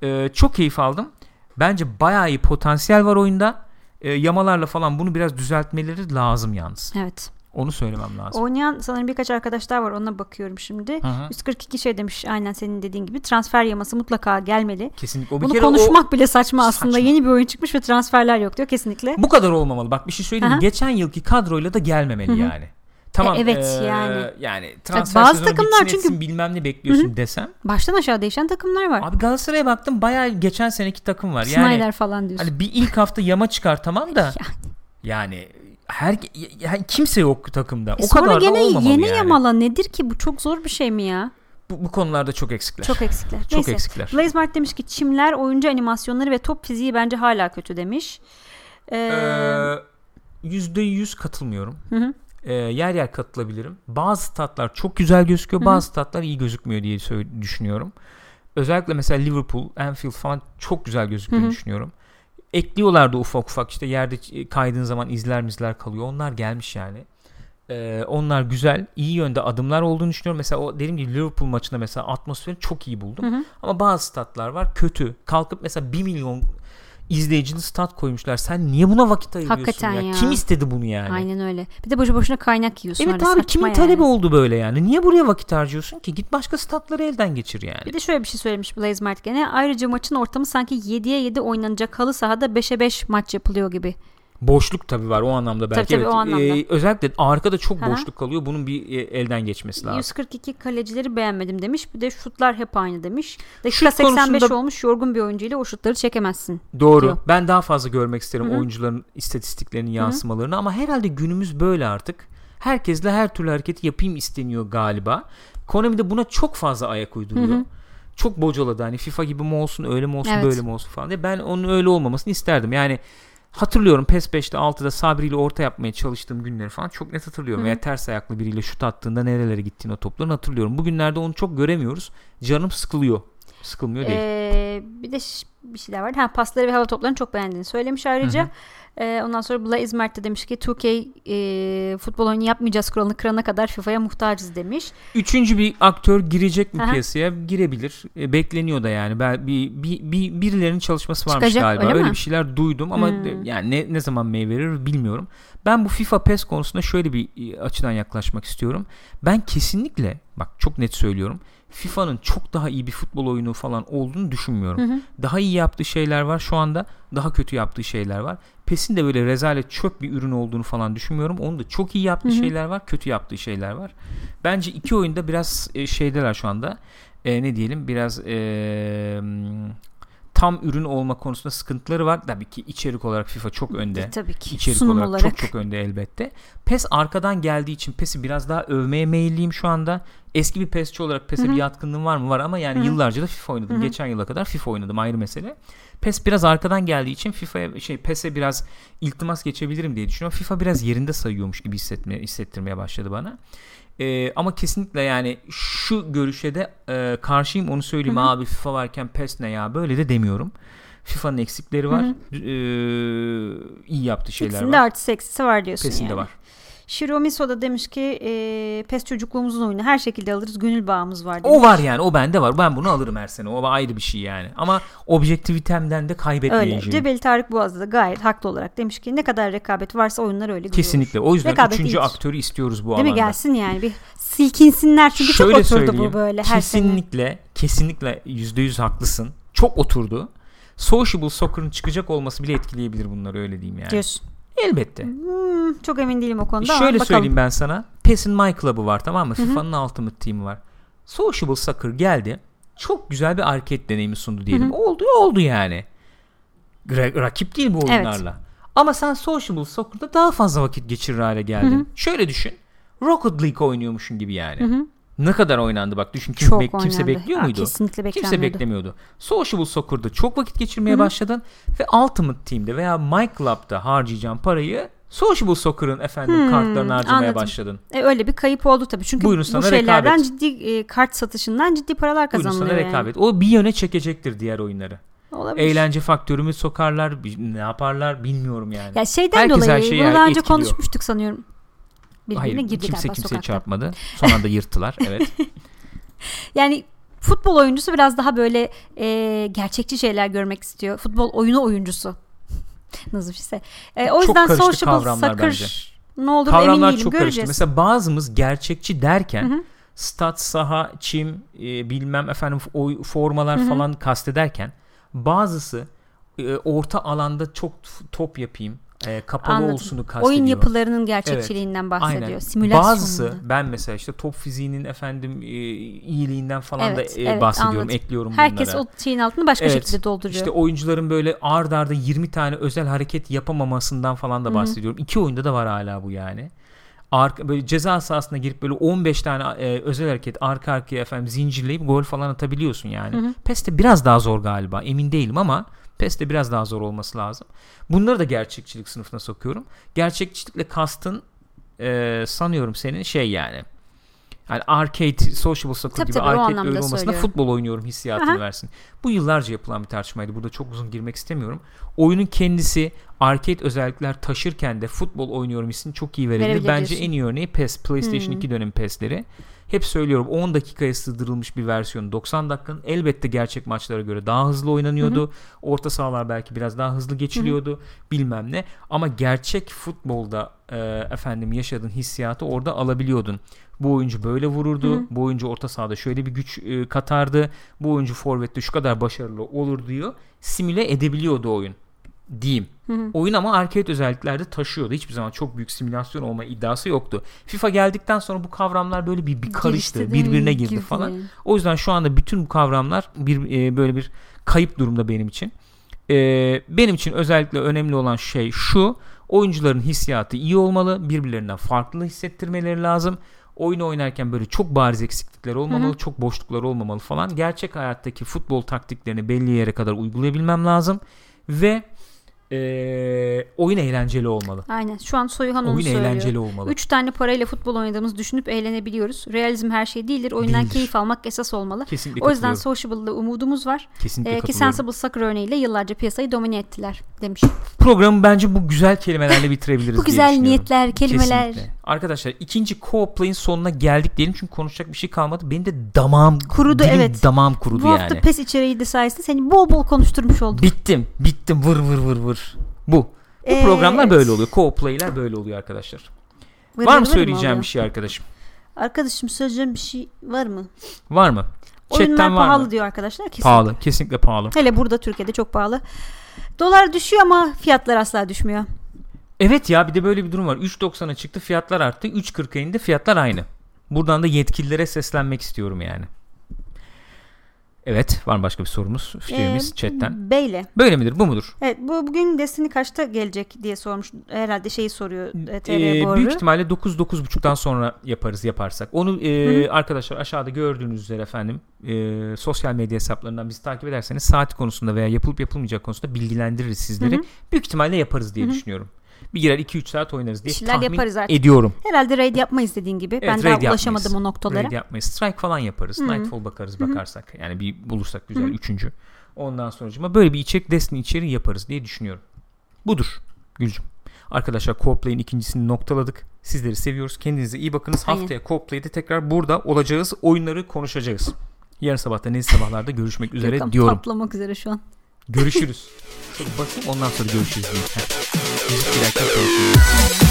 Speaker 1: E, çok keyif aldım. Bence bayağı iyi potansiyel var oyunda. E, yamalarla falan bunu biraz düzeltmeleri lazım yalnız.
Speaker 2: Evet.
Speaker 1: Onu söylemem lazım.
Speaker 2: Oynayan sanırım birkaç arkadaş daha var. Ona bakıyorum şimdi.
Speaker 1: Hı hı.
Speaker 2: 142 şey demiş aynen senin dediğin gibi transfer yaması mutlaka gelmeli.
Speaker 1: Kesinlikle. O bir
Speaker 2: Bunu
Speaker 1: kere o-
Speaker 2: konuşmak bile saçma aslında.
Speaker 1: Saçma.
Speaker 2: Yeni bir oyun çıkmış ve transferler yok diyor kesinlikle.
Speaker 1: Bu kadar olmamalı. Bak bir şey söyleyeyim?
Speaker 2: Aha.
Speaker 1: Geçen yılki kadroyla da gelmemeli
Speaker 2: Hı hı.
Speaker 1: yani. Tamam.
Speaker 2: E, evet,
Speaker 1: eee,
Speaker 2: yani.
Speaker 1: yani transfer
Speaker 2: bazı takımlar
Speaker 1: bitsin
Speaker 2: çünkü-
Speaker 1: etsin, bilmem ne bekliyorsun desem.
Speaker 2: Baştan aşağı değişen takımlar var.
Speaker 1: Abi Galatasaray'a baktım bayağı geçen seneki takım var. Yani
Speaker 2: Snyder falan diyorsun.
Speaker 1: hani bir ilk hafta yama çıkar tamam da
Speaker 2: Yani.
Speaker 1: yani her yani kimse yok takımda.
Speaker 2: E
Speaker 1: o kadar da
Speaker 2: gene
Speaker 1: olmamalı
Speaker 2: yeni
Speaker 1: yani.
Speaker 2: yamala nedir ki bu çok zor bir şey mi ya?
Speaker 1: Bu, bu konularda çok eksikler.
Speaker 2: Çok eksikler.
Speaker 1: Çok
Speaker 2: Neyse.
Speaker 1: eksikler.
Speaker 2: Blaze Mart demiş ki çimler, oyuncu animasyonları ve top fiziği bence hala kötü demiş. Ee,
Speaker 1: Ee, Yüzde yüz katılmıyorum.
Speaker 2: hı hı.
Speaker 1: Ee, yer yer katılabilirim. Bazı statlar çok güzel gözüküyor.
Speaker 2: Hı hı.
Speaker 1: Bazı statlar iyi gözükmüyor diye düşünüyorum. Özellikle mesela Liverpool, Anfield falan çok güzel gözüktüğünü
Speaker 2: Hı hı.
Speaker 1: düşünüyorum. Ekliyorlardı ufak ufak işte yerde kaydığın zaman izler mizler kalıyor. Onlar gelmiş yani. Ee, onlar güzel, iyi yönde adımlar olduğunu düşünüyorum. Mesela o dediğim gibi Liverpool maçında mesela atmosferi çok iyi buldum.
Speaker 2: Hı hı.
Speaker 1: Ama bazı statlar var kötü. Kalkıp mesela 1 milyon izleyicili stat koymuşlar. Sen niye buna vakit ayırıyorsun
Speaker 2: Hakikaten
Speaker 1: ya?
Speaker 2: ya.
Speaker 1: Kim istedi bunu yani?
Speaker 2: Aynen öyle. Bir de boşu boşuna kaynak yiyorsun.
Speaker 1: Evet abi kimin
Speaker 2: yani.
Speaker 1: talebi oldu böyle yani? Niye buraya vakit harcıyorsun ki? Git başka statları elden geçir yani.
Speaker 2: Bir de şöyle bir şey söylemiş Blaze Mert gene. Ayrıca maçın ortamı sanki 7'ye 7 oynanacak halı sahada 5'e 5 maç yapılıyor gibi.
Speaker 1: Boşluk tabii var o anlamda belki.
Speaker 2: tabii,
Speaker 1: evet.
Speaker 2: o anlamda.
Speaker 1: Ee, özellikle arkada çok
Speaker 2: Hı hı.
Speaker 1: boşluk kalıyor. Bunun bir e, elden geçmesi lazım.
Speaker 2: 142 kalecileri beğenmedim demiş. Bir de şutlar hep aynı demiş. Dakika
Speaker 1: Şut
Speaker 2: 85
Speaker 1: konusunda-
Speaker 2: olmuş yorgun bir oyuncuyla o şutları çekemezsin.
Speaker 1: Doğru.
Speaker 2: diyor.
Speaker 1: Ben daha fazla görmek isterim
Speaker 2: Hı hı.
Speaker 1: oyuncuların istatistiklerinin yansımalarını ama herhalde günümüz böyle artık. Herkesle her türlü hareketi yapayım isteniyor galiba. Konami de buna çok fazla ayak uyduruyor.
Speaker 2: Hı hı.
Speaker 1: Çok bocaladı hani FIFA gibi mi olsun öyle mi olsun
Speaker 2: Evet.
Speaker 1: böyle mi olsun falan diye. Ben onun öyle olmamasını isterdim. Yani hatırlıyorum PES 5'te 6'da Sabri ile orta yapmaya çalıştığım günleri falan çok net hatırlıyorum.
Speaker 2: Hı.
Speaker 1: Veya ters ayaklı biriyle şut attığında nerelere gittiğini o topların hatırlıyorum. Bugünlerde onu çok göremiyoruz. Canım sıkılıyor. Sıkılmıyor değil.
Speaker 2: Ee, bir de bir şeyler var. Ha, pasları ve hava toplarını çok beğendiğini söylemiş ayrıca.
Speaker 1: Hı hı.
Speaker 2: Ee, ondan sonra Blaze Mert de demiş ki 2K e, futbol oyunu yapmayacağız kuralını kırana kadar FIFA'ya muhtacız demiş.
Speaker 1: Üçüncü bir aktör girecek mi
Speaker 2: Aha.
Speaker 1: piyasaya? Girebilir. E, bekleniyor da yani. Ben bir, bir, bir birilerinin çalışması varmış
Speaker 2: Çıkacak,
Speaker 1: galiba.
Speaker 2: öyle
Speaker 1: Öyle,
Speaker 2: mi?
Speaker 1: bir şeyler duydum ama
Speaker 2: Hmm.
Speaker 1: yani ne, ne zaman meyve verir bilmiyorum. Ben bu FIFA PES konusunda şöyle bir e, açıdan yaklaşmak istiyorum. Ben kesinlikle bak çok net söylüyorum. FIFA'nın çok daha iyi bir futbol oyunu falan olduğunu düşünmüyorum.
Speaker 2: Hı hı.
Speaker 1: Daha iyi yaptığı şeyler var şu anda. Daha kötü yaptığı şeyler var. PES'in de böyle rezalet çöp bir ürün olduğunu falan düşünmüyorum. Onun da çok iyi yaptığı
Speaker 2: Hı hı.
Speaker 1: şeyler var. Kötü yaptığı şeyler var. Bence iki oyunda biraz e, şeydeler şu anda. E, ne diyelim biraz e, tam ürün olma konusunda sıkıntıları var. Tabii ki içerik olarak FIFA çok önde.
Speaker 2: Tabii ki.
Speaker 1: İçerik
Speaker 2: Sunum
Speaker 1: olarak,
Speaker 2: olarak.
Speaker 1: çok çok önde elbette. PES arkadan geldiği için PES'i biraz daha övmeye meyilliyim şu anda. Eski bir PES'çi olarak PES'e
Speaker 2: Hı hı.
Speaker 1: bir yatkınlığım var mı? Var ama yani
Speaker 2: Hı hı.
Speaker 1: yıllarca da FIFA oynadım.
Speaker 2: Hı hı.
Speaker 1: Geçen yıla kadar FIFA oynadım ayrı mesele. PES biraz arkadan geldiği için FIFA'ya şey PES'e biraz iltimas geçebilirim diye düşünüyorum. FIFA biraz yerinde sayıyormuş gibi hissetmeye, hissettirmeye başladı bana. Ee, ama kesinlikle yani şu görüşe de e, karşıyım onu söyleyeyim
Speaker 2: Hı hı.
Speaker 1: abi FIFA varken PES ne ya böyle de demiyorum. FIFA'nın eksikleri var.
Speaker 2: Hı
Speaker 1: Ee, iyi yaptığı şeyler
Speaker 2: İkisinin de
Speaker 1: var.
Speaker 2: artısı eksisi var diyorsun
Speaker 1: PES'in
Speaker 2: yani.
Speaker 1: de var.
Speaker 2: Shiro Miso da demiş ki e, PES çocukluğumuzun oyunu her şekilde alırız gönül bağımız var demiş.
Speaker 1: O var yani o bende var. Ben bunu alırım her sene. O ayrı bir şey yani. Ama objektivitemden de
Speaker 2: Öyle.
Speaker 1: kaybetmeyeceğim.
Speaker 2: Cebeli Tarık Boğaz'da da gayet haklı olarak demiş ki ne kadar rekabet varsa oyunlar öyle gidiyor.
Speaker 1: Kesinlikle. O yüzden
Speaker 2: Rekabet
Speaker 1: üçüncü
Speaker 2: iyidir.
Speaker 1: aktörü istiyoruz bu
Speaker 2: Değil
Speaker 1: alanda.
Speaker 2: mi gelsin yani bir silkinsinler çünkü
Speaker 1: Şöyle
Speaker 2: çok oturdu
Speaker 1: söyleyeyim,
Speaker 2: bu böyle her sene.
Speaker 1: kesinlikle, kesinlikle yüzde yüz haklısın. Çok oturdu. Sociable Soccer'ın çıkacak olması bile etkileyebilir bunları öyle diyeyim yani.
Speaker 2: Diyorsun.
Speaker 1: Elbette.
Speaker 2: Hmm, çok emin değilim o konuda ama
Speaker 1: Şöyle
Speaker 2: bakalım.
Speaker 1: söyleyeyim ben sana. PES'in My Club'ı var tamam mı? FIFA'nın Ultimate Team'i var. Sociable Soccer geldi. Çok güzel bir arcade deneyimi sundu diyelim.
Speaker 2: Hı hı.
Speaker 1: Oldu oldu yani. Ra- rakip değil bu
Speaker 2: Evet.
Speaker 1: oyunlarla. Ama sen Sociable Soccer'da daha fazla vakit geçirir hale geldin.
Speaker 2: Hı hı.
Speaker 1: Şöyle düşün. Rocket League oynuyormuşsun gibi yani.
Speaker 2: Hı hı.
Speaker 1: Ne kadar oynandı bak düşün. Kim, bek- kimse
Speaker 2: oynandı.
Speaker 1: bekliyor
Speaker 2: Aa,
Speaker 1: muydu?
Speaker 2: Kesinlikle
Speaker 1: Kimse
Speaker 2: beklenmiyordu.
Speaker 1: beklemiyordu. Sociable Soccer'da çok vakit geçirmeye
Speaker 2: Hı
Speaker 1: başladın ve Ultimate Team'de veya My Club'da harcayacağın parayı Sociable Soccer'ın efendim
Speaker 2: Hmm,
Speaker 1: kartlarını harcamaya
Speaker 2: anladım.
Speaker 1: başladın.
Speaker 2: E, öyle bir kayıp oldu tabii. Çünkü
Speaker 1: Buyurun
Speaker 2: bu
Speaker 1: sana
Speaker 2: şeylerden
Speaker 1: rekabet.
Speaker 2: ciddi e, kart satışından ciddi paralar
Speaker 1: Buyurun
Speaker 2: kazanılıyor.
Speaker 1: sana
Speaker 2: yani.
Speaker 1: rekabet. O bir yöne çekecektir diğer oyunları.
Speaker 2: Olabilir.
Speaker 1: Eğlence faktörümü sokarlar, ne yaparlar bilmiyorum yani.
Speaker 2: Ya şeyden
Speaker 1: Herkes her
Speaker 2: dolayı
Speaker 1: şeyi
Speaker 2: bunu daha önce
Speaker 1: etkiliyor.
Speaker 2: konuşmuştuk sanıyorum. Birbirine
Speaker 1: Hayır,
Speaker 2: girdi
Speaker 1: kimse
Speaker 2: galiba
Speaker 1: kimseye
Speaker 2: sokakta.
Speaker 1: çarpmadı. Son anda yırttılar. Evet.
Speaker 2: Yani futbol oyuncusu biraz daha böyle e, gerçekçi şeyler görmek istiyor. Futbol oyunu oyuncusu. Nasıl bir şey? E, o
Speaker 1: Çok
Speaker 2: yüzden
Speaker 1: karıştı
Speaker 2: sociable
Speaker 1: kavramlar
Speaker 2: soccer
Speaker 1: bence.
Speaker 2: ne olur emin
Speaker 1: Kavramlar
Speaker 2: değilim
Speaker 1: çok karıştı.
Speaker 2: göreceğiz.
Speaker 1: Mesela bazımız gerçekçi derken
Speaker 2: Hı hı.
Speaker 1: stat, saha, çim, e, bilmem efendim oy, formalar
Speaker 2: Hı hı.
Speaker 1: falan kastederken bazısı e, orta alanda çok top yapayım, e, kapalı
Speaker 2: Anladım.
Speaker 1: olsunu kastediyor.
Speaker 2: Oyun yapılarının gerçekçiliğinden bahsediyor.
Speaker 1: Aynen.
Speaker 2: Simülasyonunda.
Speaker 1: Bazısı ben mesela işte top fiziğinin efendim e, iyiliğinden falan
Speaker 2: Evet,
Speaker 1: da e,
Speaker 2: evet,
Speaker 1: bahsediyorum,
Speaker 2: anladım.
Speaker 1: ekliyorum
Speaker 2: Herkes
Speaker 1: bunlara.
Speaker 2: o şeyin altını başka
Speaker 1: Evet,
Speaker 2: şekilde dolduruyor.
Speaker 1: İşte oyuncuların böyle ard arda 20 tane özel hareket yapamamasından falan da bahsediyorum. İki oyunda da var hala bu yani. Arka, böyle ceza sahasına girip böyle 15 tane e, özel hareket arka arkaya efendim zincirleyip gol falan atabiliyorsun yani.
Speaker 2: Hı hı.
Speaker 1: PES'te biraz daha zor galiba emin değilim ama PES'te biraz daha zor olması lazım. Bunları da gerçekçilik sınıfına sokuyorum. Gerçekçilikle kastın e, sanıyorum senin şey yani. Yani arcade, social soccer
Speaker 2: Tabii
Speaker 1: gibi
Speaker 2: tabii,
Speaker 1: arcade öyle olmasına
Speaker 2: söylüyorum.
Speaker 1: futbol oynuyorum hissiyatını
Speaker 2: Aha.
Speaker 1: versin. Bu yıllarca yapılan bir tartışmaydı. Burada çok uzun girmek istemiyorum. Oyunun kendisi arcade özellikler taşırken de futbol oynuyorum hissini çok iyi verebilir. Bence en iyi örneği PES, PlayStation
Speaker 2: Hmm.
Speaker 1: 2 dönem PES'leri. Hep söylüyorum 10 dakikaya sığdırılmış bir versiyonu 90 dakikanın elbette gerçek maçlara göre daha hızlı oynanıyordu. Orta sahalar belki biraz daha hızlı geçiliyordu bilmem ne ama gerçek futbolda e, efendim yaşadığın hissiyatı orada alabiliyordun. Bu oyuncu böyle vururdu.
Speaker 2: Hı hı.
Speaker 1: Bu oyuncu orta sahada şöyle bir güç e, katardı. Bu oyuncu forvette şu kadar başarılı olur diyor. Simüle edebiliyordu oyun diyeyim.
Speaker 2: Hı hı.
Speaker 1: Oyun ama arcade özelliklerde taşıyordu. Hiçbir zaman çok büyük simülasyon olma iddiası yoktu. FIFA geldikten sonra bu kavramlar böyle bir, bir karıştı.
Speaker 2: Mi?
Speaker 1: birbirine girdi
Speaker 2: Girdi.
Speaker 1: falan. O yüzden şu anda bütün bu kavramlar bir e, böyle bir kayıp durumda benim için. E, benim için özellikle önemli olan şey şu. Oyuncuların hissiyatı iyi olmalı. Birbirlerinden farklı hissettirmeleri lazım. Oyunu oynarken böyle çok bariz eksiklikler olmamalı,
Speaker 2: Hı hı.
Speaker 1: çok boşluklar olmamalı falan. Gerçek hayattaki futbol taktiklerini belli yere kadar uygulayabilmem lazım ve e, oyun eğlenceli olmalı.
Speaker 2: Aynen. Şu an Soyuhan onu
Speaker 1: Oyun
Speaker 2: söylüyor.
Speaker 1: eğlenceli olmalı.
Speaker 2: Üç tane parayla futbol oynadığımızı düşünüp eğlenebiliyoruz. Realizm her şey değildir. Oyundan
Speaker 1: Değildir.
Speaker 2: keyif almak esas olmalı.
Speaker 1: Kesinlikle
Speaker 2: O yüzden. Sociable'da umudumuz var.
Speaker 1: Kesinlikle
Speaker 2: Ee, ki. Sensible Soccer örneğiyle yıllarca piyasayı domine ettiler demiş.
Speaker 1: Programı bence bu güzel kelimelerle bitirebiliriz
Speaker 2: Bu güzel niyetler, kelimeler.
Speaker 1: Kesinlikle. Arkadaşlar ikinci co-play'in sonuna geldik diyelim çünkü konuşacak bir şey kalmadı. Benim de damağım
Speaker 2: Kurudu,
Speaker 1: dilim
Speaker 2: evet.
Speaker 1: damağım kurudu
Speaker 2: Bu hafta
Speaker 1: yani.
Speaker 2: PES içeriği de sayesinde seni bol bol konuşturmuş olduk.
Speaker 1: Bittim. Bittim. Vır vır vır vır. Bu. Bu
Speaker 2: Ee,
Speaker 1: programlar böyle oluyor. Co-play'ler böyle oluyor arkadaşlar. Var
Speaker 2: vır
Speaker 1: mı söyleyeceğim bir şey arkadaşım?
Speaker 2: Arkadaşım söyleyeceğim bir şey var mı?
Speaker 1: Var mı?
Speaker 2: Oyunlar
Speaker 1: Chatten var
Speaker 2: pahalı
Speaker 1: mı?
Speaker 2: diyor arkadaşlar. Kesin.
Speaker 1: Pahalı. Kesinlikle pahalı.
Speaker 2: Hele burada Türkiye'de çok pahalı. Dolar düşüyor ama fiyatlar asla düşmüyor.
Speaker 1: Evet ya bir de böyle bir durum var. 3.90'a çıktı fiyatlar arttı. 3.40'a indi fiyatlar aynı. Buradan da yetkililere seslenmek istiyorum yani. Evet var mı başka bir sorumuz? Fikrimiz
Speaker 2: Ee,
Speaker 1: chatten.
Speaker 2: Beyle.
Speaker 1: Böyle midir bu mudur?
Speaker 2: Evet bu bugün Destiny kaçta gelecek diye sormuş. Herhalde şeyi soruyor e, TR
Speaker 1: Ee,
Speaker 2: Boru.
Speaker 1: büyük ihtimalle 9-9.30'dan sonra yaparız yaparsak. Onu e, arkadaşlar aşağıda gördüğünüz üzere efendim e, sosyal medya hesaplarından bizi takip ederseniz saat konusunda veya yapılıp yapılmayacak konusunda bilgilendiririz sizleri.
Speaker 2: Hı hı.
Speaker 1: Büyük ihtimalle yaparız diye
Speaker 2: Hı hı.
Speaker 1: düşünüyorum. Bir girer 2-3 saat oynarız diye
Speaker 2: Bir şeyler
Speaker 1: tahmin
Speaker 2: yaparız artık.
Speaker 1: ediyorum.
Speaker 2: Herhalde raid yapmayız dediğin gibi. ben
Speaker 1: Evet,
Speaker 2: daha
Speaker 1: raid
Speaker 2: ulaşamadım
Speaker 1: yapmayız.
Speaker 2: o noktalara.
Speaker 1: Raid yapmayız. Strike falan yaparız.
Speaker 2: Hı hı.
Speaker 1: Nightfall bakarız
Speaker 2: Hı hı.
Speaker 1: bakarsak. Yani bir bulursak güzel
Speaker 2: Hı hı.
Speaker 1: üçüncü. Ondan sonra böyle bir içerik Destiny içeriği yaparız diye düşünüyorum. Budur Gülcüm. Arkadaşlar Co-Play'in ikincisini noktaladık. Sizleri seviyoruz. Kendinize iyi bakınız.
Speaker 2: Aynen.
Speaker 1: Haftaya Co-Play'de tekrar burada olacağız. Oyunları konuşacağız. Yarın sabahta nezih sabahlarda görüşmek üzere
Speaker 2: Gökhan
Speaker 1: diyorum.
Speaker 2: patlamak üzere şu an.
Speaker 1: Görüşürüz. Çok ondan sonra görüşürüz. Bir dakika görüşürüz.